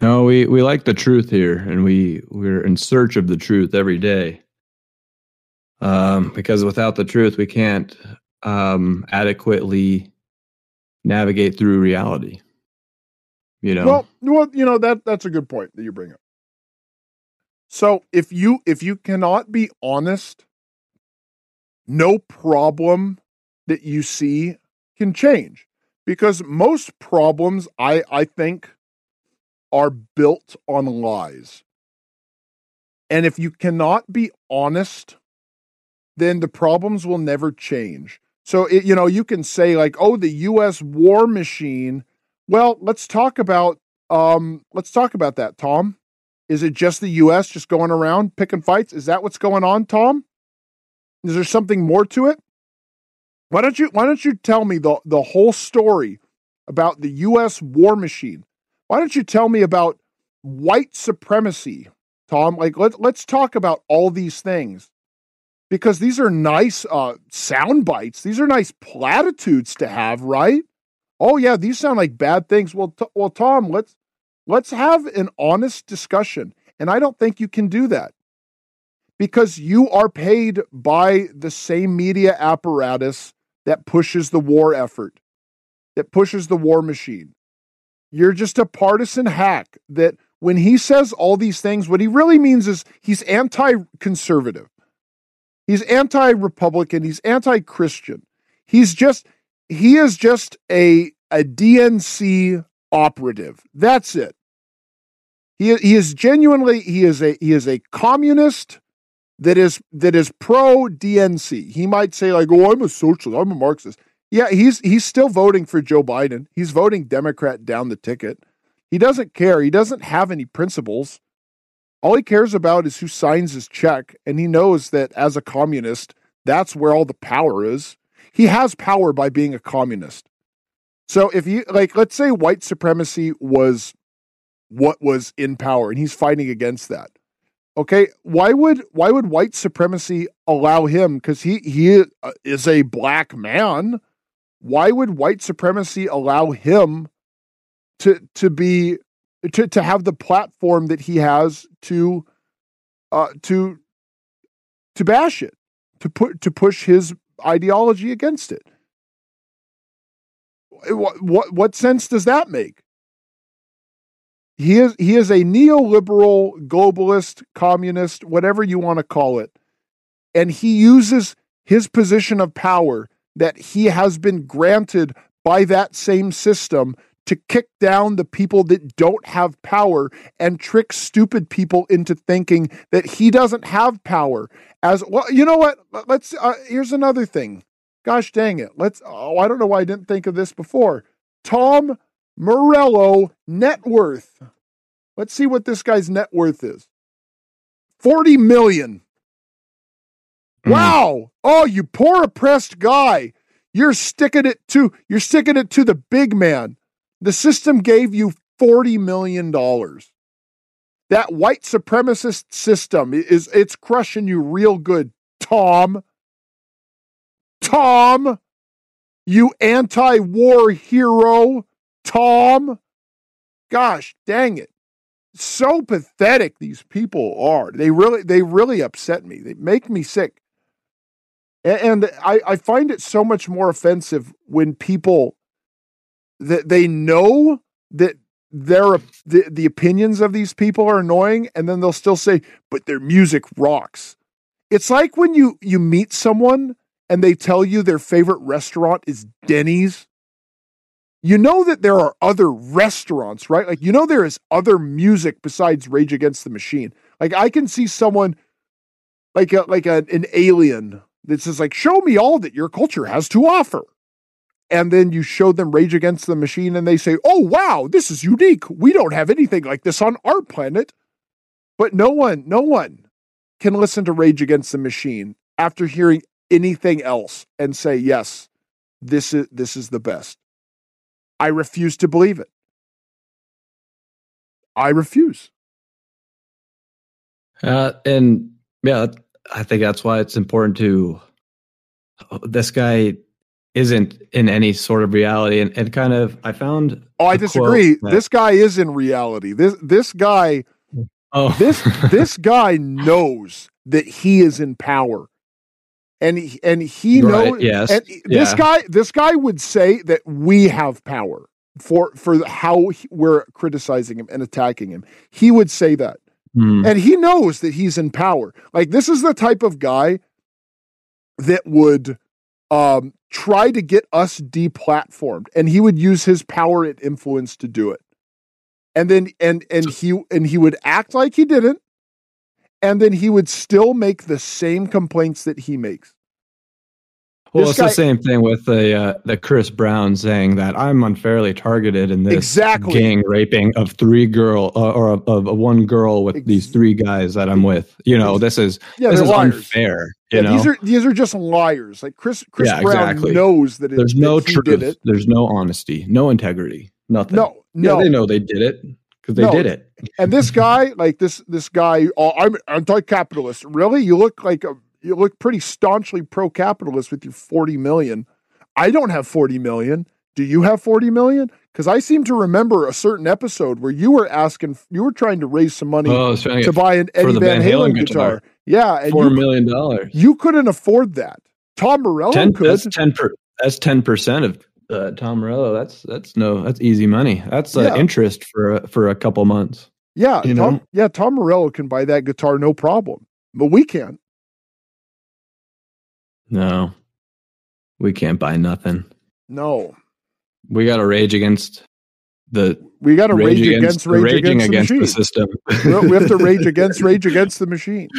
No, we we like the truth here, and we we're in search of the truth every day. Um, because without the truth, we can't um, adequately navigate through reality. You know. Well, well, you know that that's a good point that you bring up. So if you if you cannot be honest, no problem that you see can change because most problems I I think are built on lies. And if you cannot be honest, then the problems will never change. So it, you know, you can say like, "Oh, the US war machine." Well, let's talk about um let's talk about that, Tom. Is it just the US just going around picking fights? Is that what's going on, Tom? Is there something more to it? Why don't you why don't you tell me the the whole story about the US war machine? Why don't you tell me about white supremacy, Tom? Like let let's talk about all these things. Because these are nice uh sound bites. These are nice platitudes to have, right? Oh yeah, these sound like bad things. Well, t- well Tom, let's let's have an honest discussion. And I don't think you can do that because you are paid by the same media apparatus that pushes the war effort, that pushes the war machine. You're just a partisan hack that when he says all these things, what he really means is he's anti conservative. He's anti Republican. He's anti Christian. He's just, he is just a, a DNC operative. That's it. He, he is genuinely, he is a, he is a communist that is that is pro DNC. He might say like, "Oh, I'm a socialist. I'm a Marxist." Yeah, he's he's still voting for Joe Biden. He's voting Democrat down the ticket. He doesn't care. He doesn't have any principles. All he cares about is who signs his check, and he knows that as a communist, that's where all the power is. He has power by being a communist. So if you like let's say white supremacy was what was in power and he's fighting against that Okay, why would why would white supremacy allow him cuz he he uh, is a black man? Why would white supremacy allow him to to be to to have the platform that he has to uh to to bash it, to put to push his ideology against it? What what, what sense does that make? He is he is a neoliberal, globalist, communist, whatever you want to call it. And he uses his position of power that he has been granted by that same system to kick down the people that don't have power and trick stupid people into thinking that he doesn't have power as well you know what? Let's uh, here's another thing. Gosh dang it. Let's oh i don't know why i didn't think of this before. Tom Morello net worth. Let's see what this guy's net worth is. 40 million. Mm. Wow. Oh, you poor oppressed guy. You're sticking it to you're sticking it to the big man. The system gave you 40 million dollars. That white supremacist system is it's crushing you real good, Tom. Tom, you anti-war hero. Tom, gosh dang it. So pathetic these people are. They really, they really upset me. They make me sick. And, I, I find it so much more offensive when people that they know that their the, the opinions of these people are annoying and then they'll still say but their music rocks it's like when you you meet someone and they tell you their favorite restaurant is denny's you know that there are other restaurants, right? Like, you know, there is other music besides Rage Against the Machine. Like, I can see someone like a, like a, an alien that says, like, show me all that your culture has to offer. And then you show them Rage Against the Machine and they say, oh, wow, this is unique. We don't have anything like this on our planet. But no one, no one can listen to Rage Against the Machine after hearing anything else and say, yes, this is, this is the best. I refuse to believe it. I refuse. Uh, and yeah, I think that's why it's important to this guy isn't in any sort of reality, and, and kind of I found. Oh, I disagree. that- This guy is in reality. This this guy oh this <laughs> this guy knows that he is in power. And he, and he Right, knows yes, and this guy this guy would say that we have power for for how he- we're criticizing him and attacking him. He would say that. Hmm. and he knows that he's in power. Like this is the type of guy that would um, try to get us deplatformed, and he would use his power and influence to do it. And then and and he and he would act like he didn't, and then he would still make the same complaints that he makes. Well, This it's guy- the same thing with the uh, the Chris Brown saying that I'm unfairly targeted in this Exactly. gang raping of three girl uh, or of, of one girl with these three guys that I'm with. You know, this is Yeah, this they're is liars. unfair. You Yeah, know, these are these are just liars. Like Chris Chris Yeah, Brown exactly. knows that it, there's that no he truth. There's no honesty. No integrity. Nothing. No, Yeah, no. they know they did it because they No. did it. And this guy, like this this guy, oh, I'm anti-capitalist. Really? You look like a you look pretty staunchly pro-capitalist with your 40 million. I don't have 40 million. Do you have 40 million? Because I seem to remember a certain episode where you were asking, you were trying to raise some money Oh, I was trying to to buy an Eddie Van, Van Halen, guitar. guitar. Yeah, and four you, million dollars. you couldn't afford that. Tom Morello Ten. could. That's ten per. That's ten percent of uh, Tom Morello. That's that's no. That's easy money. That's uh, Yeah. interest for a- for a couple months. Yeah, you Tom, know? yeah, Tom Morello can buy that guitar no problem, but we can't. No, we can't buy nothing. No, We got to rage against the we got to rage, against, rage raging against, the against the system. we we have to rage <laughs> against rage against the machine.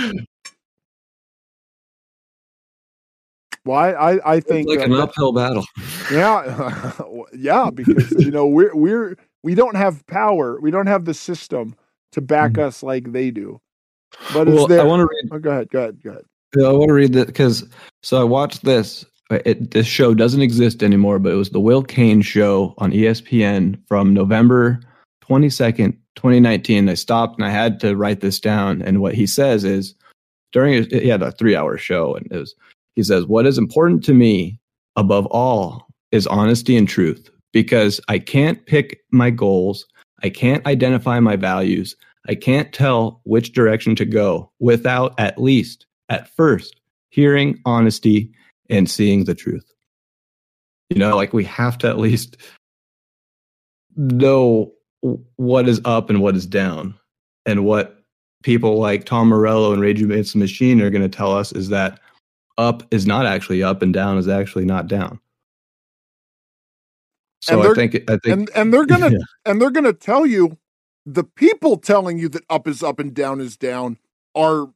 Why I I think It's like uh, an uphill battle. <laughs> yeah <laughs> yeah because you know we're we're we don't have power we don't have the system to back us like they do. But it's. Well, there. I want to read. oh, go ahead, go ahead, go ahead. I want to read that because so I watched this. Uh, It, this show doesn't exist anymore, but it was the Will Cain show on ESPN from November twenty second, twenty nineteen. I stopped and I had to write this down. And what he says is during his, he had a three hour show, and it was he says what is important to me above all is honesty and truth because I can't pick my goals, I can't identify my values, I can't tell which direction to go without at least at first hearing honesty and seeing the truth. You know, like we have to at least know what is up and what is down. And what people like Tom Morello and Rage Against the Machine are going to tell us is that up is not actually up and down is actually not down. So I think I think And and they're gonna <laughs> Yeah. and they're gonna tell you the people telling you that up is up and down is down are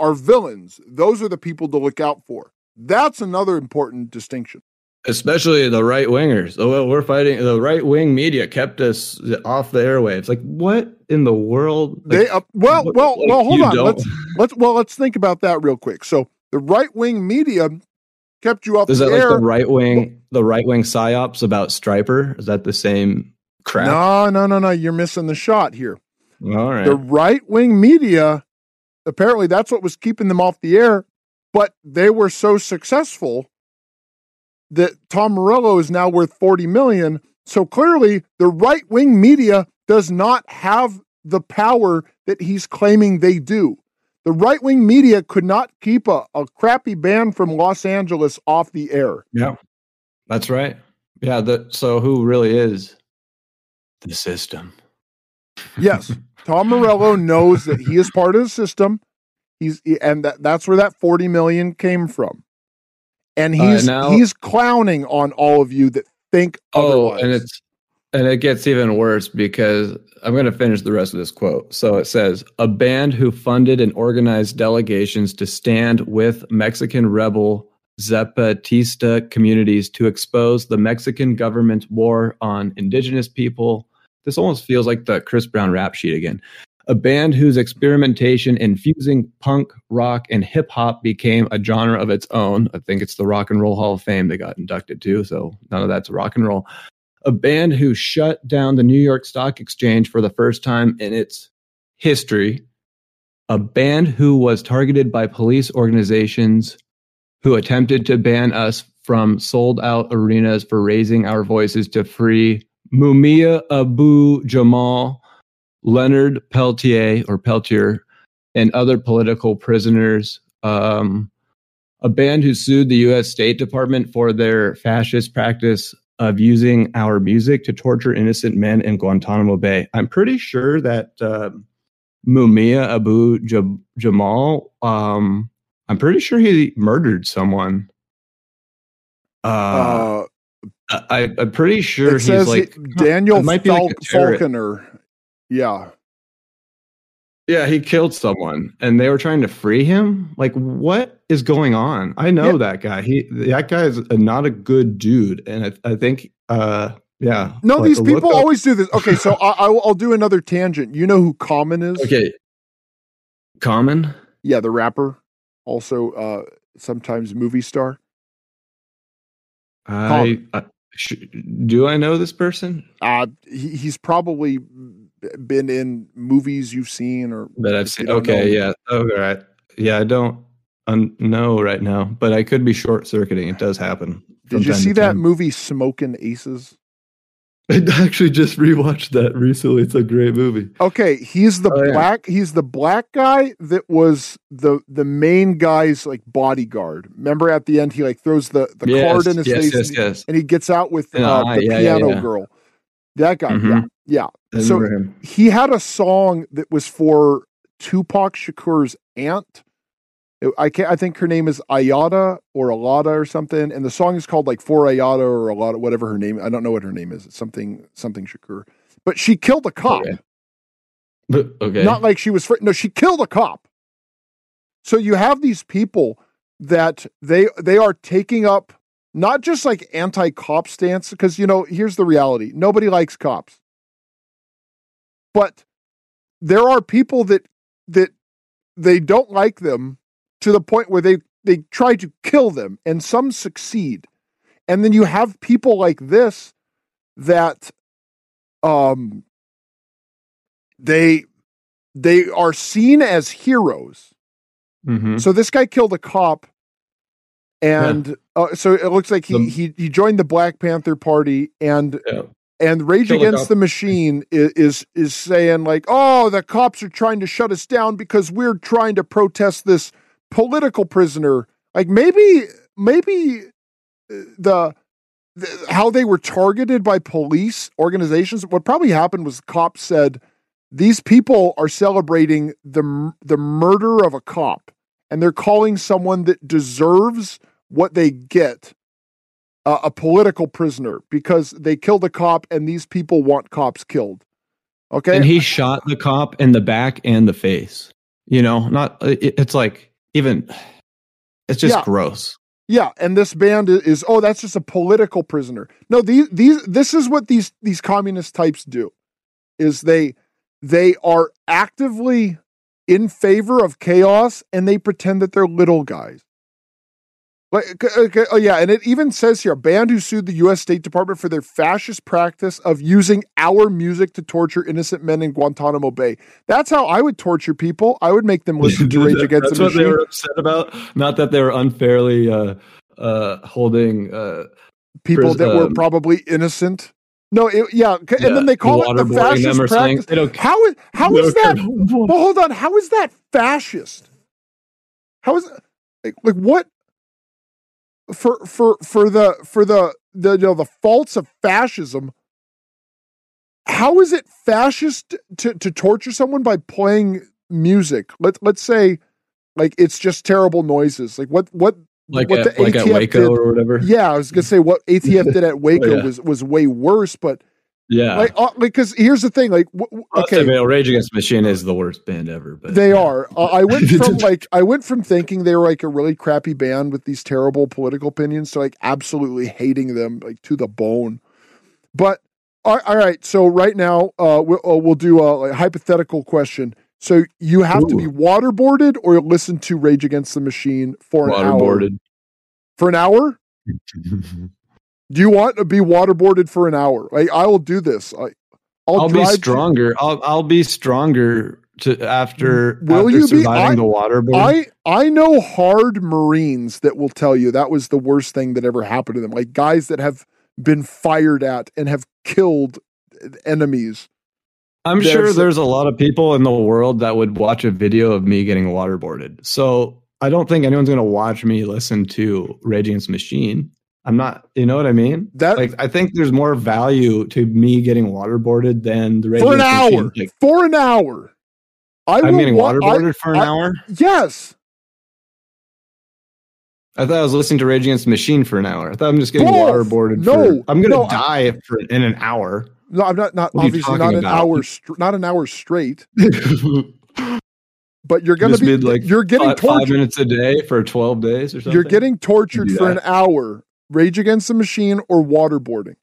are villains. Those are the people to look out for. That's another important distinction. especially the right wingers. Oh, well, we're fighting. The right wing media kept us off the airwaves. Like, what in the world? Like, they uh, well well well hold on. don't- Let's let's well let's think about that real quick. So the right wing media kept you off Is the that like the right wing? The right wing psyops about Stryper? Is that the same crap? no, no, no, no. You're missing the shot here. All right. The right wing media, apparently that's what was keeping them off the air, but they were so successful that Tom Morello is now worth 40 million. So clearly the right wing media does not have the power that he's claiming they do. The right wing media could not keep a, a crappy band from Los Angeles off the air. yeah, that's right. Yeah. The, so who really is the system? <laughs> Yes, Tom Morello knows that he is part of the system. He's and that, that's where that 40 million came from. And Uh, he's now- he's clowning on all of you that think Oh, otherwise. and it's and it gets even worse because I'm going to finish the rest of this quote. So it says, "A band who funded and organized delegations to stand with Mexican rebel Zapatista communities to expose the Mexican government war on indigenous people." This almost feels like the Chris Brown rap sheet again. A band whose experimentation infusing punk, rock, and hip hop became a genre of its own. I think it's the Rock and Roll Hall of Fame they got inducted to, so none of that's rock and roll. A band who shut down the New York Stock Exchange for the first time in its history. A band who was targeted by police organizations who attempted to ban us from sold out arenas for raising our voices to free Mumia Abu Jamal, Leonard Peltier or Peltier, and other political prisoners. Um, a band who sued the U.S. State Department for their fascist practice of using our music to torture innocent men in Guantanamo Bay. I'm pretty sure that uh, Mumia Abu Jamal, um, I'm pretty sure he murdered someone. Uh, uh, I, am pretty sure he's like he, Daniel might Fal- like Faulkner. Yeah. Yeah, he killed someone and they were trying to free him. Like, what is going on? I know yeah. that guy. He that guy is not a good dude, and I, I think, uh, yeah. No, like, these people always do this. Okay, so <laughs> I, I, will do another tangent. You know who Common is? Okay, Common. Yeah, the rapper, also uh, sometimes movie star. I, I sh- do I know this person? Uh, he, he's probably been in movies you've seen or that I've seen. Okay, know. yeah, okay, right. Yeah, I don't un- know right now, but I could be short circuiting. It does happen. Did you see that movie Smoking Aces? <laughs> I actually just rewatched that recently. It's a great movie. Okay, he's the oh, black. Yeah. He's the black guy that was the the main guy's like bodyguard. Remember at the end, he like throws the the yes, card in his yes, face, yes, yes. and he gets out with uh, the yeah, piano yeah, girl. That guy, mm-hmm. yeah, yeah. So him. he had a song that was for Tupac Shakur's aunt. I can't, I think her name is Ayada or Alada or something, and the song is called like For Ayada or Alada, whatever her name. I don't know what her name is. It's something something Shakur, but she killed a cop. Okay. But, okay. Not like she was. Fr- no, she killed a cop. So you have these people that they they are taking up not just like anti-cop stance because you know here's the reality nobody likes cops but there are people that that they don't like them to the point where they they try to kill them and some succeed and then you have people like this that um they they are seen as heroes mm-hmm. so this guy killed a cop and yeah. uh, so it looks like he, the, he he joined the Black Panther Party and yeah. and Rage Kill Against the Machine is, is is saying like, oh, the cops are trying to shut us down because we're trying to protest this political prisoner. Like maybe maybe uh, the, the how they were targeted by police organizations. What probably happened was cops said these people are celebrating the the murder of a cop and they're calling someone that deserves what they get uh, a political prisoner because they killed a cop and these people want cops killed. Okay. And he shot the cop in the back and the face. You know, not, it, it's like even, it's just yeah. gross. Yeah, and this band is oh that's just a political prisoner. No, these these this is what these these communist types do. Is they they are actively in favor of chaos and they pretend that they're little guys. Like, okay, oh yeah, and it even says here, a band who sued the U.S. State Department for their fascist practice of using our music to torture innocent men in Guantanamo Bay. That's how I would torture people. I would make them <laughs> listen to Rage Against the Machine. That's what they were upset about. Not that they were unfairly uh, uh, holding uh, people that were um, probably innocent. No, it, yeah, and yeah, then they call it the fascist practice. How is how is that? <laughs> Well, hold on. How is that fascist? How is like, like what? For for for the for the the you know the faults of fascism how is it fascist to to torture someone by playing music? Let let's say like it's just terrible noises. Like what what like what at, the like ATF Waco did, or whatever? Yeah I was gonna say what ATF did at <laughs> oh, Waco oh, yeah. was was way worse but yeah, like because uh, like, here's the thing, like w- okay, well, Rage Against the Machine is the worst band ever, but they yeah. are. Uh, I went from <laughs> like I went from thinking they were like a really crappy band with these terrible political opinions to like absolutely hating them like to the bone. But all, all right, so right now uh, we'll, uh, we'll do a, a, hypothetical question. So you have Ooh. to be waterboarded or listen to Rage Against the Machine for an hour. For an hour. <laughs> Do you want to be waterboarded for an hour? Like I will do this. I, I'll, I'll be stronger. To- I'll I'll be stronger to after Will after you be? surviving I- the waterboard. I I know hard Marines that will tell you that was the worst thing that ever happened to them. Like guys that have been fired at and have killed uh, enemies. I'm sure there's- a lot of people in the world that would watch a video of me getting waterboarded. So I don't think anyone's going to watch me listen to Against Machine. I'm not, you know what I mean? That Like, I think there's more value to me getting waterboarded than the Rage for an hour. Like, for an hour. I I'm getting wa- I- waterboarded for an I- hour. Yes. I thought I was listening to Rage Against the Machine for an hour. I thought I'm just getting Both. waterboarded. No, for, I'm going to no, I- die for in an hour. No, I'm not. Not What obviously not an about? hour. Str- not an hour straight. <laughs> But you're gonna be. like, you're getting five, five tortured. minutes a day for 12 days or something. You're getting tortured for an hour. Rage Against the Machine or waterboarding.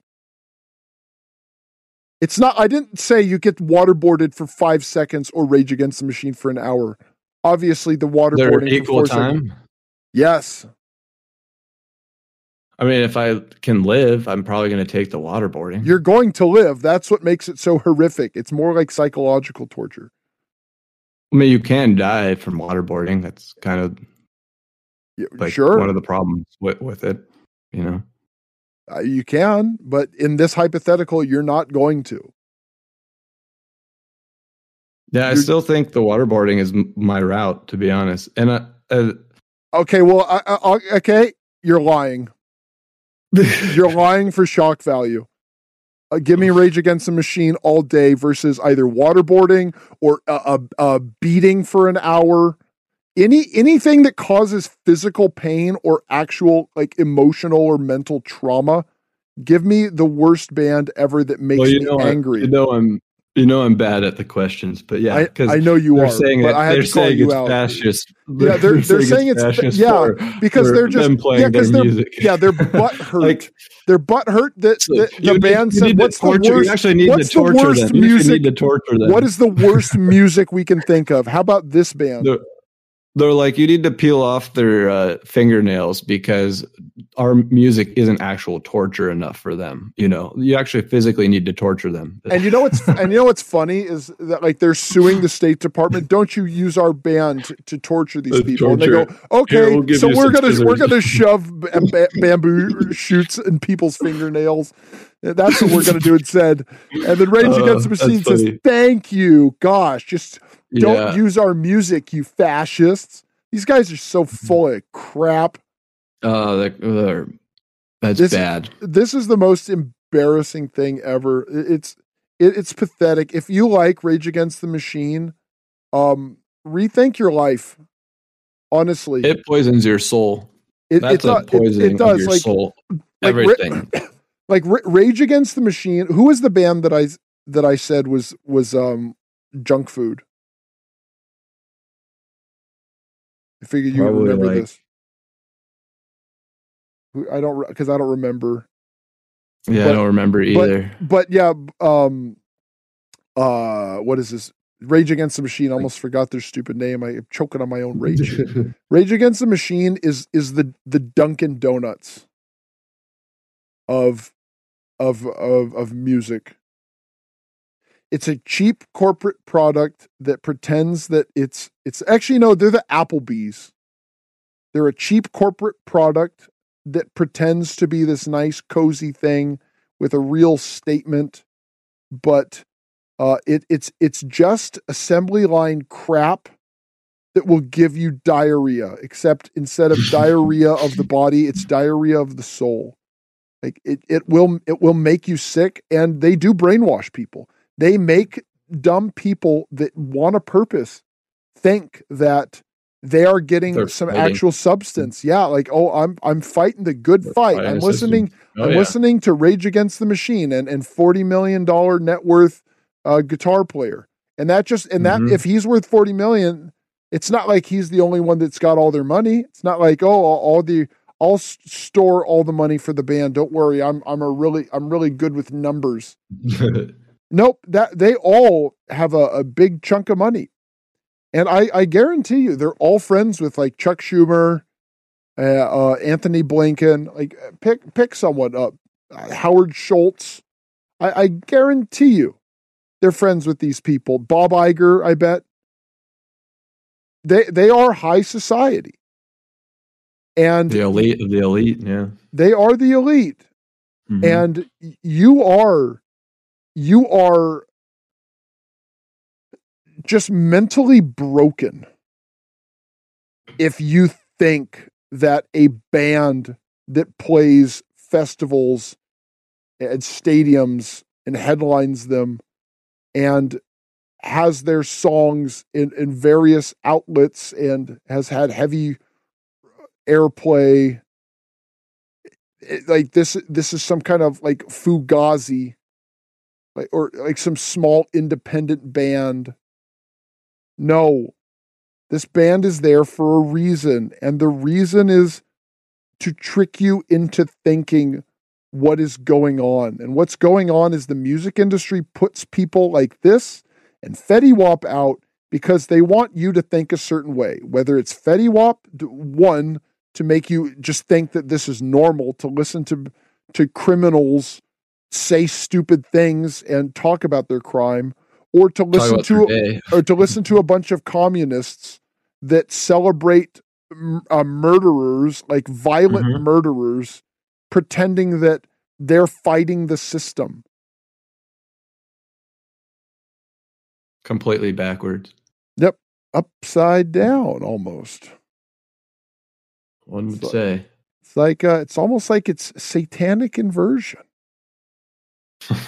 It's not. I didn't say you get waterboarded for five seconds or Rage Against the Machine for an hour. Obviously, the waterboarding equal four seconds. time. Yes. I mean, if I can live, I'm probably going to take the waterboarding. You're going to live. That's what makes it so horrific. It's more like psychological torture. I mean, you can die from waterboarding. That's kind of like sure, one of the problems with, with it. You know, uh, you can, but in this hypothetical, you're not going to. yeah, I You're- still think the waterboarding is m- my route, to be honest. And uh, uh, Okay, well, I, I, I- okay, you're lying. <laughs> You're lying for shock value. Uh, give me Rage Against the Machine all day versus either waterboarding or a, a, a beating for an hour. Any anything that causes physical pain or actual like emotional or mental trauma. Give me the worst band ever that makes well, you me know, I- angry. you know, I'm you know I'm bad at the questions, but yeah, because I know you they're are, saying it, I they're saying you it's out. fascist. Yeah, <laughs> they're- they're saying it's fascist yeah, for- because they're just yeah, because they're music. yeah, they're <laughs> butt hurt. like they're butt hurt that, so that the band you said, need to "What's the worst? You actually need what's to the torture worst them. You music- need to torture them. What is the worst <laughs> music we can think of? How about this band? They're, they're like, you need to peel off their uh, fingernails because our music isn't actual torture enough for them. You know, you actually physically need to torture them. And you know what's <laughs> and you know what's funny is that like they're suing the State Department. Don't you use our band to, to torture these Uh, people? And they go, okay, Here, we'll so we're gonna we're gonna <laughs> shove ba- ba- bamboo shoots in people's fingernails. That's what we're gonna do instead. And then Rage Uh, <laughs> Against the Machine says, funny. "Thank you, gosh, just don't yeah, use our music, you fascists." These guys are so Mm-hmm. full of crap. uh, they're, they're- that's This- bad. this is the most embarrassing thing ever. It's it, it's pathetic. If you like Rage Against the Machine, um, rethink your life. Honestly, it, It poisons your soul. it, That's a it- poisoning it does of your like soul. like Everything. <clears throat> like Ra- Rage Against the Machine. Who was the band that I that I said was was um junk food? I figured you Probably remember like- this. I don't because I don't remember. yeah, but- I don't remember either. but yeah, um, uh, what is this? Rage Against the Machine. I almost forgot their stupid name. I am choking on my own <laughs> rage. Rage Against the Machine is is the the Dunkin' Donuts of of of of music. It's a cheap corporate product that pretends that it's it's actually no, they're the Applebee's. They're a cheap corporate product that pretends to be this nice cozy thing with a real statement, but uh, it it's it's just assembly line crap that will give you diarrhea, except instead of diarrhea of the body, it's diarrhea of the soul. Like it, it will it will make you sick, and they do brainwash people. They make dumb people that want a purpose think that they are getting They're some fighting. actual substance. Yeah, like oh, I'm I'm fighting the good They're fight. I'm listening. Oh, I'm yeah. listening to Rage Against the Machine and and forty million dollar net worth uh, guitar player, and that just and that Mhm. if he's worth forty million, it's not like he's the only one that's got all their money. It's not like oh all, all the I'll store all the money for the band. Don't worry, I'm I'm a really I'm really good with numbers. <laughs> Nope, that they all have a, a big chunk of money, and I I guarantee you they're all friends with like Chuck Schumer, uh, uh, Antony Blinken. Like pick pick someone up, uh, Howard Schultz. I, I guarantee you they're friends with these people. Bob Iger, I bet they they are high society, and The elite of the elite. Yeah. they are the elite, Mhm. and you are you are just mentally broken if you think that a band that plays festivals and stadiums and headlines them and has their songs in, in various outlets and has had heavy airplay like this this is some kind of like fugazi like or like some small independent band. No. This band is there for a reason and the reason is to trick you into thinking what is going on and what's going on is the music industry puts people like this and Fetty Wap out because they want you to think a certain way whether it's Fetty Wap one to make you just think that this is normal to listen to to criminals say stupid things and talk about their crime or to listen to their <laughs> or to listen to a bunch of communists that celebrate uh, murderers like violent Mhm. murderers pretending that they're fighting the system completely backwards. Yep. Upside down almost One would say. it's like uh, it's almost like it's satanic inversion <laughs>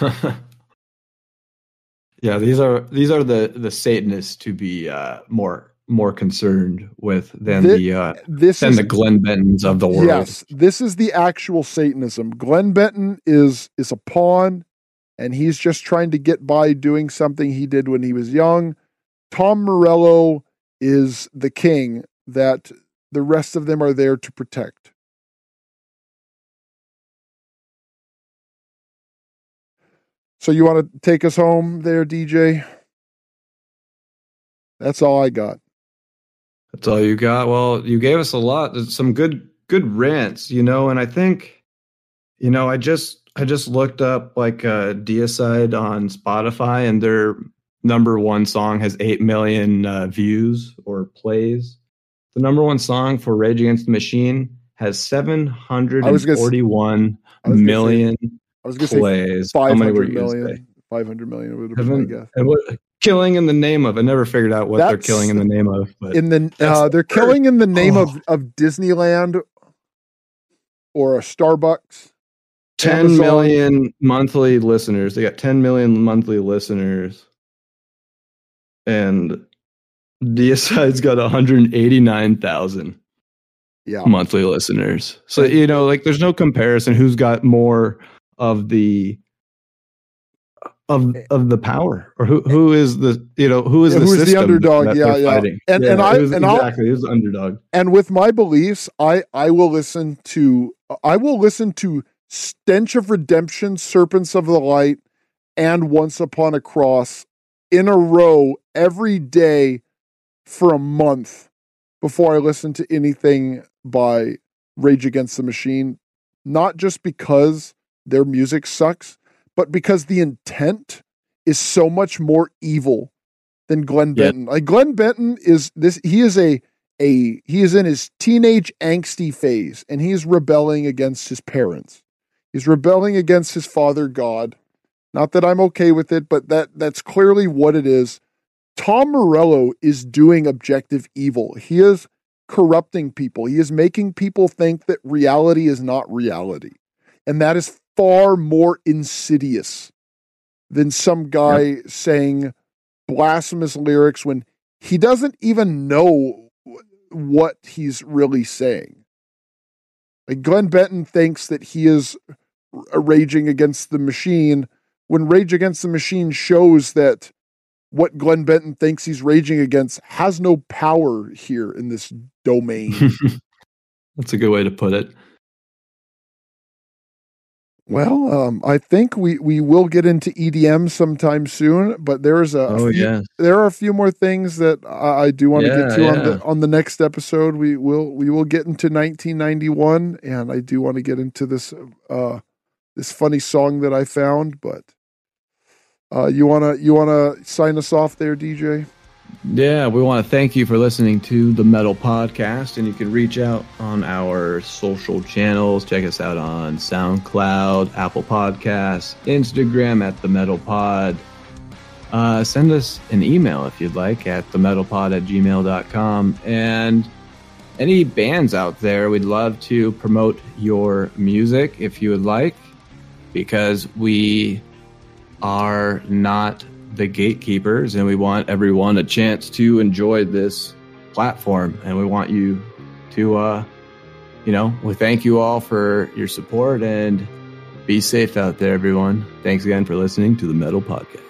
yeah, these are these are the the Satanists to be uh, more more concerned with than Thi- the uh, this than is the Glenn Bentons of the world. Yes, this is the actual Satanism. Glenn Benton is is a pawn, and he's just trying to get by doing something he did when he was young. Tom Morello is the king that the rest of them are there to protect. So you want to take us home there, DJ? That's all I got. That's all you got. Well, you gave us a lot, some good good rants, you know, and I think, you know, I just I just looked up like uh, Deicide on Spotify, and their number one song has eight million uh, views or plays. The number one song for Rage Against the Machine has seven hundred I was gonna s- forty-one I was gonna say- million I was going to say plays. How many were 500 you gonna say? million. 500 million would have been my guess. and what killing in the name of? I never figured out what they're killing in the name of. But in the uh, they're killing in the name Oh. of of Disneyland or a Starbucks. Ten Amazon- million monthly listeners. They got 10 million monthly listeners. And Deicide's got 189,000 Yeah, monthly listeners. So, you know, like there's no comparison who's got more of the of eh of the power or who who is the you know who is Yeah, the who's the underdog? that Yeah, yeah. fighting. And- and I- who's- and I'll- exactly the underdog and with my beliefs, I I will listen to I will listen to Stench of Redemption, Serpents of the Light, and Once Upon a Cross in a row every day for a month before I listen to anything by Rage Against the Machine. Not just because their music sucks, but because the intent is so much more evil than Glenn Yeah. Benton. Like Glenn Benton is this he is a a he is in his teenage angsty phase and he is rebelling against his parents. He's rebelling against his father God. Not that I'm okay with it, but that that's clearly what it is. Tom Morello is doing objective evil. He is corrupting people. He is making people think that reality is not reality. And that is far more insidious than some guy saying blasphemous lyrics when he doesn't even know what he's really saying. Like Glenn Benton thinks that he is uh, raging against the machine when Rage Against the Machine shows that what Glenn Benton thinks he's raging against has no power here in this domain. <laughs> that's a good way to put it well, um, I think we, we will get into EDM sometime soon, but there's a, a oh few, yeah there are a few more things that I, I do want to Yeah, get to on the on the next episode. We will we will get into 1991, and I do want to get into this uh this funny song that I found. But uh, you wanna you wanna sign us off there, DJ? Yeah, we want to thank you for listening to the Metal Podcast, and you can reach out on our social channels. Check us out on SoundCloud, Apple Podcasts, Instagram at the Metal Pod. Uh, send us an email if you'd like at themetalpod at gmail.com. And any bands out there, we'd love to promote your music if you would like, because we are not the gatekeepers and we want everyone a chance to enjoy this platform. And we want you to, uh, you know, we thank you all for your support and be safe out there, everyone. Thanks again for listening to the Metal Podcast.